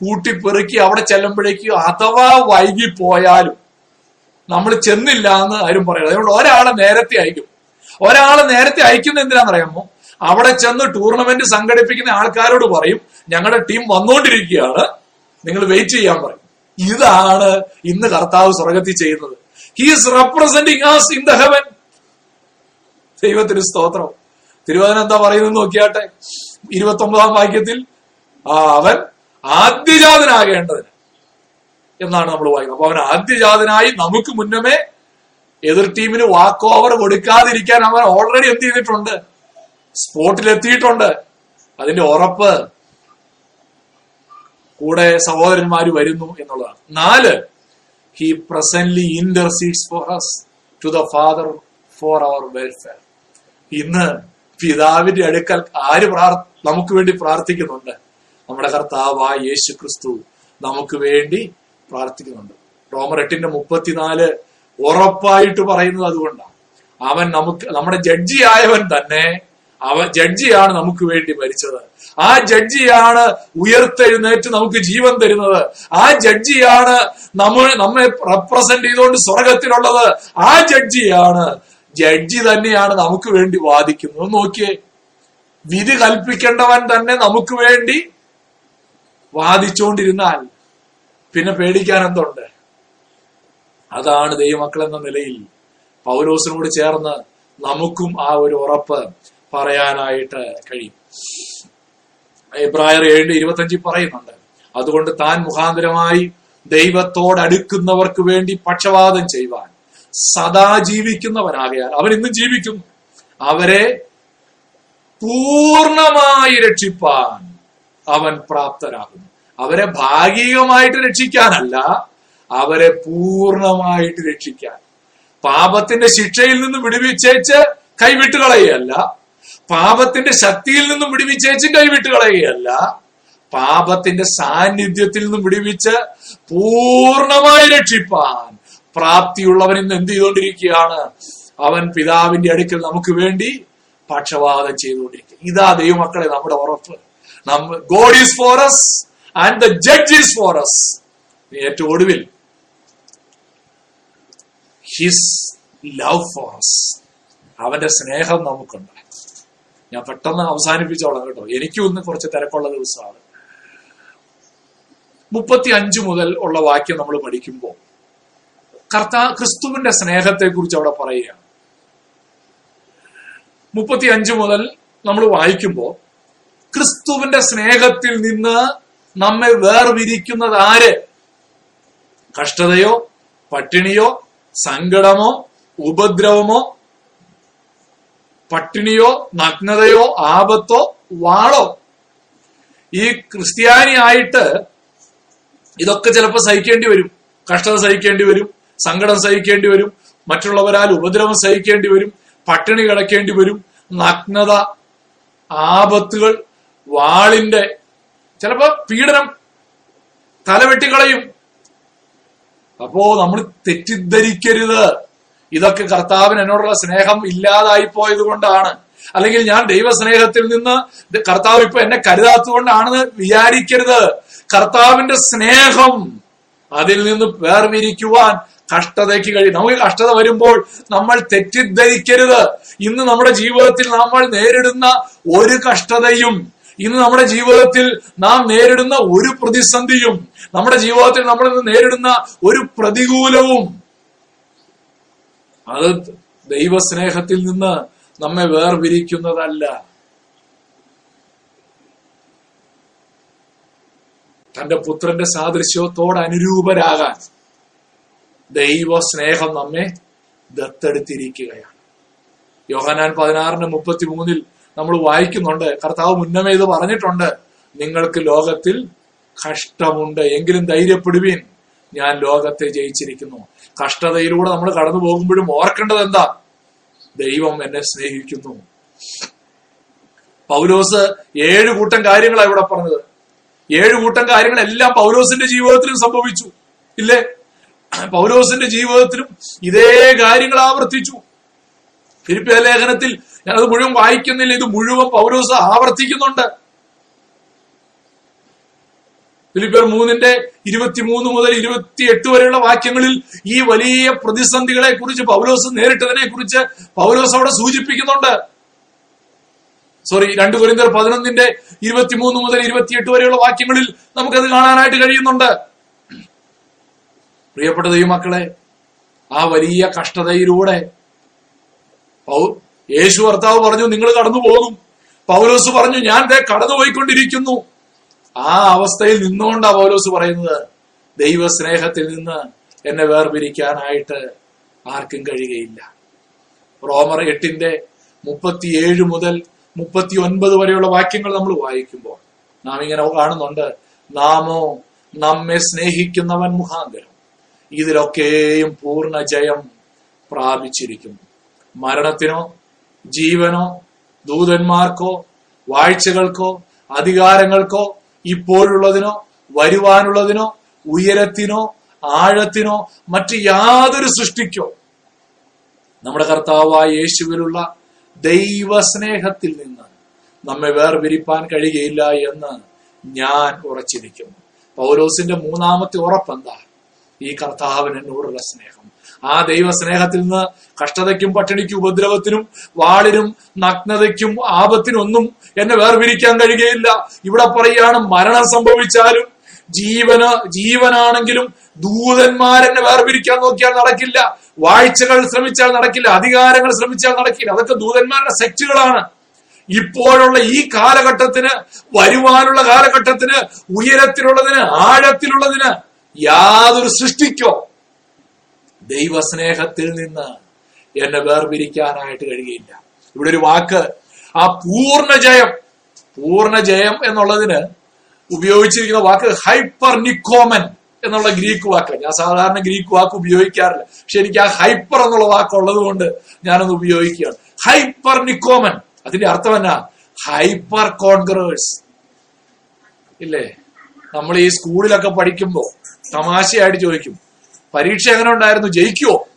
കൂട്ടിപ്പെറുക്കി അവിടെ ചെല്ലുമ്പോഴേക്കും അഥവാ വൈകി പോയാലും നമ്മൾ ചെന്നില്ല എന്ന് ആരും പറയുന്നത് അതുകൊണ്ട് ഒരാളെ നേരത്തെ അയക്കും. ഒരാളെ നേരത്തെ അയക്കുന്ന എന്തിനാണെന്നറിയാമോ? അവിടെ ചെന്ന് ടൂർണമെന്റ് സംഘടിപ്പിക്കുന്ന ആൾക്കാരോട് പറയും ഞങ്ങളുടെ ടീം വന്നുകൊണ്ടിരിക്കുകയാണ് നിങ്ങൾ വെയിറ്റ് ചെയ്യാൻ പറയും. ഇതാണ് ഇന്ന് കർത്താവ് സ്വർഗത്തിൽ ചെയ്യുന്നത്. He's representing us in the heaven ദൈവത്തിന് സ്തോത്രം. തിരുവചന എന്താ പറയുന്നത് നോക്കിയാട്ടെ? ഇരുപത്തി ഒമ്പതാം വാക്യത്തിൽ അവൻ ആദ്യജാതനാകേണ്ടതിന് എന്നാണ് നമ്മൾ വായിക്കുന്നത് അപ്പൊ അവൻ ആദ്യജാതനായി നമുക്ക് മുന്നമേ എതിർ ടീമിന് വാക്ക് ഓവർ കൊടുക്കാതിരിക്കാൻ അവൻ ഓൾറെഡി എന്ത് ചെയ്തിട്ടുണ്ട്? സ്പോട്ടിൽ എത്തിയിട്ടുണ്ട് അതിന്റെ ഉറപ്പ് കൂടെ സഹോദരന്മാര് വരുന്നു എന്നുള്ളതാണ്. നാല് he presently intercedes for us to the Father for our welfare ഇന്ന് പിതാവിന്റെ അടുക്കൽ ആര് നമുക്ക് വേണ്ടി പ്രാർത്ഥിക്കുന്നുണ്ട്? നമ്മുടെ കർത്താവായ യേശു ക്രിസ്തു നമുക്ക് വേണ്ടി പ്രാർത്ഥിക്കുന്നുണ്ട്. റോമർ എട്ടിന്റെ മുപ്പത്തിനാല് ഉറപ്പായിട്ട് പറയുന്നത് അതുകൊണ്ടാണ്. അവൻ നമുക്ക് നമ്മുടെ ജഡ്ജി ആയവൻ തന്നെ അവൻ ജഡ്ജിയാണ് നമുക്ക് വേണ്ടി മരിച്ചത്. ആ ജഡ്ജിയാണ് ഉയർത്തെഴുന്നേറ്റ് നമുക്ക് ജീവൻ തരുന്നത്. ആ ജഡ്ജിയാണ് നമ്മൾ നമ്മെ റെപ്രസെന്റ് ചെയ്തുകൊണ്ട് സ്വർഗത്തിലുള്ളത് ആ ജഡ്ജിയാണ് ജഡ്ജി തന്നെയാണ് നമുക്ക് വേണ്ടി വാദിക്കുന്നത്. നോക്കിയേ വിധി കൽപ്പിക്കേണ്ടവൻ തന്നെ നമുക്ക് വേണ്ടി വാദിച്ചുകൊണ്ടിരുന്നാൽ പിന്നെ പേടിക്കാൻ എന്തുണ്ട്? അതാണ് ദൈവമക്കൾ എന്ന നിലയിൽ പൗലോസിനോട് ചേർന്ന് നമുക്കും ആ ഒരു ഉറപ്പ് പറയാനായിട്ട് കഴിയും. എബ്രായർ ഏഴിന്റെ ഇരുപത്തഞ്ചിൽ പറയുന്നുണ്ട് അതുകൊണ്ട് താൻ മുഖാന്തരമായി ദൈവത്തോടടുക്കുന്നവർക്ക് വേണ്ടി പക്ഷപാതം ചെയ്യുവാൻ സദാ ജീവിക്കുന്നവനാകയാൽ അവൻ ഇന്നും ജീവിക്കുന്നു. അവരെ പൂർണമായി രക്ഷിപ്പാൻ അവൻ പ്രാപ്തരാകുന്നു അവരെ ഭാഗികമായിട്ട് രക്ഷിക്കാനല്ല അവരെ പൂർണമായിട്ട് രക്ഷിക്കാൻ. പാപത്തിന്റെ ശിക്ഷയിൽ നിന്ന് വിടുവിച്ചേച്ച് കൈവിട്ട് കളയുകയല്ല. പാപത്തിന്റെ ശക്തിയിൽ നിന്നും വിടുവിച്ചേച്ച് കൈവിട്ട് കളയുകയല്ല. പാപത്തിന്റെ സാന്നിധ്യത്തിൽ നിന്നും വിടുവിച്ച് പൂർണമായി രക്ഷിപ്പാൻ പ്രാപ്തിയുള്ളവൻ ഇന്ന് എന്ത് ചെയ്തുകൊണ്ടിരിക്കുകയാണ്? അവൻ പിതാവിന്റെ അടുക്കൽ നമുക്ക് വേണ്ടി പക്ഷപാതം ചെയ്തുകൊണ്ടിരിക്കുക ഇതാ ദൈവമക്കളെ നമ്മുടെ ഉറപ്പ്. നമ്മ God is for us. And the judge is for us ഏറ്റവും ഒടുവിൽ ഹിസ് ലവ് ഫോർ അസ് അവന്റെ സ്നേഹം നമുക്കുണ്ട്. ഞാൻ പെട്ടെന്ന് അവസാനിപ്പിച്ചോളാം കേട്ടോ. എനിക്കും ഇന്ന് കുറച്ച് തിരക്കുള്ള ദിവസമാണ്. മുപ്പത്തി അഞ്ച് മുതൽ ഉള്ള വാക്യം നമ്മൾ പഠിക്കുമ്പോൾ കർത്താ ക്രിസ്തുവിന്റെ സ്നേഹത്തെ കുറിച്ച് അവിടെ പറയുകയാണ്. മുപ്പത്തി അഞ്ച് മുതൽ നമ്മൾ വായിക്കുമ്പോൾ ക്രിസ്തുവിന്റെ സ്നേഹത്തിൽ നിന്ന് നമ്മെ വേർപിരിക്കുന്നത് ആര്? കഷ്ടതയോ പട്ടിണിയോ സങ്കടമോ ഉപദ്രവമോ പട്ടിണിയോ നഗ്നതയോ ആപത്തോ വാളോ? ഈ ക്രിസ്ത്യാനി ആയിട്ട് ഇതൊക്കെ ചിലപ്പോൾ സഹിക്കേണ്ടി വരും. കഷ്ടത സഹിക്കേണ്ടി വരും സങ്കടം സഹിക്കേണ്ടി വരും മറ്റുള്ളവരാൽ ഉപദ്രവം സഹിക്കേണ്ടി വരും പട്ടിണി കിടക്കേണ്ടി വരും നഗ്നത ആപത്തുകൾ വാളിന്റെ ചിലപ്പോ പീഡനം തലവെട്ടിക്കളയും അപ്പോ നമ്മൾ തെറ്റിദ്ധരിക്കരുത്. ഇതൊക്കെ കർത്താവിന് എന്നോടുള്ള സ്നേഹം ഇല്ലാതായി പോയത് കൊണ്ടാണ്. അല്ലെങ്കിൽ ഞാൻ ദൈവസ്നേഹത്തിൽ നിന്ന് കർത്താവ് ഇപ്പൊ എന്നെ കരുതാത്തത് കൊണ്ടാണെന്ന് വിചാരിക്കരുത്. കർത്താവിന്റെ സ്നേഹം അതിൽ നിന്ന് വേർവിരിക്കുവാൻ കഷ്ടതയ്ക്ക് കഴിയും. നമുക്ക് കഷ്ടത വരുമ്പോൾ നമ്മൾ തെറ്റിദ്ധരിക്കരുത്. ഇന്ന് നമ്മുടെ ജീവിതത്തിൽ നമ്മൾ നേരിടുന്ന ഒരു കഷ്ടതയും ഇന്ന് നമ്മുടെ ജീവിതത്തിൽ നാം നേരിടുന്ന ഒരു പ്രതിസന്ധിയും നമ്മുടെ ജീവിതത്തിൽ നമ്മൾ ഇന്ന് നേരിടുന്ന ഒരു പ്രതികൂലവും അത് ദൈവസ്നേഹത്തിൽ നിന്ന് നമ്മെ വേർപിരിക്കുന്നതല്ല. തന്റെ പുത്രന്റെ സാദൃശ്യത്തോട് അനുരൂപരാകാൻ ദൈവ സ്നേഹം നമ്മെ ദത്തെടുത്തിരിക്കുകയാണ്. യോഹനാൻ പതിനാറിന് മുപ്പത്തി മൂന്നിൽ നമ്മൾ വായിക്കുന്നുണ്ട്. കർത്താവ് മുന്നമേ ഇത് പറഞ്ഞിട്ടുണ്ട്. നിങ്ങൾക്ക് ലോകത്തിൽ കഷ്ടമുണ്ട്. എങ്കിലും ധൈര്യപ്പെടുവീൻ. ഞാൻ ലോകത്തെ ജയിച്ചിരിക്കുന്നു. കഷ്ടതയിലൂടെ നമ്മൾ കടന്നു പോകുമ്പോഴും ഓർക്കേണ്ടത് എന്താ? ദൈവം എന്നെ സ്നേഹിക്കുന്നു. പൗലോസ് ഏഴ് കൂട്ടം കാര്യങ്ങളാണ് ഇവിടെ പറഞ്ഞത്. ഏഴ് കൂട്ടം കാര്യങ്ങളെല്ലാം പൗലോസിന്റെ ജീവിതത്തിലും സംഭവിച്ചു. ഇല്ലേ? പൗലോസിന്റെ ജീവിതത്തിലും ഇതേ കാര്യങ്ങൾ ആവർത്തിച്ചു. ഫിലിപ്പിയ ലേഖനത്തിൽ ഞാനത് മുഴുവൻ വായിക്കുന്നില്ല. ഇത് മുഴുവൻ പൗലോസ് ആവർത്തിക്കുന്നുണ്ട്. ഫിലിപ്പിയർ മൂന്നിന്റെ ഇരുപത്തിമൂന്ന് മുതൽ ഇരുപത്തിയെട്ട് വരെയുള്ള വാക്യങ്ങളിൽ ഈ വലിയ പ്രതിസന്ധികളെ കുറിച്ച് പൗലോസ് നേരിട്ടതിനെ കുറിച്ച് പൗലോസ് അവിടെ സൂചിപ്പിക്കുന്നുണ്ട്. സോറി രണ്ടു കുരിന്തർ പതിനൊന്നിന്റെ ഇരുപത്തിമൂന്ന് മുതൽ ഇരുപത്തിയെട്ട് വരെയുള്ള വാക്യങ്ങളിൽ നമുക്കത് കാണാനായിട്ട് കഴിയുന്നുണ്ട്. പ്രിയപ്പെട്ട ദൈവമക്കളെ ആ വലിയ കഷ്ടതയിലൂടെ യേശു കർത്താവ് പറഞ്ഞു നിങ്ങൾ കടന്നു പോകും. പൗലോസ് പറഞ്ഞു ഞാൻ ദേ കടന്നുപോയിക്കൊണ്ടിരിക്കുന്നു. ആ അവസ്ഥയിൽ നിന്നുകൊണ്ടാ പൗലോസ് പറയുന്നത് ദൈവസ്നേഹത്തിൽ നിന്ന് എന്നെ വേർപിരിക്കാനായിട്ട് ആർക്കും കഴിയുകയില്ല. റോമർ എട്ടിന്റെ മുപ്പത്തിയേഴ് മുതൽ മുപ്പത്തി ഒൻപത് വരെയുള്ള വാക്യങ്ങൾ നമ്മൾ വായിക്കുമ്പോൾ നാം ഇങ്ങനെ കാണുന്നുണ്ട് നാമോ നമ്മെ സ്നേഹിക്കുന്നവൻ മുഖാന്തരം ഇതിലൊക്കെയും പൂർണ ജയം പ്രാപിച്ചിരിക്കുന്നു. മരണത്തിനോ ജീവനോ ദൂതന്മാർക്കോ വാഴ്ചകൾക്കോ അധികാരങ്ങൾക്കോ ഇപ്പോഴുള്ളതിനോ വരുവാനുള്ളതിനോ ഉയരത്തിനോ ആഴത്തിനോ മറ്റ് യാതൊരു സൃഷ്ടിക്കോ. നമ്മുടെ കർത്താവായ യേശുവിലുള്ള ദൈവസ്നേഹത്തിൽ നിന്ന് നമ്മെ വേർപിരിപ്പാൻ കഴിയുകയില്ല എന്ന് ഞാൻ ഉറച്ചിരിക്കുന്നു. പൗലോസിന്റെ മൂന്നാമത്തെ ഉറപ്പെന്താ? ഈ കർത്താവിന് എന്നോടുള്ള സ്നേഹം. ആ ദൈവ സ്നേഹത്തിൽ നിന്ന് കഷ്ടതയ്ക്കും പട്ടിണിക്കും ഉപദ്രവത്തിനും വാളിനും നഗ്നതയ്ക്കും ആപത്തിനും ഒന്നും എന്നെ വേർപിരിക്കാൻ കഴിയുകയില്ല. ഇവിടെ പറയുകയാണ് മരണം സംഭവിച്ചാലും ജീവന ജീവനാണെങ്കിലും ദൂതന്മാരെന്നെ വേർപിരിക്കാൻ നോക്കിയാൽ നടക്കില്ല. വാഴ്ചകൾ ശ്രമിച്ചാൽ നടക്കില്ല. അധികാരങ്ങൾ ശ്രമിച്ചാൽ നടക്കില്ല. അതൊക്കെ ദൂതന്മാരുടെ സെക്റ്റുകളാണ്. ഇപ്പോഴുള്ള ഈ കാലഘട്ടത്തിന് വരുവാനുള്ള കാലഘട്ടത്തിന് ഉയരത്തിലുള്ളതിന് ആഴത്തിലുള്ളതിന് യാതൊരു സൃഷ്ടിക്കോ ദൈവസ്നേഹത്തിൽ നിന്ന് എന്നെ വേർപിരിക്കാനായിട്ട് കഴിയില്ല ഇവിടെ ഒരു വാക്ക് ആ പൂർണ ജയം പൂർണ ജയം എന്നുള്ളതിന് ഉപയോഗിച്ചിരിക്കുന്ന വാക്ക് ഹൈപ്പർ നിക്കോമൻ എന്നുള്ള ഗ്രീക്ക് വാക്ക് ഞാൻ സാധാരണ ഗ്രീക്ക് വാക്ക് ഉപയോഗിക്കാറില്ല. പക്ഷെ എനിക്ക് ആ ഹൈപ്പർ എന്നുള്ള വാക്കുള്ളത് കൊണ്ട് ഞാനൊന്ന് ഉപയോഗിക്കുകയാണ്. ഹൈപ്പർ നിക്കോമൻ അതിന്റെ അർത്ഥം എന്നാ? ഹൈപ്പർ കോൺഗ്രേഴ്സ് ഇല്ലേ? നമ്മൾ ഈ സ്കൂളിലൊക്കെ പഠിക്കുമ്പോൾ തമാശയായിട്ട് ചോദിക്കും. പരീക്ഷ എങ്ങനെ ഉണ്ടായിരുന്നു? ജയിക്കുവോ?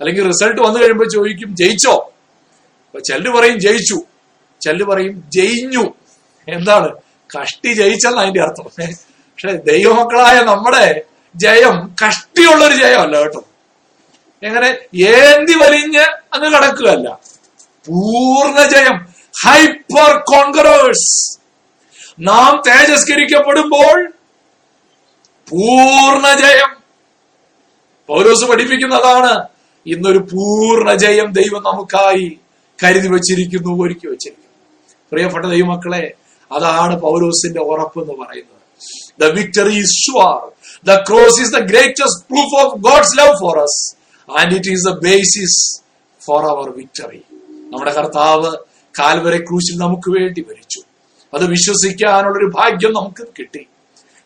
അല്ലെങ്കിൽ റിസൾട്ട് വന്നു കഴിയുമ്പോൾ ചോദിക്കും ജയിച്ചോ? ചെല്ലു പറയും ജയിച്ചു. ചെല്ലു പറയും ജയിഞ്ഞു. എന്താണ്? കഷ്ടി ജയിച്ചെന്ന് അതിന്റെ അർത്ഥം. പക്ഷെ ദൈവമക്കളായ നമ്മുടെ ജയം കഷ്ടിയുള്ള ഒരു ജയമല്ല കേട്ടോ. എങ്ങനെ? ഏന്തി വലിഞ്ഞ് അങ്ങ് കിടക്കുകയല്ല. പൂർണ ജയം. Hyper conquerors. നാം തേജസ്കരിക്കപ്പെടുമ്പോൾ പൂർണ ജയം. പൗലോസ് പഠിപ്പിക്കുന്നതാണ്. ഇന്നൊരു പൂർണ ജയം ദൈവം നമുക്കായി കരുതി വച്ചിരിക്കുന്നു ഒരുക്കി വച്ചിരിക്കുന്നു. പ്രിയപ്പെട്ട ദൈവമക്കളെ അതാണ് പൗലോസിന്റെ ഉറപ്പ് എന്ന് പറയുന്നത്. The victory is sure the cross is the greatest proof of God's love for us and it is the basis for our victory നമ്മുടെ കർത്താവ് കാൽവരെ ക്രൂശിൽ നമുക്ക് വേണ്ടി മരിച്ചു. അത് വിശ്വസിക്കാനുള്ള ഒരു ഭാഗ്യം നമുക്ക് കിട്ടി.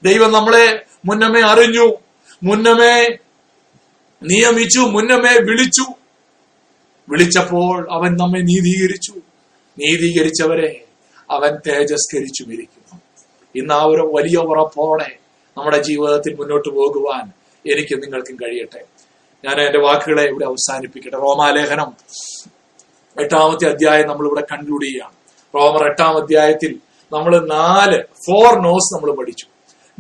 ദൈവം നമ്മളെ മുന്നമേ അറിഞ്ഞു. മുന്നമേ നിയമിച്ചു മുന്നമേ വിളിച്ചു. വിളിച്ചപ്പോൾ അവൻ നമ്മെ നീതീകരിച്ചു. നീതീകരിച്ചവരെ അവൻ തേജസ്കരിച്ചു വിരിക്കുന്നു ഇന്ന് ആ ഒരു വലിയ ഉറപ്പോടെ നമ്മുടെ ജീവിതത്തിൽ മുന്നോട്ട് പോകുവാൻ എനിക്ക് നിങ്ങൾക്കും കഴിയട്ടെ. ഞാൻ എന്റെ വാക്കുകളെ ഇവിടെ അവസാനിപ്പിക്കട്ടെ. റോമാലേഖനം എട്ടാമത്തെ അധ്യായം നമ്മൾ ഇവിടെ കൺക്ലൂഡ് ചെയ്യുകയാണ് റോമർ എട്ടാം അധ്യായത്തിൽ നമ്മൾ നാല് ഫോർ നോസ് നമ്മൾ പഠിച്ചു.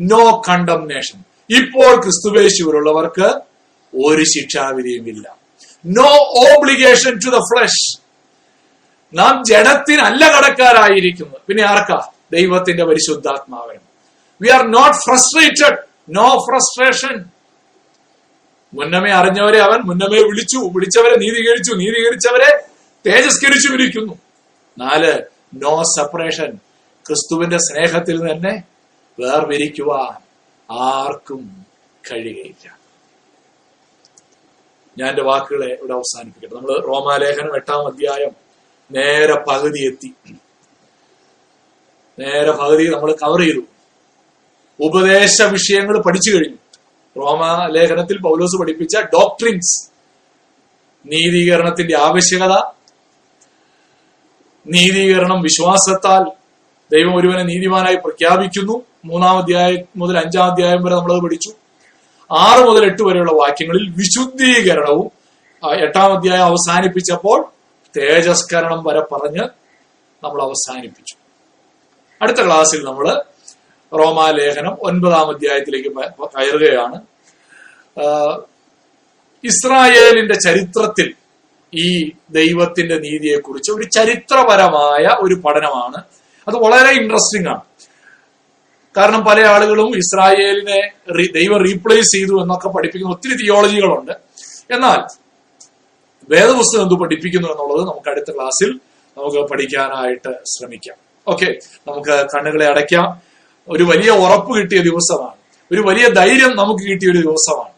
നോ കണ്ടംനേഷൻ ഇപ്പോൾ ക്രിസ്തുവേശുവിലുള്ളവർക്ക് ഒരു ശിക്ഷാവിധിയും ഇല്ല no obligation to the flesh നാം ജഡത്തിനല്ല കടക്കാരായിരിക്കുന്നത് പിന്നെ ആർക്കാ? ദൈവത്തിന്റെ പരിശുദ്ധാത്മാവിനും. We are not frustrated no frustration മുന്നമേ അറിഞ്ഞവരെ അവൻ മുന്നമേ വിളിച്ചു. വിളിച്ചവരെ നീതീകരിച്ചു. നീതീകരിച്ചവരെ തേജസ്കരിച്ചു വിരിക്കുന്നു. നാല് നോ സെപ്പറേഷൻ ക്രിസ്തുവിന്റെ സ്നേഹത്തിൽ തന്നെ വേർവിരിക്കുവാൻ ആർക്കും കഴിയുകയില്ല. ഞാൻ എന്റെ വാക്കുകളെ ഇവിടെ അവസാനിപ്പിക്കട്ടെ. നമ്മൾ റോമാലേഖനം എട്ടാം അധ്യായം നേരെ പകുതി എത്തി. നേരെ പകുതി നമ്മൾ കവർ ചെയ്തു. ഉപദേശ വിഷയങ്ങൾ പഠിച്ചു കഴിഞ്ഞു. റോമാലേഖനത്തിൽ പൗലോസ് പഠിപ്പിച്ച ഡോക്ട്രിൻസ് നീതീകരണത്തിന്റെ ആവശ്യകത നീതീകരണം വിശ്വാസത്താൽ ദൈവം ഒരുവനെ നീതിമാനായി പ്രഖ്യാപിക്കുന്നു. മൂന്നാം അധ്യായം മുതൽ അഞ്ചാം അധ്യായം വരെ നമ്മളത് പഠിച്ചു. ആറ് മുതൽ എട്ട് വരെയുള്ള വാക്യങ്ങളിൽ വിശുദ്ധീകരണവും എട്ടാം അധ്യായം അവസാനിപ്പിച്ചപ്പോൾ തേജസ്കരണം വരെ പറഞ്ഞ് നമ്മൾ അവസാനിപ്പിച്ചു. അടുത്ത ക്ലാസ്സിൽ നമ്മൾ റോമാലേഖനം ഒൻപതാം അധ്യായത്തിലേക്ക് കയറുകയാണ്. ഇസ്രായേലിന്റെ ചരിത്രത്തിൽ ഈ ദൈവത്തിന്റെ നീതിയെക്കുറിച്ച് ഒരു ചരിത്രപരമായ ഒരു പഠനമാണ്. അത് വളരെ ഇൻട്രസ്റ്റിംഗ് ആണ്. കാരണം പല ആളുകളും ഇസ്രായേലിനെ ദൈവം റീപ്ലേസ് ചെയ്തു എന്നൊക്കെ പഠിപ്പിക്കുന്ന ഒത്തിരി തിയോളജികളുണ്ട് എന്നാൽ വേദപുസ്തകം എന്ത് പഠിപ്പിക്കുന്നു എന്നുള്ളത് നമുക്ക് അടുത്ത ക്ലാസ്സിൽ നമുക്ക് പഠിക്കാനായിട്ട് ശ്രമിക്കാം. ഓക്കെ നമുക്ക് കണ്ണുകളെ അടയ്ക്കാം. ഒരു വലിയ ഉറപ്പ് കിട്ടിയ ദിവസമാണ്. ഒരു വലിയ ധൈര്യം നമുക്ക് കിട്ടിയ ഒരു ദിവസമാണ്.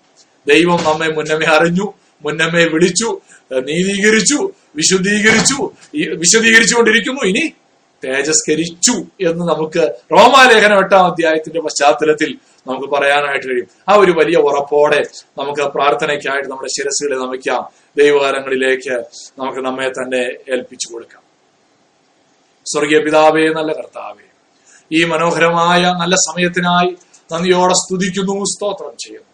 ദൈവം നമ്മെ മുന്നമേ അറിഞ്ഞു മുന്നമേ വിളിച്ചു നീതീകരിച്ചു വിശുദ്ധീകരിച്ചു വിശദീകരിച്ചു വിശദീകരിച്ചുകൊണ്ടിരിക്കുന്നു. ഇനി തേജസ്കരിച്ചു എന്ന് നമുക്ക് റോമാലേഖനം എട്ടാം അധ്യായത്തിന്റെ പശ്ചാത്തലത്തിൽ നമുക്ക് പറയാനായിട്ട് കഴിയും. ആ ഒരു വലിയ ഉറപ്പോടെ നമുക്ക് പ്രാർത്ഥനയ്ക്കായിട്ട് നമ്മുടെ ശിരസുകളെ നമിക്കാം. ദൈവകാലങ്ങളിലേക്ക് നമുക്ക് നമ്മെ തന്നെ ഏൽപ്പിച്ചു കൊടുക്കാം. സ്വർഗീയ പിതാവേ നല്ല കർത്താവേ ഈ മനോഹരമായ നല്ല സമയത്തിനായി നന്ദിയോടെ സ്തുതിക്കുന്നു സ്തോത്രം ചെയ്യുന്നു.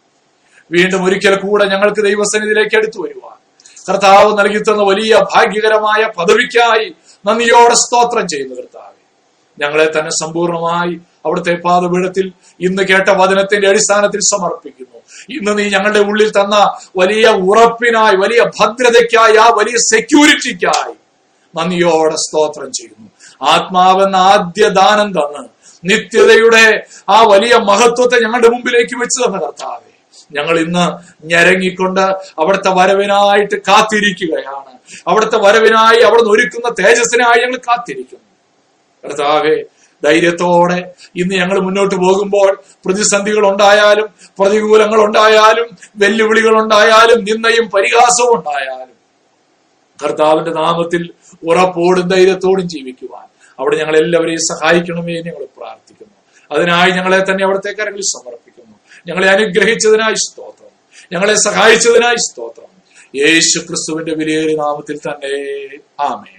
വീണ്ടും ഒരിക്കൽ കൂടെ ഞങ്ങൾക്ക് ദൈവസന്നിധിയിലേക്ക് എടുത്തു വരുവാൻ. കർത്താവ് നൽകി തന്ന വലിയ ഭാഗ്യകരമായ പദവിക്കായി നന്ദിയോടെ സ്തോത്രം ചെയ്യുന്നു കർത്താവ്. ഞങ്ങളെ തന്നെ സമ്പൂർണമായി അവിടുത്തെ പാതപീഠത്തിൽ ഇന്ന് കേട്ട വചനത്തിന്റെ അടിസ്ഥാനത്തിൽ സമർപ്പിക്കുന്നു. ഇന്ന് നീ ഞങ്ങളുടെ ഉള്ളിൽ തന്ന വലിയ ഉറപ്പിനായി വലിയ ഭദ്രതയ്ക്കായി ആ വലിയ സെക്യൂരിറ്റിക്കായി നന്ദിയോടെ സ്തോത്രം ചെയ്യുന്നു. ആത്മാവെന്ന ആദ്യ ദാനം തന്ന് നിത്യതയുടെ ആ വലിയ മഹത്വത്തെ ഞങ്ങളുടെ മുമ്പിലേക്ക് വെച്ച് തന്ന കർത്താവെ. ഞങ്ങൾ ഇന്ന് ഞരങ്ങിക്കൊണ്ട് അവിടുത്തെ വരവിനായിട്ട് കാത്തിരിക്കുകയാണ്. അവിടുത്തെ വരവിനായി അവിടുന്ന് ഒരുക്കുന്ന തേജസ്സിനായി ഞങ്ങൾ കാത്തിരിക്കുന്നു. കർത്താവേ ധൈര്യത്തോടെ ഇന്ന് ഞങ്ങൾ മുന്നോട്ട് പോകുമ്പോൾ പ്രതിസന്ധികൾ ഉണ്ടായാലും പ്രതികൂലങ്ങൾ ഉണ്ടായാലും വെല്ലുവിളികൾ ഉണ്ടായാലും നിന്നയും പരിഹാസവും ഉണ്ടായാലും കർത്താവിന്റെ നാമത്തിൽ ഉറപ്പോടും ധൈര്യത്തോടും ജീവിക്കുവാൻ അവിടെ ഞങ്ങൾ എല്ലാവരെയും സഹായിക്കണമേ ഞങ്ങൾ പ്രാർത്ഥിക്കുന്നു. അതിനായി ഞങ്ങളെ തന്നെ അവിടുത്തെ കരങ്ങളിൽ സമർപ്പിക്കുന്നു. ഞങ്ങളെ അനുഗ്രഹിച്ചതിനായി സ്തോത്രം. ഞങ്ങളെ സഹായിച്ചതിനായി സ്തോത്രം. യേശു ക്രിസ്തുവിന്റെ വിലയേറിയ നാമത്തിൽ തന്നെ. ആമേ